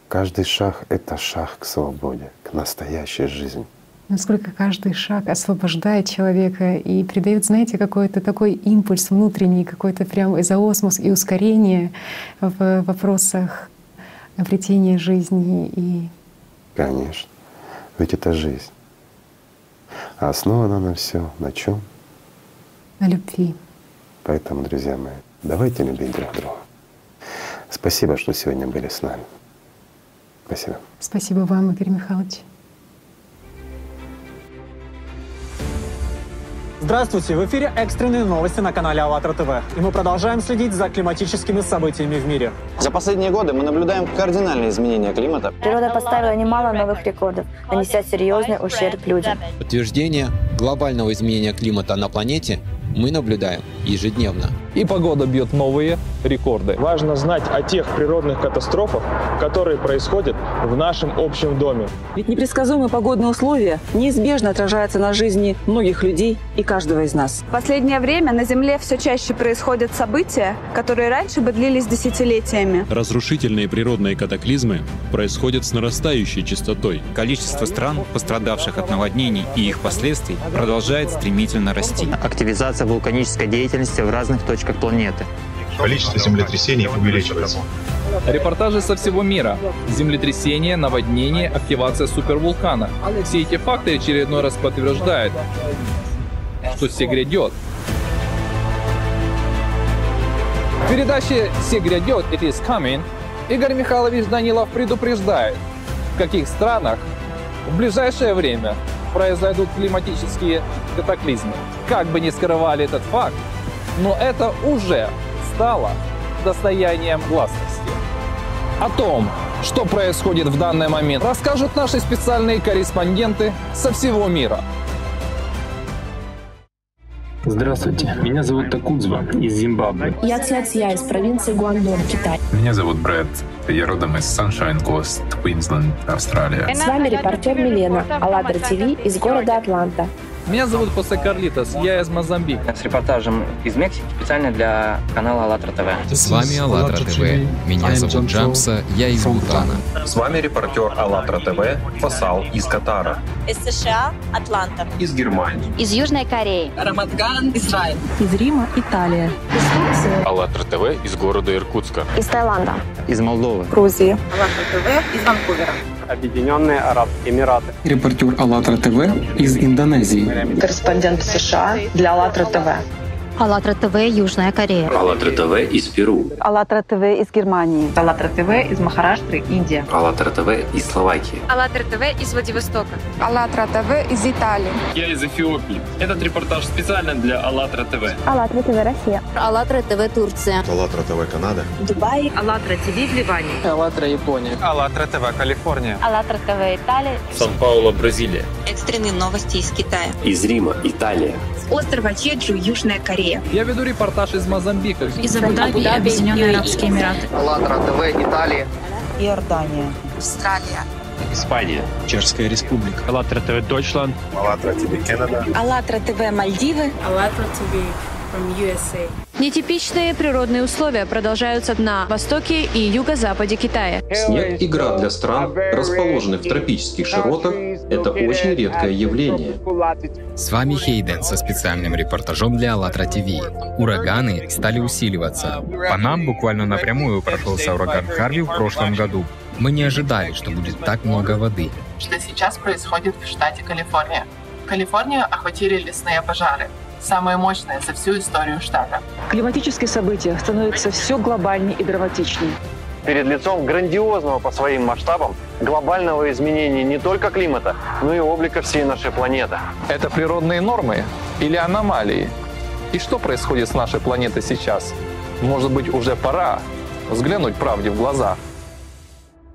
Speaker 2: Каждый шаг — это шаг к свободе, к настоящей жизни.
Speaker 1: Насколько каждый шаг освобождает человека и придает, знаете, какой-то такой импульс внутренний, какой-то прям изоосмос и ускорение в вопросах обретения жизни и.
Speaker 2: Конечно. Ведь это жизнь. А основана на все на чем?
Speaker 1: На любви.
Speaker 2: Поэтому, друзья мои, давайте любить друг друга. Спасибо, что сегодня были с нами. Спасибо.
Speaker 1: Спасибо вам, Игорь Михайлович.
Speaker 6: Здравствуйте! В эфире экстренные новости на канале АЛЛАТРА ТВ. И мы продолжаем следить за климатическими событиями в мире.
Speaker 7: За последние годы мы наблюдаем кардинальные изменения климата.
Speaker 8: Природа поставила немало новых рекордов, нанеся серьезный ущерб людям.
Speaker 9: Подтверждение глобального изменения климата на планете мы наблюдаем ежедневно.
Speaker 10: И погода бьет новые рекорды. Важно знать о тех природных катастрофах, которые происходят в нашем общем доме.
Speaker 11: Ведь непредсказуемые погодные условия неизбежно отражаются на жизни многих людей и каждого из нас.
Speaker 12: В последнее время на Земле все чаще происходят события, которые раньше бы длились десятилетиями.
Speaker 13: Разрушительные природные катаклизмы происходят с нарастающей частотой.
Speaker 14: Количество стран, пострадавших от наводнений и их последствий, продолжает стремительно расти.
Speaker 15: Активизация вулканической деятельности в разных точках планеты.
Speaker 16: количество землетрясений увеличивается.
Speaker 17: Репортажи со всего мира. Землетрясение, наводнение, активация супервулкана. Все эти факты очередной раз подтверждают, что все грядет. В передаче «Все грядет» «It is coming» Игорь Михайлович Данилов предупреждает, в каких странах в ближайшее время произойдут климатические катаклизмы. Как бы ни скрывали этот факт, но это уже стало достоянием гласности. О том, что происходит в данный момент, расскажут наши специальные корреспонденты со всего мира.
Speaker 18: Здравствуйте, меня зовут Такудзва из Зимбабве.
Speaker 19: Я Цяцья из провинции Гуандун, Китай.
Speaker 20: Меня зовут Брэд. Я родом из Sunshine Coast, Квинсленд, Австралия.
Speaker 19: С вами репортер Милена, АЛЛАТРА ТВ из города Атланта.
Speaker 17: Меня зовут Хосе Карлитос, я из Мозамбика.
Speaker 21: С репортажем из Мексики специально для канала АЛЛАТРА ТВ.
Speaker 9: С вами АЛЛАТРА ТВ. Меня зовут Джамса, я из Бутана.
Speaker 22: С вами репортер АЛЛАТРА ТВ Фасал из Катара.
Speaker 23: Из США, Атланта.
Speaker 22: Из Германии.
Speaker 23: Из Южной Кореи.
Speaker 24: Рамадган, Израиль.
Speaker 25: Из Рима, Италия.
Speaker 26: Из Турции. АЛЛАТРА ТВ из города Иркутска.
Speaker 23: Из Таиланда.
Speaker 9: Из Молдовы.
Speaker 25: Грузии.
Speaker 23: АЛЛАТРА ТВ из Ванкувера.
Speaker 27: Объединенные Арабские Эмираты.
Speaker 28: Репортер АЛЛАТРА ТВ из Индонезии.
Speaker 29: Корреспондент США для АЛЛАТРА ТВ.
Speaker 23: АЛЛАТРА ТВ Южная Корея.
Speaker 26: АЛЛАТРА ТВ из Перу.
Speaker 30: АЛЛАТРА ТВ из Германии.
Speaker 31: АЛЛАТРА ТВ из Махараштры, Индия.
Speaker 26: АЛЛАТРА ТВ из Словакии.
Speaker 23: АЛЛАТРА ТВ из Владивостока.
Speaker 32: АЛЛАТРА ТВ из Италии.
Speaker 33: Я из Эфиопии. Этот репортаж специально для АЛЛАТРА ТВ.
Speaker 34: АЛЛАТРА ТВ Россия.
Speaker 23: АЛЛАТРА ТВ Турция.
Speaker 35: АЛЛАТРА ТВ Канада.
Speaker 34: Дубай.
Speaker 36: АЛЛАТРА ТВ в Ливане.
Speaker 17: АЛЛАТРА Япония.
Speaker 33: АЛЛАТРА ТВ Калифорния.
Speaker 23: АЛЛАТРА ТВ Италия.
Speaker 26: Сан-Пауло, Бразилия.
Speaker 23: Экстренные новости из Китая.
Speaker 26: Из Рима, Италия.
Speaker 34: Острова Чеджу, Южная Корея.
Speaker 17: Я веду репортаж из Мозамбика.
Speaker 23: Из Абу-Даби, Объединенные Арабские Эмираты.
Speaker 27: АЛЛАТРА ТВ Италия.
Speaker 34: Иордания.
Speaker 23: Австралия.
Speaker 26: Испания.
Speaker 18: Чешская республика.
Speaker 33: АЛЛАТРА ТВ Дойчланд.
Speaker 35: АЛЛАТРА ТВ Канада.
Speaker 34: АЛЛАТРА ТВ Мальдивы.
Speaker 37: АЛЛАТРА ТВ from USA.
Speaker 38: Нетипичные природные условия продолжаются на востоке и юго-западе Китая.
Speaker 39: Снег и град для стран, расположенных в тропических широтах, это очень редкое явление.
Speaker 9: С вами Хейден со специальным репортажом для АЛЛАТРА ТВ. Ураганы стали усиливаться. По нам буквально напрямую прошелся ураган Харви в прошлом году. Мы не ожидали, что будет так много воды.
Speaker 40: Что сейчас происходит в штате Калифорния? Калифорнию охватили лесные пожары самые мощные за всю историю штата.
Speaker 41: Климатические события становятся все глобальнее и драматичнее.
Speaker 27: Перед лицом грандиозного по своим масштабам глобального изменения не только климата, но и облика всей нашей планеты.
Speaker 17: Это природные нормы или аномалии? И что происходит с нашей планетой сейчас? Может быть, уже пора взглянуть правде в глаза?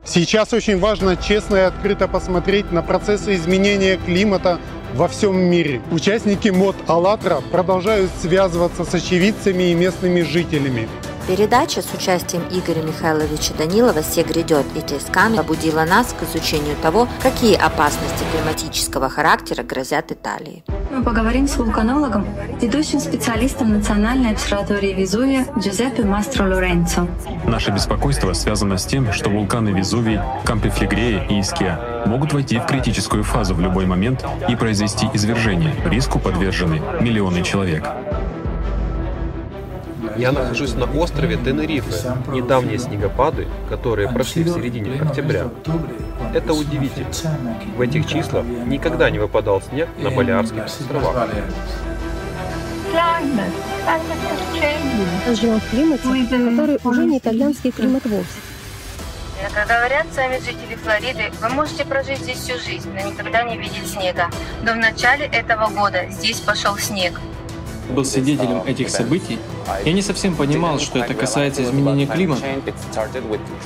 Speaker 42: Сейчас очень важно честно и открыто посмотреть на процессы изменения климата во всем мире. Участники МОД «АЛЛАТРА» продолжают связываться с очевидцами и местными жителями.
Speaker 23: Передача с участием Игоря Михайловича Данилова «Все грядет» и Тескан побудила нас к изучению того, какие опасности климатического характера грозят Италии.
Speaker 34: Мы поговорим с вулканологом, ведущим специалистом Национальной обсерватории Везувия Джузеппе Мастро Лоренцо.
Speaker 43: Наше беспокойство связано с тем, что вулканы Везувий, Кампифлегрея и Иския могут войти в критическую фазу в любой момент и произвести извержение. Риску подвержены миллионы человек.
Speaker 44: Я нахожусь на острове Тенерифе. Недавние снегопады, которые прошли в середине октября. Это удивительно. В этих числах никогда не выпадал снег на Балиарских островах.
Speaker 45: Живем в климате, который уже не итальянский климат вовсе.
Speaker 23: Как говорят сами жители Флориды, вы можете прожить здесь всю жизнь, но никогда не видеть снега. Но в начале этого года здесь пошел снег.
Speaker 18: Был свидетелем этих событий. Я не совсем понимал, что это касается изменения климата.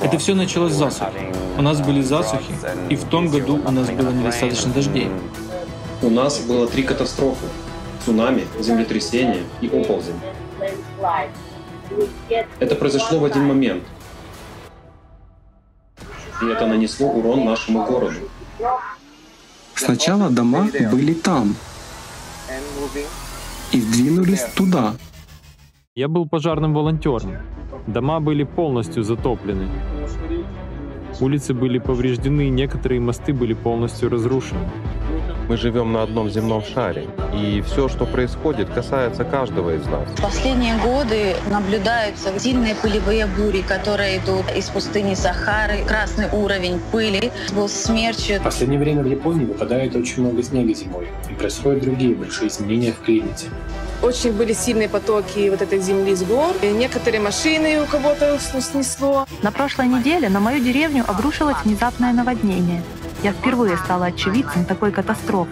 Speaker 18: Это все началось с засухи. У нас были засухи, и в том году у нас было недостаточно дождей.
Speaker 39: У нас было три катастрофы. Цунами, землетрясение и оползень. Это произошло в один момент. И это нанесло урон нашему городу.
Speaker 28: Сначала дома были там, и двинулись туда.
Speaker 10: Я был пожарным волонтером. Дома были полностью затоплены. Улицы были повреждены, некоторые мосты были полностью разрушены.
Speaker 46: Мы живем на одном земном шаре, и все, что происходит, касается каждого из нас.
Speaker 47: Последние годы наблюдаются сильные пылевые бури, которые идут из пустыни Сахары. Красный уровень пыли был смерчью.
Speaker 48: В последнее время в Японии выпадает очень много снега зимой, и происходят другие большие изменения в климате.
Speaker 49: Очень были сильные потоки вот этой земли с гор. И некоторые машины у кого-то снесло.
Speaker 50: На прошлой неделе на мою деревню обрушилось внезапное наводнение. Я впервые стала очевидцем такой катастрофы.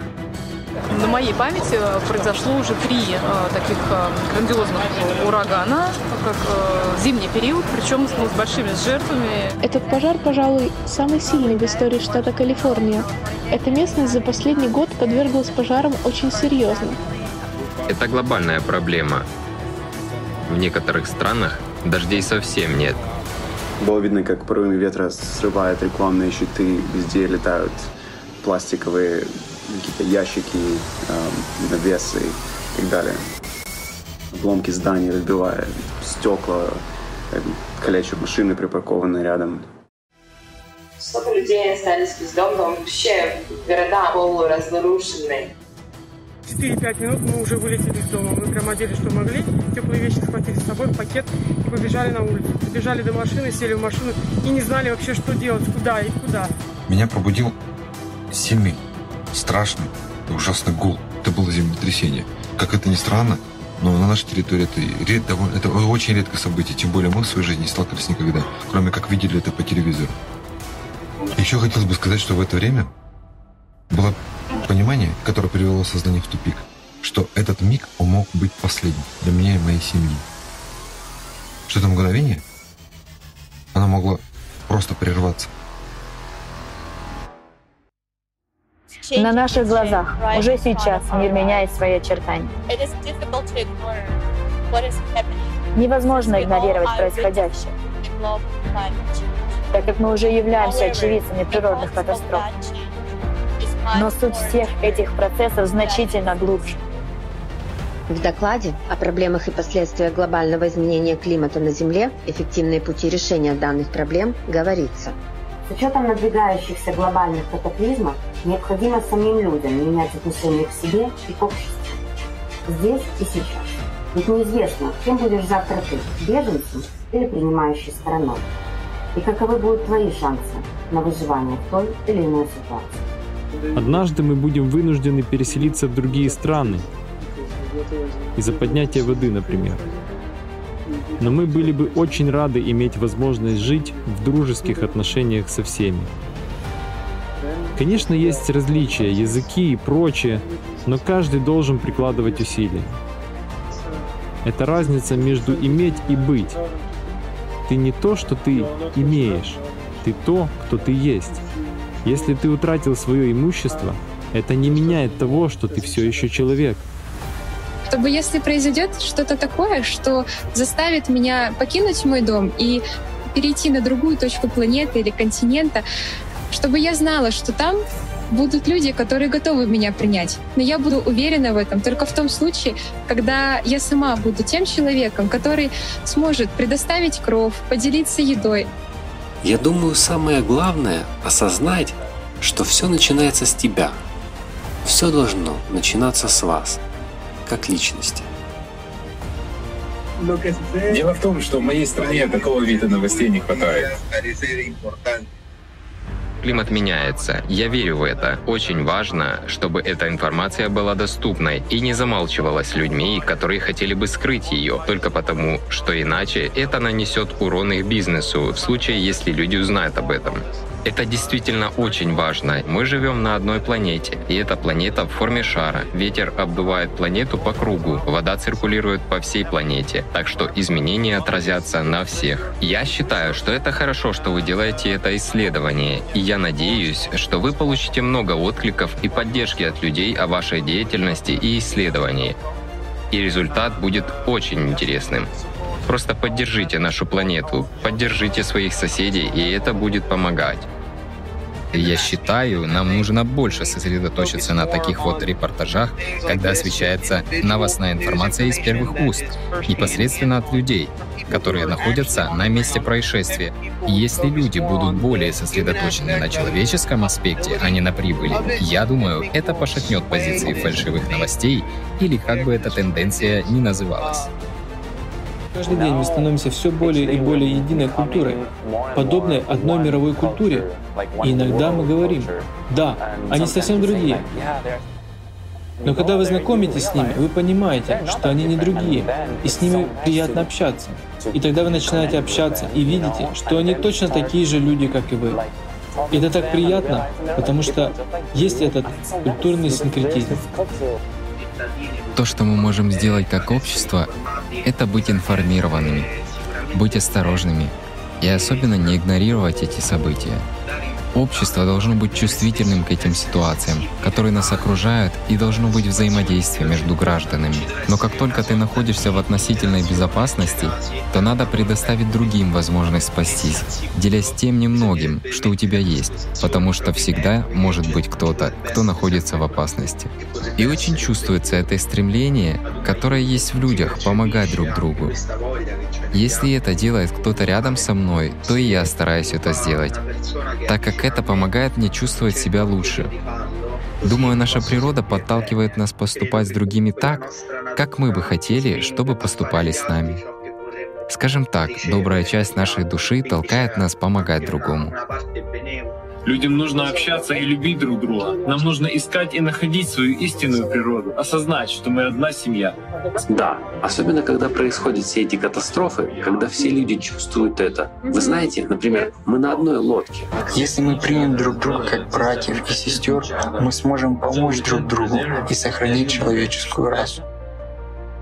Speaker 49: На моей памяти произошло уже три э, таких э, грандиозных урагана, как э, зимний период, причем с, ну, с большими жертвами.
Speaker 45: Этот пожар, пожалуй, самый сильный в истории штата Калифорния. Эта местность за последний год подверглась пожарам очень серьезно.
Speaker 9: Это глобальная проблема. В некоторых странах дождей совсем нет.
Speaker 51: Было видно, как порывами ветра срывают рекламные щиты, везде летают пластиковые какие-то ящики, э, навесы и так далее. Обломки зданий разбивая, стекла, э, калечат машины, припаркованные рядом.
Speaker 52: Сколько людей остались без дома, вообще города полуразрушенные.
Speaker 49: 4-5 минут мы уже вылетели из дома. Мы прям одели, что могли. Теплые вещи схватили с собой, пакет и побежали на улицу. Побежали до машины, сели в машину и не знали вообще, что делать, куда и куда.
Speaker 44: Меня пробудил сильный, страшный и ужасный гул. Это было землетрясение. Как это ни странно, но на нашей территории это, ред, это очень редкое событие. Тем более мы в своей жизни не сталкивались никогда, кроме как видели это по телевизору. Еще хотелось бы сказать, что в это время было понимание, которое привело сознание в тупик, что этот миг он мог быть последним для меня и моей семьи. Что это мгновение, оно могло просто прерваться.
Speaker 50: На наших глазах уже сейчас мир меняет свои очертания. Невозможно игнорировать происходящее, так как мы уже являемся очевидцами природных катастроф. Но суть всех этих процессов значительно глубже.
Speaker 23: В докладе о проблемах и последствиях глобального изменения климата на Земле «Эффективные пути решения данных проблем» говорится.
Speaker 53: С учетом надвигающихся глобальных катаклизмов необходимо самим людям менять отношение к себе и к обществу. Здесь и сейчас. Ведь неизвестно, кем будешь завтра ты – беженцем или принимающей стороной. И каковы будут твои шансы на выживание в той или иной ситуации.
Speaker 10: Однажды мы будем вынуждены переселиться в другие страны из-за поднятия воды, например. Но мы были бы очень рады иметь возможность жить в дружеских отношениях со всеми. Конечно, есть различия, языки и прочее, но каждый должен прикладывать усилия. Это разница между иметь и быть. Ты не то, что ты имеешь, ты то, кто ты есть. Если ты утратил свое имущество, это не меняет того, что ты все еще человек
Speaker 54: чтобы если произойдет что-то такое, что заставит меня покинуть мой дом и перейти на другую точку планеты или континента, чтобы я знала, что там будут люди, которые готовы меня принять. Но я буду уверена в этом только в том случае, когда я сама буду тем человеком, который сможет предоставить кров, поделиться едой.
Speaker 55: Я думаю, самое главное — осознать, что все начинается с тебя. Все должно начинаться с вас как личности.
Speaker 56: Дело в том, что в моей стране такого вида новостей не хватает.
Speaker 9: Климат меняется. Я верю в это. Очень важно, чтобы эта информация была доступной и не замалчивалась людьми, которые хотели бы скрыть ее, только потому, что иначе это нанесет урон их бизнесу в случае, если люди узнают об этом. Это действительно очень важно. Мы живем на одной планете, и эта планета в форме шара. Ветер обдувает планету по кругу, вода циркулирует по всей планете, так что изменения отразятся на всех. Я считаю, что это хорошо, что вы делаете это исследование, и я надеюсь, что вы получите много откликов и поддержки от людей о вашей деятельности и исследовании. И результат будет очень интересным. Просто поддержите нашу планету, поддержите своих соседей, и это будет помогать. Я считаю, нам нужно больше сосредоточиться на таких вот репортажах, когда освещается новостная информация из первых уст, непосредственно от людей, которые находятся на месте происшествия. Если люди будут более сосредоточены на человеческом аспекте, а не на прибыли, я думаю, это пошатнет позиции фальшивых новостей или как бы эта тенденция ни называлась.
Speaker 18: Каждый день мы становимся все более и более единой культурой, подобной одной мировой культуре. И иногда мы говорим, да, они совсем другие. Но когда вы знакомитесь с ними, вы понимаете, что они не другие, и с ними приятно общаться. И тогда вы начинаете общаться и видите, что они точно такие же люди, как и вы. И это так приятно, потому что есть этот культурный синкретизм.
Speaker 9: То, что мы можем сделать как общество, это быть информированными, быть осторожными и особенно не игнорировать эти события. Общество должно быть чувствительным к этим ситуациям, которые нас окружают, и должно быть взаимодействие между гражданами. Но как только ты находишься в относительной безопасности, то надо предоставить другим возможность спастись, делясь тем немногим, что у тебя есть, потому что всегда может быть кто-то, кто находится в опасности. И очень чувствуется это стремление, которое есть в людях, помогать друг другу. Если это делает кто-то рядом со мной, то и я стараюсь это сделать, так как это помогает мне чувствовать себя лучше. Думаю, наша природа подталкивает нас поступать с другими так, как мы бы хотели, чтобы поступали с нами. Скажем так, добрая часть нашей души толкает нас помогать другому.
Speaker 48: Людям нужно общаться и любить друг друга. Нам нужно искать и находить свою истинную природу, осознать, что мы одна семья.
Speaker 55: Да, особенно когда происходят все эти катастрофы, когда все люди чувствуют это. Вы знаете, например, мы на одной лодке.
Speaker 57: Если мы примем друг друга как братьев и сестер, мы сможем помочь друг другу и сохранить человеческую расу.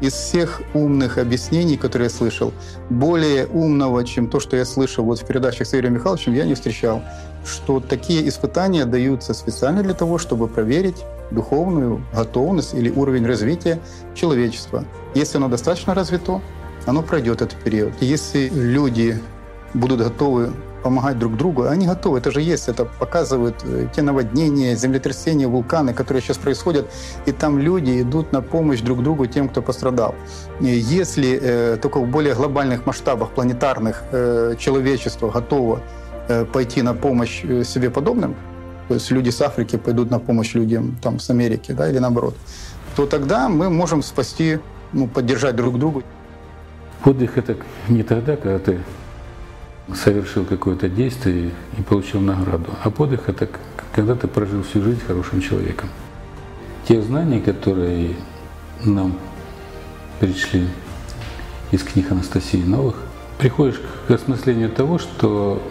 Speaker 58: Из всех умных объяснений, которые я слышал, более умного, чем то, что я слышал вот в передачах с Игорем Михайловичем, я не встречал. Что такие испытания даются специально для того, чтобы проверить духовную готовность или уровень развития человечества. Если оно достаточно развито, оно пройдет этот период. Если люди будут готовы помогать друг другу. Они готовы, это же есть, это показывают э, те наводнения, землетрясения, вулканы, которые сейчас происходят, и там люди идут на помощь друг другу тем, кто пострадал. Если э, только в более глобальных масштабах, планетарных, э, человечество готово э, пойти на помощь э, себе подобным, то есть люди с Африки пойдут на помощь людям там, с Америки, да, или наоборот, то тогда мы можем спасти, ну, поддержать друг друга.
Speaker 59: Отдых – это не тогда, когда ты совершил какое-то действие и получил награду. А подвиг – это когда ты прожил всю жизнь хорошим человеком. Те знания, которые нам пришли из книг Анастасии Новых, приходишь к осмыслению того, что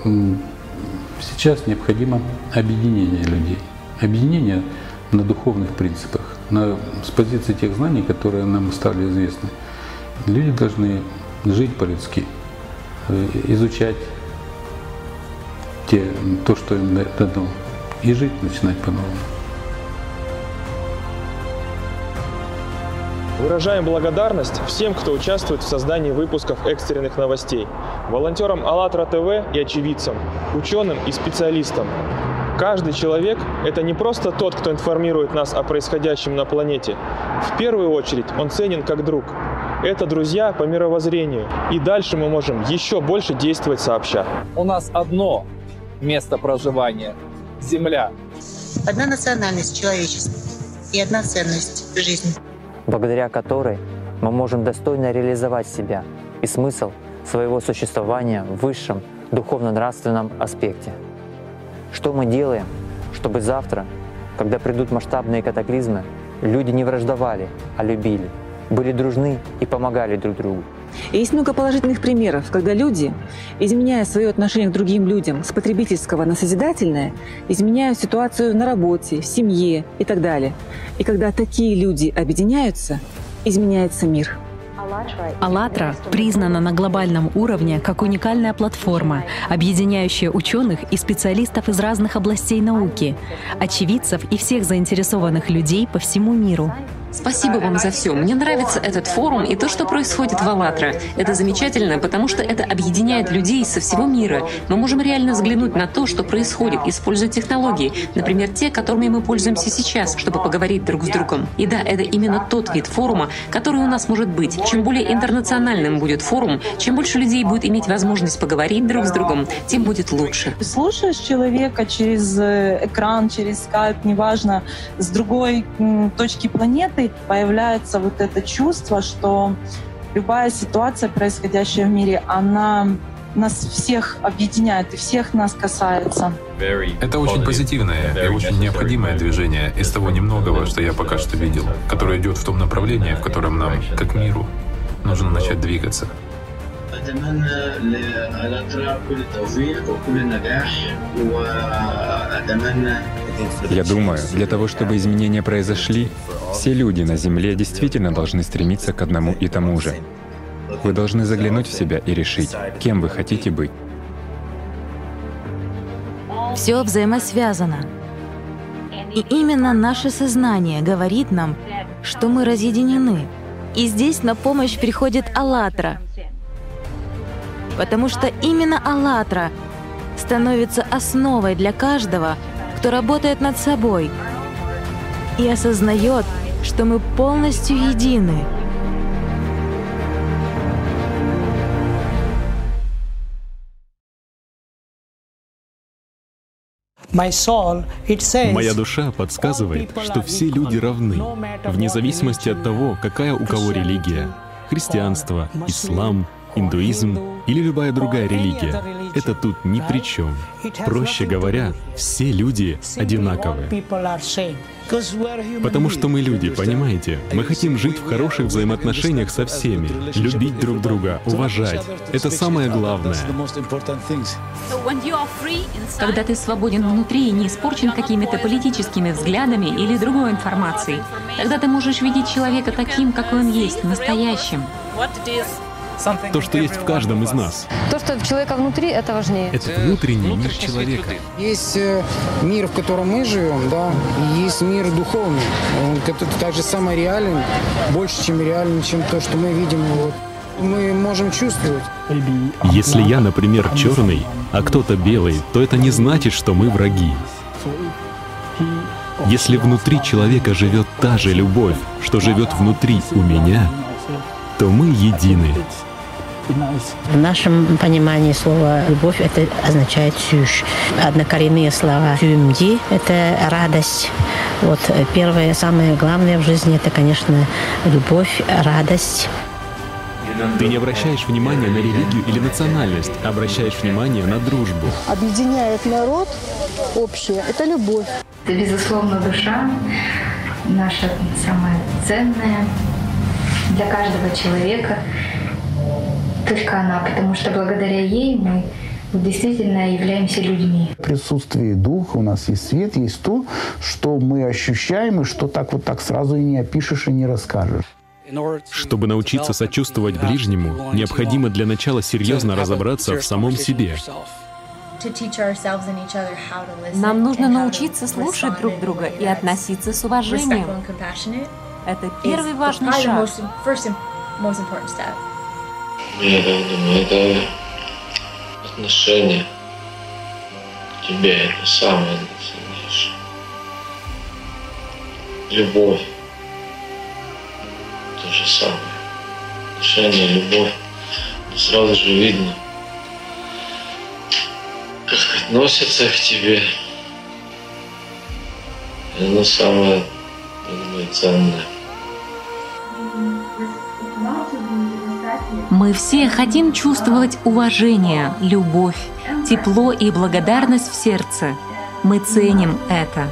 Speaker 59: сейчас необходимо объединение людей. Объединение на духовных принципах, на, с позиции тех знаний, которые нам стали известны. Люди должны жить по-людски, изучать те, то, что им дано, и жить начинать по-новому. Выражаем благодарность всем, кто участвует в создании выпусков экстренных новостей, волонтерам АЛЛАТРА ТВ и очевидцам, ученым и специалистам. Каждый человек – это не просто тот, кто информирует нас о происходящем на планете. В первую очередь он ценен как друг – это друзья по мировоззрению. И дальше мы можем еще больше действовать сообща.
Speaker 60: У нас одно место проживания – Земля.
Speaker 61: Одна национальность – человечество. И одна ценность – жизнь.
Speaker 25: Благодаря которой мы можем достойно реализовать себя и смысл своего существования в высшем духовно-нравственном аспекте. Что мы делаем, чтобы завтра, когда придут масштабные катаклизмы, люди не враждовали, а любили – были дружны и помогали друг другу.
Speaker 34: Есть много положительных примеров, когда люди, изменяя свое отношение к другим людям с потребительского на созидательное, изменяют ситуацию на работе, в семье и так далее. И когда такие люди объединяются, изменяется мир.
Speaker 62: АЛЛАТРА признана на глобальном уровне как уникальная платформа, объединяющая ученых и специалистов из разных областей науки, очевидцев и всех заинтересованных людей по всему миру.
Speaker 63: Спасибо вам за все. Мне нравится этот форум и то, что происходит в «АЛЛАТРА». Это замечательно, потому что это объединяет людей со всего мира. Мы можем реально взглянуть на то, что происходит, используя технологии, например, те, которыми мы пользуемся сейчас, чтобы поговорить друг с другом. И да, это именно тот вид форума, который у нас может быть. Чем более интернациональным будет форум, чем больше людей будет иметь возможность поговорить друг с другом, тем будет лучше.
Speaker 64: Слушаешь человека через э, экран, через скайп, неважно, с другой точки планеты, появляется вот это чувство, что любая ситуация, происходящая в мире, она нас всех объединяет и всех нас касается.
Speaker 20: Это очень позитивное и очень необходимое движение из того немногого, что я пока что видел, которое идет в том направлении, в котором нам, как миру, нужно начать двигаться.
Speaker 65: Я думаю, для того, чтобы изменения произошли, все люди на Земле действительно должны стремиться к одному и тому же. Вы должны заглянуть в себя и решить, кем вы хотите быть.
Speaker 23: Все взаимосвязано. И именно наше сознание говорит нам, что мы разъединены. И здесь на помощь приходит «АЛЛАТРА», потому что именно «АЛЛАТРА» становится основой для каждого, кто работает над собой и осознает, что мы полностью едины.
Speaker 43: Моя душа подсказывает, что все люди равны, вне зависимости от того, какая у кого религия. Христианство, ислам, индуизм или любая другая религия. Это тут ни при чем. Проще говоря, все люди одинаковы. Потому что мы люди, понимаете? Мы хотим жить в хороших взаимоотношениях со всеми, любить друг друга, уважать. Это самое главное.
Speaker 63: Когда ты свободен внутри и не испорчен какими-то политическими взглядами или другой информацией, тогда ты можешь видеть человека таким, какой он есть, настоящим.
Speaker 43: То, что есть в каждом из нас.
Speaker 66: То, что у человека внутри, это важнее.
Speaker 43: Это внутренний мир человека.
Speaker 67: Есть э, мир, в котором мы живем, да, и есть мир духовный. Он так же самое реален, больше, чем реален, чем то, что мы видим. Вот. Мы можем чувствовать.
Speaker 43: Если я, например, черный, а кто-то белый, то это не значит, что мы враги. Если внутри человека живет та же любовь, что живет внутри у меня, то мы едины.
Speaker 68: В нашем понимании слова «любовь» это означает «сюш». Однокоренные слова «сюмди» — это радость. Вот первое, самое главное в жизни — это, конечно, любовь, радость.
Speaker 43: Ты не обращаешь внимания на религию или национальность, а обращаешь внимание на дружбу.
Speaker 66: Объединяет народ общее — это любовь.
Speaker 69: Это, безусловно, душа, наша самая ценная для каждого человека только она, потому что благодаря ей мы действительно являемся людьми.
Speaker 67: В присутствии Духа у нас есть свет, есть то, что мы ощущаем, и что так вот так сразу и не опишешь, и не расскажешь.
Speaker 43: Чтобы научиться сочувствовать ближнему, необходимо для начала серьезно разобраться в самом себе.
Speaker 63: Нам нужно научиться слушать друг друга и относиться с уважением. Это первый важный шаг.
Speaker 49: Я так думаю, это отношение к тебе, это самое ценнейшее. Любовь. То же самое. Отношение, любовь. Но сразу же видно, как относятся к тебе. Это самое, я думаю, ценное.
Speaker 63: Мы все хотим чувствовать уважение, любовь, тепло и благодарность в сердце. Мы ценим это.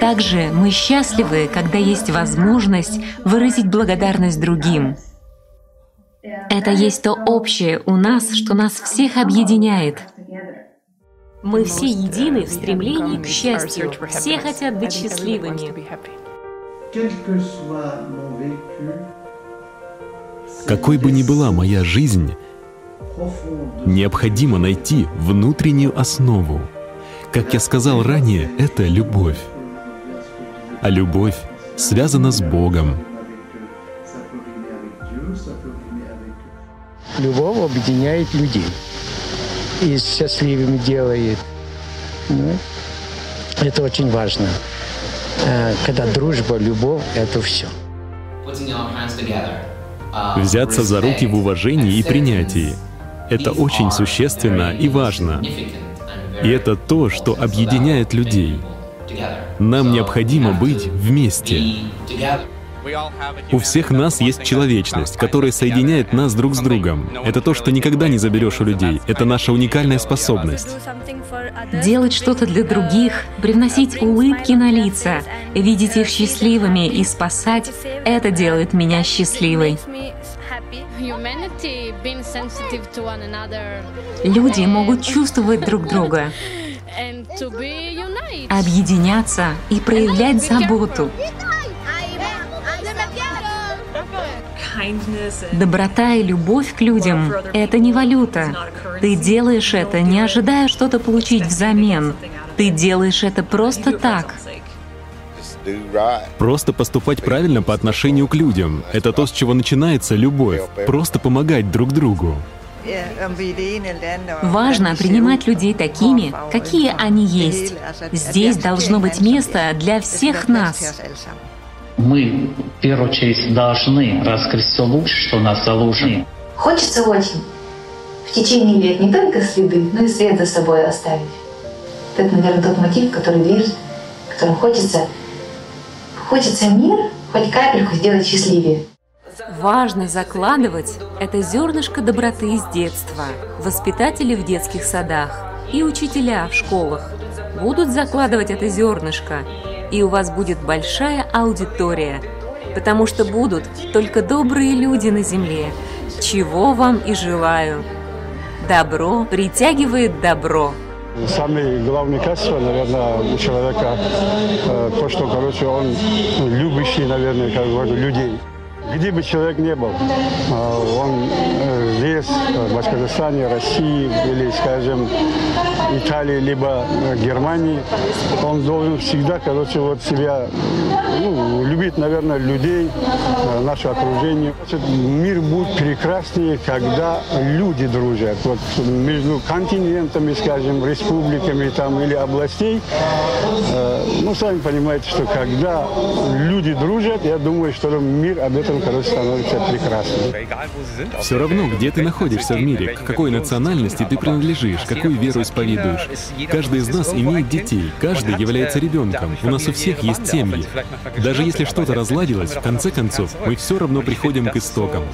Speaker 63: Также мы счастливы, когда есть возможность выразить благодарность другим. Это есть то общее у нас, что нас всех объединяет. Мы все едины в стремлении к счастью. Все хотят быть счастливыми.
Speaker 43: Какой бы ни была моя жизнь, необходимо найти внутреннюю основу. Как я сказал ранее, это любовь. А любовь связана с Богом.
Speaker 67: Любовь объединяет людей и счастливыми делает. Ну, Это очень важно. Э, Когда дружба, любовь — это все.
Speaker 43: Взяться за руки в уважении и принятии — это очень существенно и важно. И это то, что объединяет людей. Нам необходимо быть вместе. У всех нас есть человечность, которая соединяет нас друг с другом. Это то, что никогда не заберешь у людей. Это наша уникальная способность.
Speaker 63: Делать что-то для других, привносить улыбки на лица, видеть их счастливыми и спасать — это делает меня счастливой. Люди могут чувствовать друг друга, объединяться и проявлять заботу. Доброта и любовь к людям — это не валюта. Ты делаешь это, не ожидая что-то получить взамен. Ты делаешь это просто так.
Speaker 43: Просто поступать правильно по отношению к людям — это то, с чего начинается любовь. Просто помогать друг другу.
Speaker 63: Важно принимать людей такими, какие они есть. Здесь должно быть место для всех нас.
Speaker 70: Мы, в первую очередь, должны раскрыть все лучше, что у нас заложено.
Speaker 69: Хочется очень в течение лет не только следы, но и след за собой оставить. Это, наверное, тот мотив, который движет, которым хочется, хочется мир хоть капельку сделать счастливее.
Speaker 63: Важно закладывать это зернышко доброты с детства. Воспитатели в детских садах и учителя в школах будут закладывать это зернышко, и у вас будет большая аудитория, потому что будут только добрые люди на земле, чего вам и желаю. Добро притягивает добро.
Speaker 71: Самое главное качество, наверное, у человека, э, то, что, короче, он любящий, наверное, как говорю, людей. Где бы человек не был, э, он э, здесь, в Башкортостане, России или, скажем, Италии, либо э, Германии, он должен всегда, короче, вот себя ну, любить, наверное, людей, э, наше окружение. Значит, Мир будет прекраснее, когда люди дружат. Вот между континентами, скажем, республиками там, или областей, э, ну, сами понимаете, что когда люди дружат, я думаю, что мир об этом, короче, становится прекрасным.
Speaker 43: Все равно, где ты находишься в мире, к какой национальности ты принадлежишь, какую веру исповедуешь. Каждый из нас имеет детей, каждый является ребенком. У нас у всех есть семьи. Даже если что-то разладилось, в конце концов, мы все равно приходим к истокам.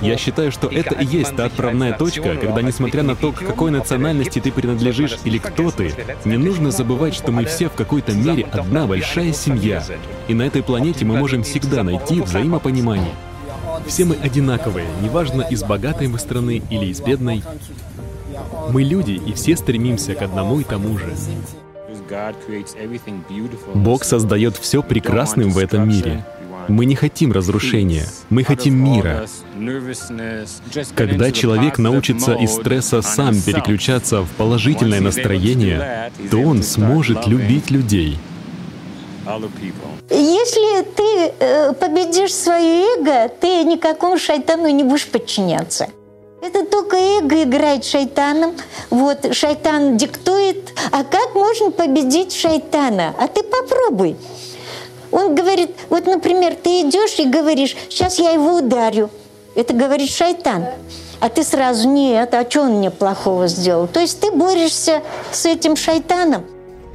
Speaker 43: Я считаю, что это и есть та отправная точка, когда, несмотря на то, к какой национальности ты принадлежишь или кто ты, не нужно забывать, что мы все в какой-то мере одна большая семья. И на этой планете мы можем всегда найти взаимопонимание. Все мы одинаковые, неважно, из богатой мы страны или из бедной. Мы люди, и все стремимся к одному и тому же. Бог создает все прекрасным в этом мире. Мы не хотим разрушения, мы хотим мира. Когда человек научится из стресса сам переключаться в положительное настроение, то он сможет любить людей.
Speaker 72: Если ты э, победишь свое эго, ты никакому шайтану не будешь подчиняться. Это только эго играет шайтаном. Вот, шайтан диктует. А как можно победить шайтана? А ты попробуй. Он говорит, вот, например, ты идешь и говоришь, сейчас я его ударю. Это говорит шайтан. А ты сразу, нет, а что он мне плохого сделал? То есть ты борешься с этим шайтаном.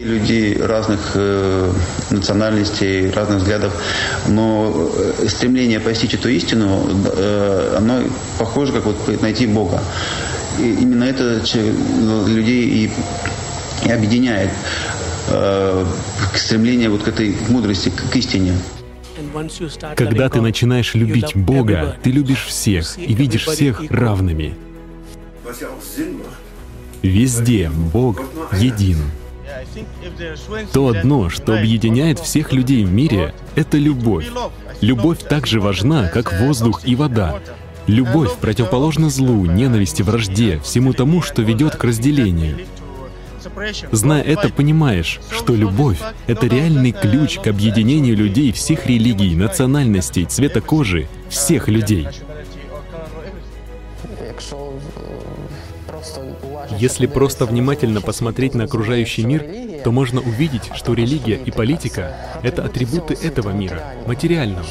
Speaker 73: Людей разных э, национальностей, разных взглядов, но э, стремление постичь эту истину, э, оно похоже, как вот найти Бога. И именно это че- людей и, и объединяет э, к стремлению вот к этой мудрости, к, к истине.
Speaker 43: Когда ты начинаешь любить Бога, ты любишь всех и видишь всех равными. Везде Бог един. То одно, что объединяет всех людей в мире, — это любовь. Любовь так же важна, как воздух и вода. Любовь противоположна злу, ненависти, вражде, всему тому, что ведет к разделению. Зная это, понимаешь, что любовь — это реальный ключ к объединению людей всех религий, национальностей, цвета кожи, всех людей. Если просто внимательно посмотреть на окружающий мир, то можно увидеть, что религия и политика — это атрибуты этого мира, материального.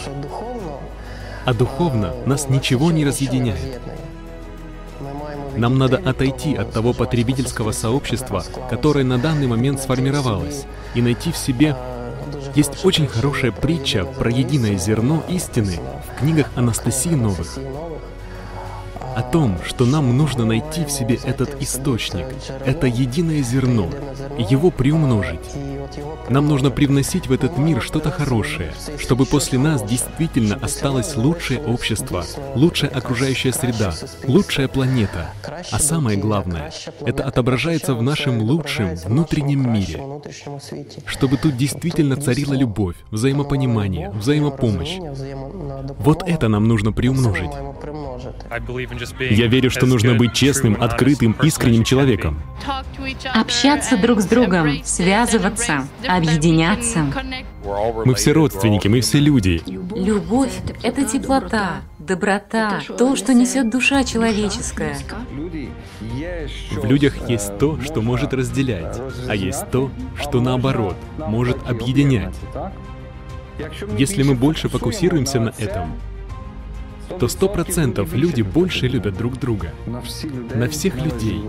Speaker 43: А духовно нас ничего не разъединяет. Нам надо отойти от того потребительского сообщества, которое на данный момент сформировалось, и найти в себе... Есть очень хорошая притча про единое зерно истины в книгах Анастасии Новых о том, что нам нужно найти в себе этот источник, это единое зерно, его приумножить. Нам нужно привносить в этот мир что-то хорошее, чтобы после нас действительно осталось лучшее общество, лучшая окружающая среда, лучшая планета. А самое главное, это отображается в нашем лучшем внутреннем мире. Чтобы тут действительно царила любовь, взаимопонимание, взаимопомощь. Вот это нам нужно приумножить. Я верю, что нужно быть честным, открытым, искренним человеком.
Speaker 63: Общаться друг с другом, связываться, объединяться.
Speaker 43: Мы все родственники, мы все люди.
Speaker 63: Любовь — это теплота, доброта, то, что несет душа человеческая.
Speaker 43: В людях есть то, что может разделять, а есть то, что наоборот, может объединять. Если мы больше фокусируемся на этом, то сто процентов люди больше любят друг друга. На всех людей.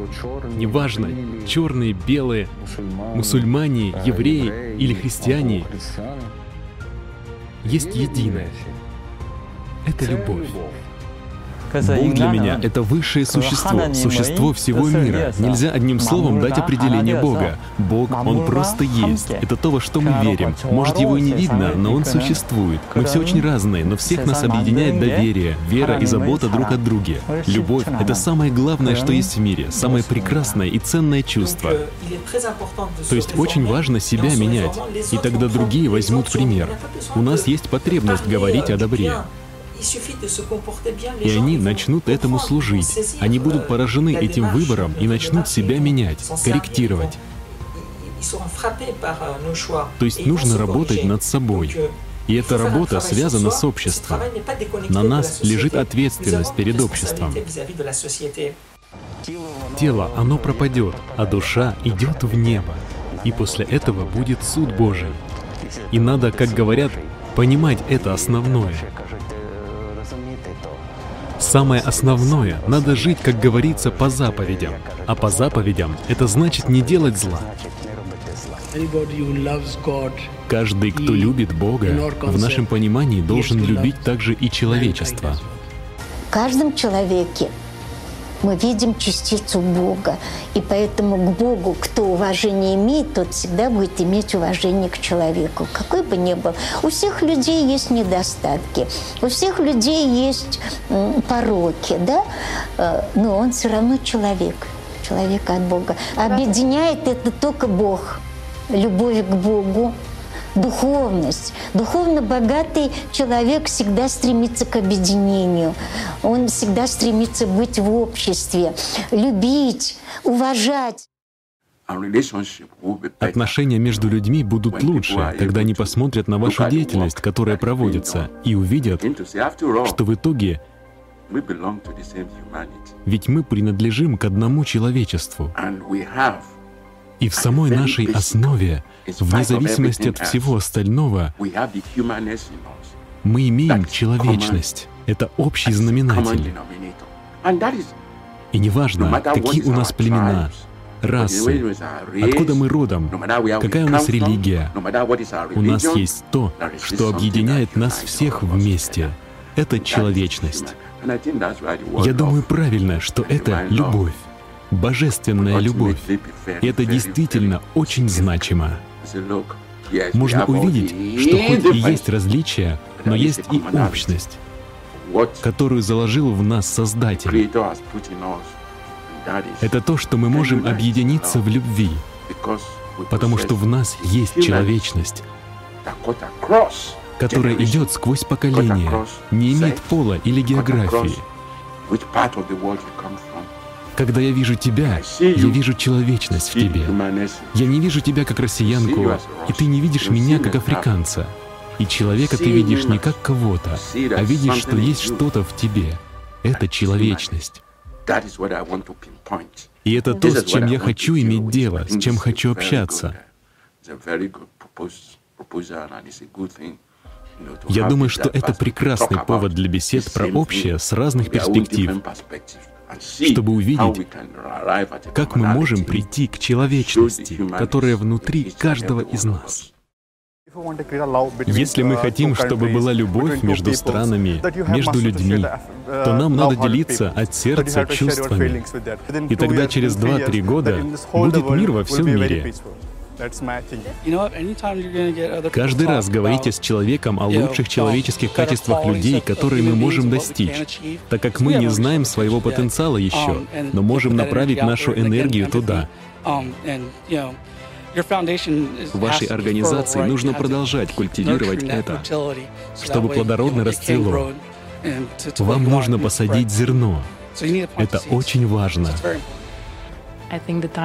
Speaker 43: Неважно, черные, белые, мусульмане, евреи или христиане. Есть единое. Это любовь. Бог для меня — это высшее существо, существо всего мира. Нельзя одним словом дать определение Бога. Бог, Он просто есть. Это то, во что мы верим. Может, Его и не видно, но Он существует. Мы все очень разные, но всех нас объединяет доверие, вера и забота друг от друга. Любовь — это самое главное, что есть в мире, самое прекрасное и ценное чувство. То есть очень важно себя менять, и тогда другие возьмут пример. У нас есть потребность говорить о добре. И они начнут этому служить. Они будут поражены этим выбором и начнут себя менять, корректировать. То есть нужно работать над собой. И эта работа связана с обществом. На нас лежит ответственность перед обществом. Тело, оно пропадет, а душа идет в небо. И после этого будет суд Божий. И надо, как говорят, понимать это основное. Самое основное, надо жить, как говорится, по заповедям. А по заповедям это значит не делать зла. Каждый, кто любит Бога, в нашем понимании должен любить также и человечество.
Speaker 72: В каждом человеке мы видим частицу Бога. И поэтому к Богу, кто уважение имеет, тот всегда будет иметь уважение к человеку, какой бы ни был. У всех людей есть недостатки, у всех людей есть пороки, да? Э, но он все равно человек, человек от Бога. Объединяет это только Бог, любовь к Богу, духовность. Духовно богатый человек всегда стремится к объединению. Он всегда стремится быть в обществе, любить, уважать.
Speaker 43: Отношения между людьми будут лучше, когда они посмотрят на вашу деятельность, которая проводится, и увидят, что в итоге ведь мы принадлежим к одному человечеству. И в самой нашей основе, вне зависимости от всего остального, мы имеем человечность. Это общий знаменатель. И неважно, какие у нас племена, расы, откуда мы родом, какая у нас религия, у нас есть то, что объединяет нас всех вместе. Это человечность. Я думаю правильно, что это любовь божественная любовь. И это действительно очень значимо. Можно увидеть, что хоть и есть различия, но есть и общность, которую заложил в нас Создатель. Это то, что мы можем объединиться в любви, потому что в нас есть человечность, которая идет сквозь поколения, не имеет пола или географии, Когда я вижу тебя, я вижу человечность в тебе. Я не вижу тебя как россиянку, и ты не видишь меня как африканца. И человека ты видишь не как кого-то, а видишь, что есть что-то в тебе. Это человечность. И это то, с чем я хочу иметь дело, с чем хочу общаться. Я думаю, что это прекрасный повод для бесед про общее с разных перспектив, чтобы увидеть, как мы можем прийти к человечности, которая внутри каждого из нас. Если мы хотим, чтобы была любовь между странами, между людьми, то нам надо делиться от сердца чувствами. И тогда через 2-3 года будет мир во всем мире. Каждый раз говорите с человеком о лучших человеческих качествах людей, которые мы можем достичь, так как мы не знаем своего потенциала еще, но можем направить нашу энергию туда. Вашей организации нужно продолжать культивировать это, чтобы плодородно расцвело. Вам нужно посадить зерно. Это очень важно.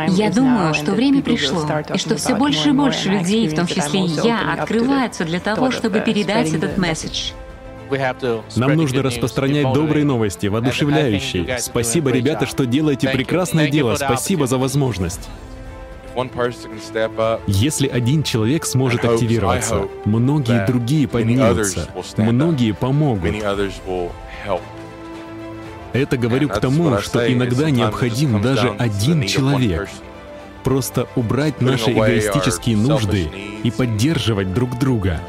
Speaker 63: Я думаю, что время пришло, и что все больше и больше людей, в том числе и я, открываются для того, чтобы передать этот месседж.
Speaker 43: Нам нужно распространять добрые новости, воодушевляющие. Спасибо, ребята, что делаете прекрасное дело. Спасибо за возможность. Если один человек сможет активироваться, многие другие поднимутся, многие помогут. Это говорю к тому, что иногда необходим даже один человек. Просто убрать наши эгоистические нужды и поддерживать друг друга.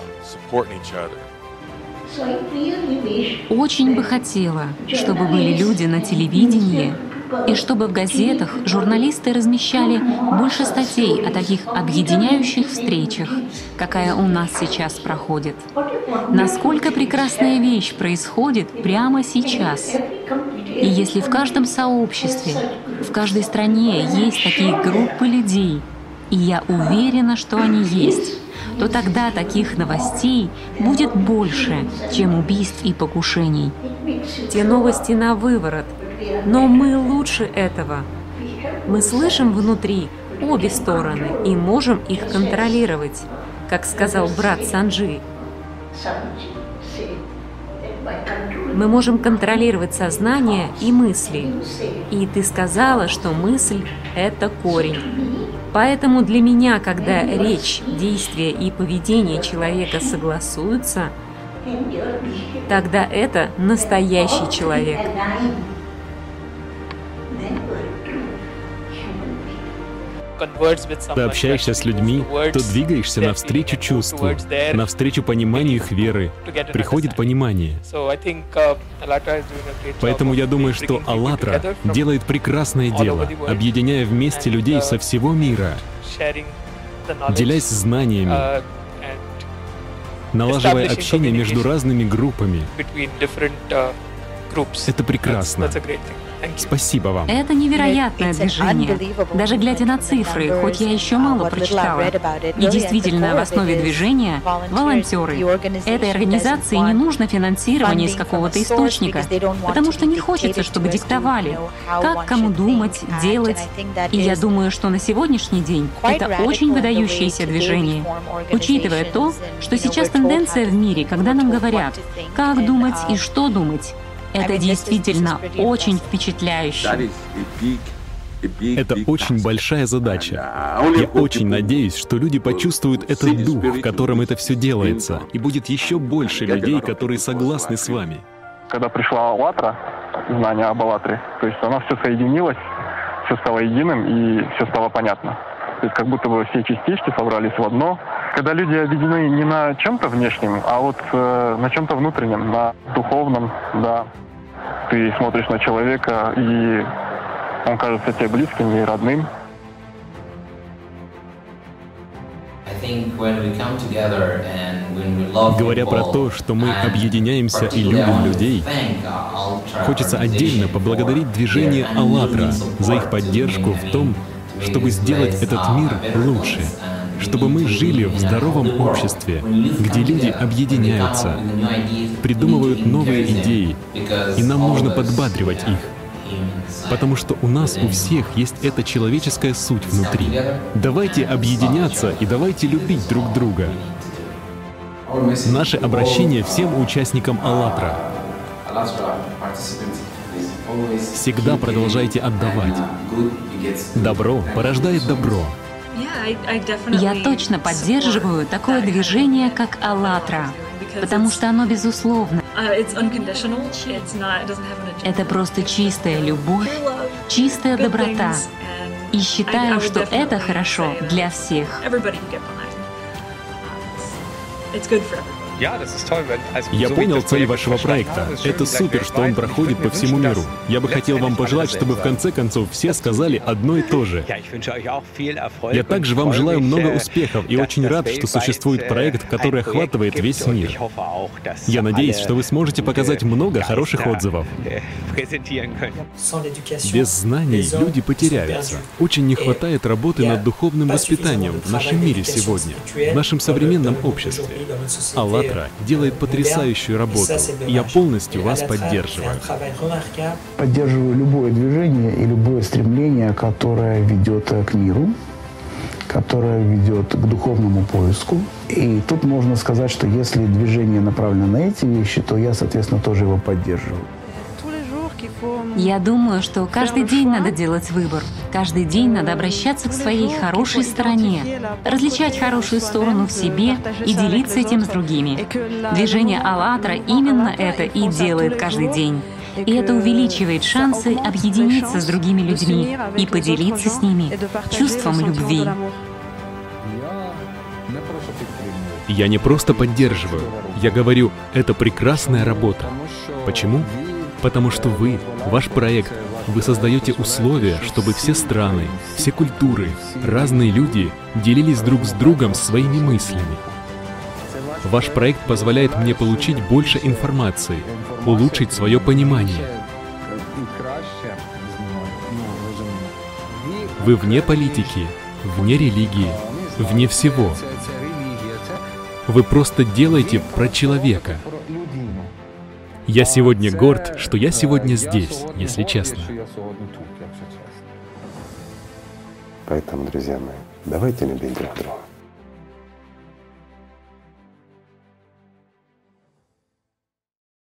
Speaker 63: Очень бы хотела, чтобы были люди на телевидении, и чтобы в газетах журналисты размещали больше статей о таких объединяющих встречах, какая у нас сейчас проходит. Насколько прекрасная вещь происходит прямо сейчас. И если в каждом сообществе, в каждой стране есть такие группы людей, и я уверена, что они есть, то тогда таких новостей будет больше, чем убийств и покушений. Те новости на выворот, но мы лучше этого. Мы слышим внутри обе стороны и можем их контролировать, как сказал брат Санджи. Мы можем контролировать сознание и мысли. И ты сказала, что мысль — это корень. Поэтому для меня, когда речь, действия и поведение человека согласуются, тогда это настоящий человек.
Speaker 43: Ты общаешься с людьми, то двигаешься навстречу чувству, навстречу пониманию их веры. Приходит понимание.
Speaker 74: Uh,
Speaker 43: Поэтому я думаю, что «АЛЛАТРА» делает прекрасное дело, объединяя вместе людей со всего мира, делясь знаниями,
Speaker 74: uh,
Speaker 43: налаживая общение между разными группами.
Speaker 74: uh,
Speaker 43: Это прекрасно. Спасибо вам.
Speaker 63: Это невероятное движение. Даже глядя на цифры, хоть я еще мало прочитала. И действительно, в основе движения — волонтеры. Этой организации не нужно финансирование из какого-то источника, потому что не хочется, чтобы диктовали, как кому думать, делать. И я думаю, что на сегодняшний день это очень выдающееся движение, учитывая то, что сейчас тенденция в мире, когда нам говорят, как думать и что думать, это действительно очень впечатляюще.
Speaker 43: Это очень большая задача. Я очень надеюсь, что люди почувствуют этот дух, в котором это все делается, и будет еще больше людей, которые согласны с вами.
Speaker 75: Когда пришла «АЛЛАТРА», знание об «АЛЛАТРе», то есть оно все соединилось, все стало единым и все стало понятно. То есть как будто бы все частички собрались в одно. Когда люди объединены не на чем-то внешнем, а вот э, на чем-то внутреннем, на духовном, да. Ты смотришь на человека, и он кажется тебе близким и родным.
Speaker 43: Говоря про то, что мы объединяемся и любим людей, хочется отдельно поблагодарить движение «АЛЛАТРА» за их поддержку в том, чтобы сделать этот мир лучше, чтобы мы жили в здоровом обществе, где люди объединяются, придумывают новые идеи, и нам нужно подбадривать их. Потому что у нас у всех есть эта человеческая суть внутри. Давайте объединяться и давайте любить друг друга. Наше обращение всем участникам «АЛЛАТРА» Всегда продолжайте отдавать. Добро порождает добро.
Speaker 63: Я точно поддерживаю такое движение, как «АЛЛАТРА», потому что оно безусловно. Это просто чистая любовь, чистая доброта. И считаю, что это хорошо для всех.
Speaker 43: Я понял цель вашего проекта. Это супер, что он проходит по всему миру. Я бы хотел вам пожелать, чтобы в конце концов все сказали одно и то же. Я также вам желаю много успехов и очень рад, что существует проект, который охватывает весь мир. Я надеюсь, что вы сможете показать много хороших отзывов. Без знаний люди потеряются. Очень не хватает работы над духовным воспитанием в нашем мире сегодня, в нашем современном обществе. Аллах «АЛЛАТРА» делает потрясающую работу. Я полностью вас поддерживаю.
Speaker 28: Поддерживаю любое движение и любое стремление, которое ведет к миру, которое ведет к духовному поиску. И тут можно сказать, что если движение направлено на эти вещи, то я, соответственно, тоже его поддерживаю.
Speaker 63: Я думаю, что каждый день надо делать выбор. Каждый день надо обращаться к своей хорошей стороне, различать хорошую сторону в себе и делиться этим с другими. Движение «АЛЛАТРА» именно это и делает каждый день. И это увеличивает шансы объединиться с другими людьми и поделиться с ними чувством любви.
Speaker 43: Я не просто поддерживаю, я говорю, это прекрасная работа. Почему? Потому что вы, ваш проект, вы создаете условия, чтобы все страны, все культуры, разные люди делились друг с другом своими мыслями. Ваш проект позволяет мне получить больше информации, улучшить свое понимание. Вы вне политики, вне религии, вне всего. Вы просто делаете про человека. Я сегодня горд, что я сегодня здесь, если честно.
Speaker 76: Поэтому, друзья мои, давайте любить друг друга.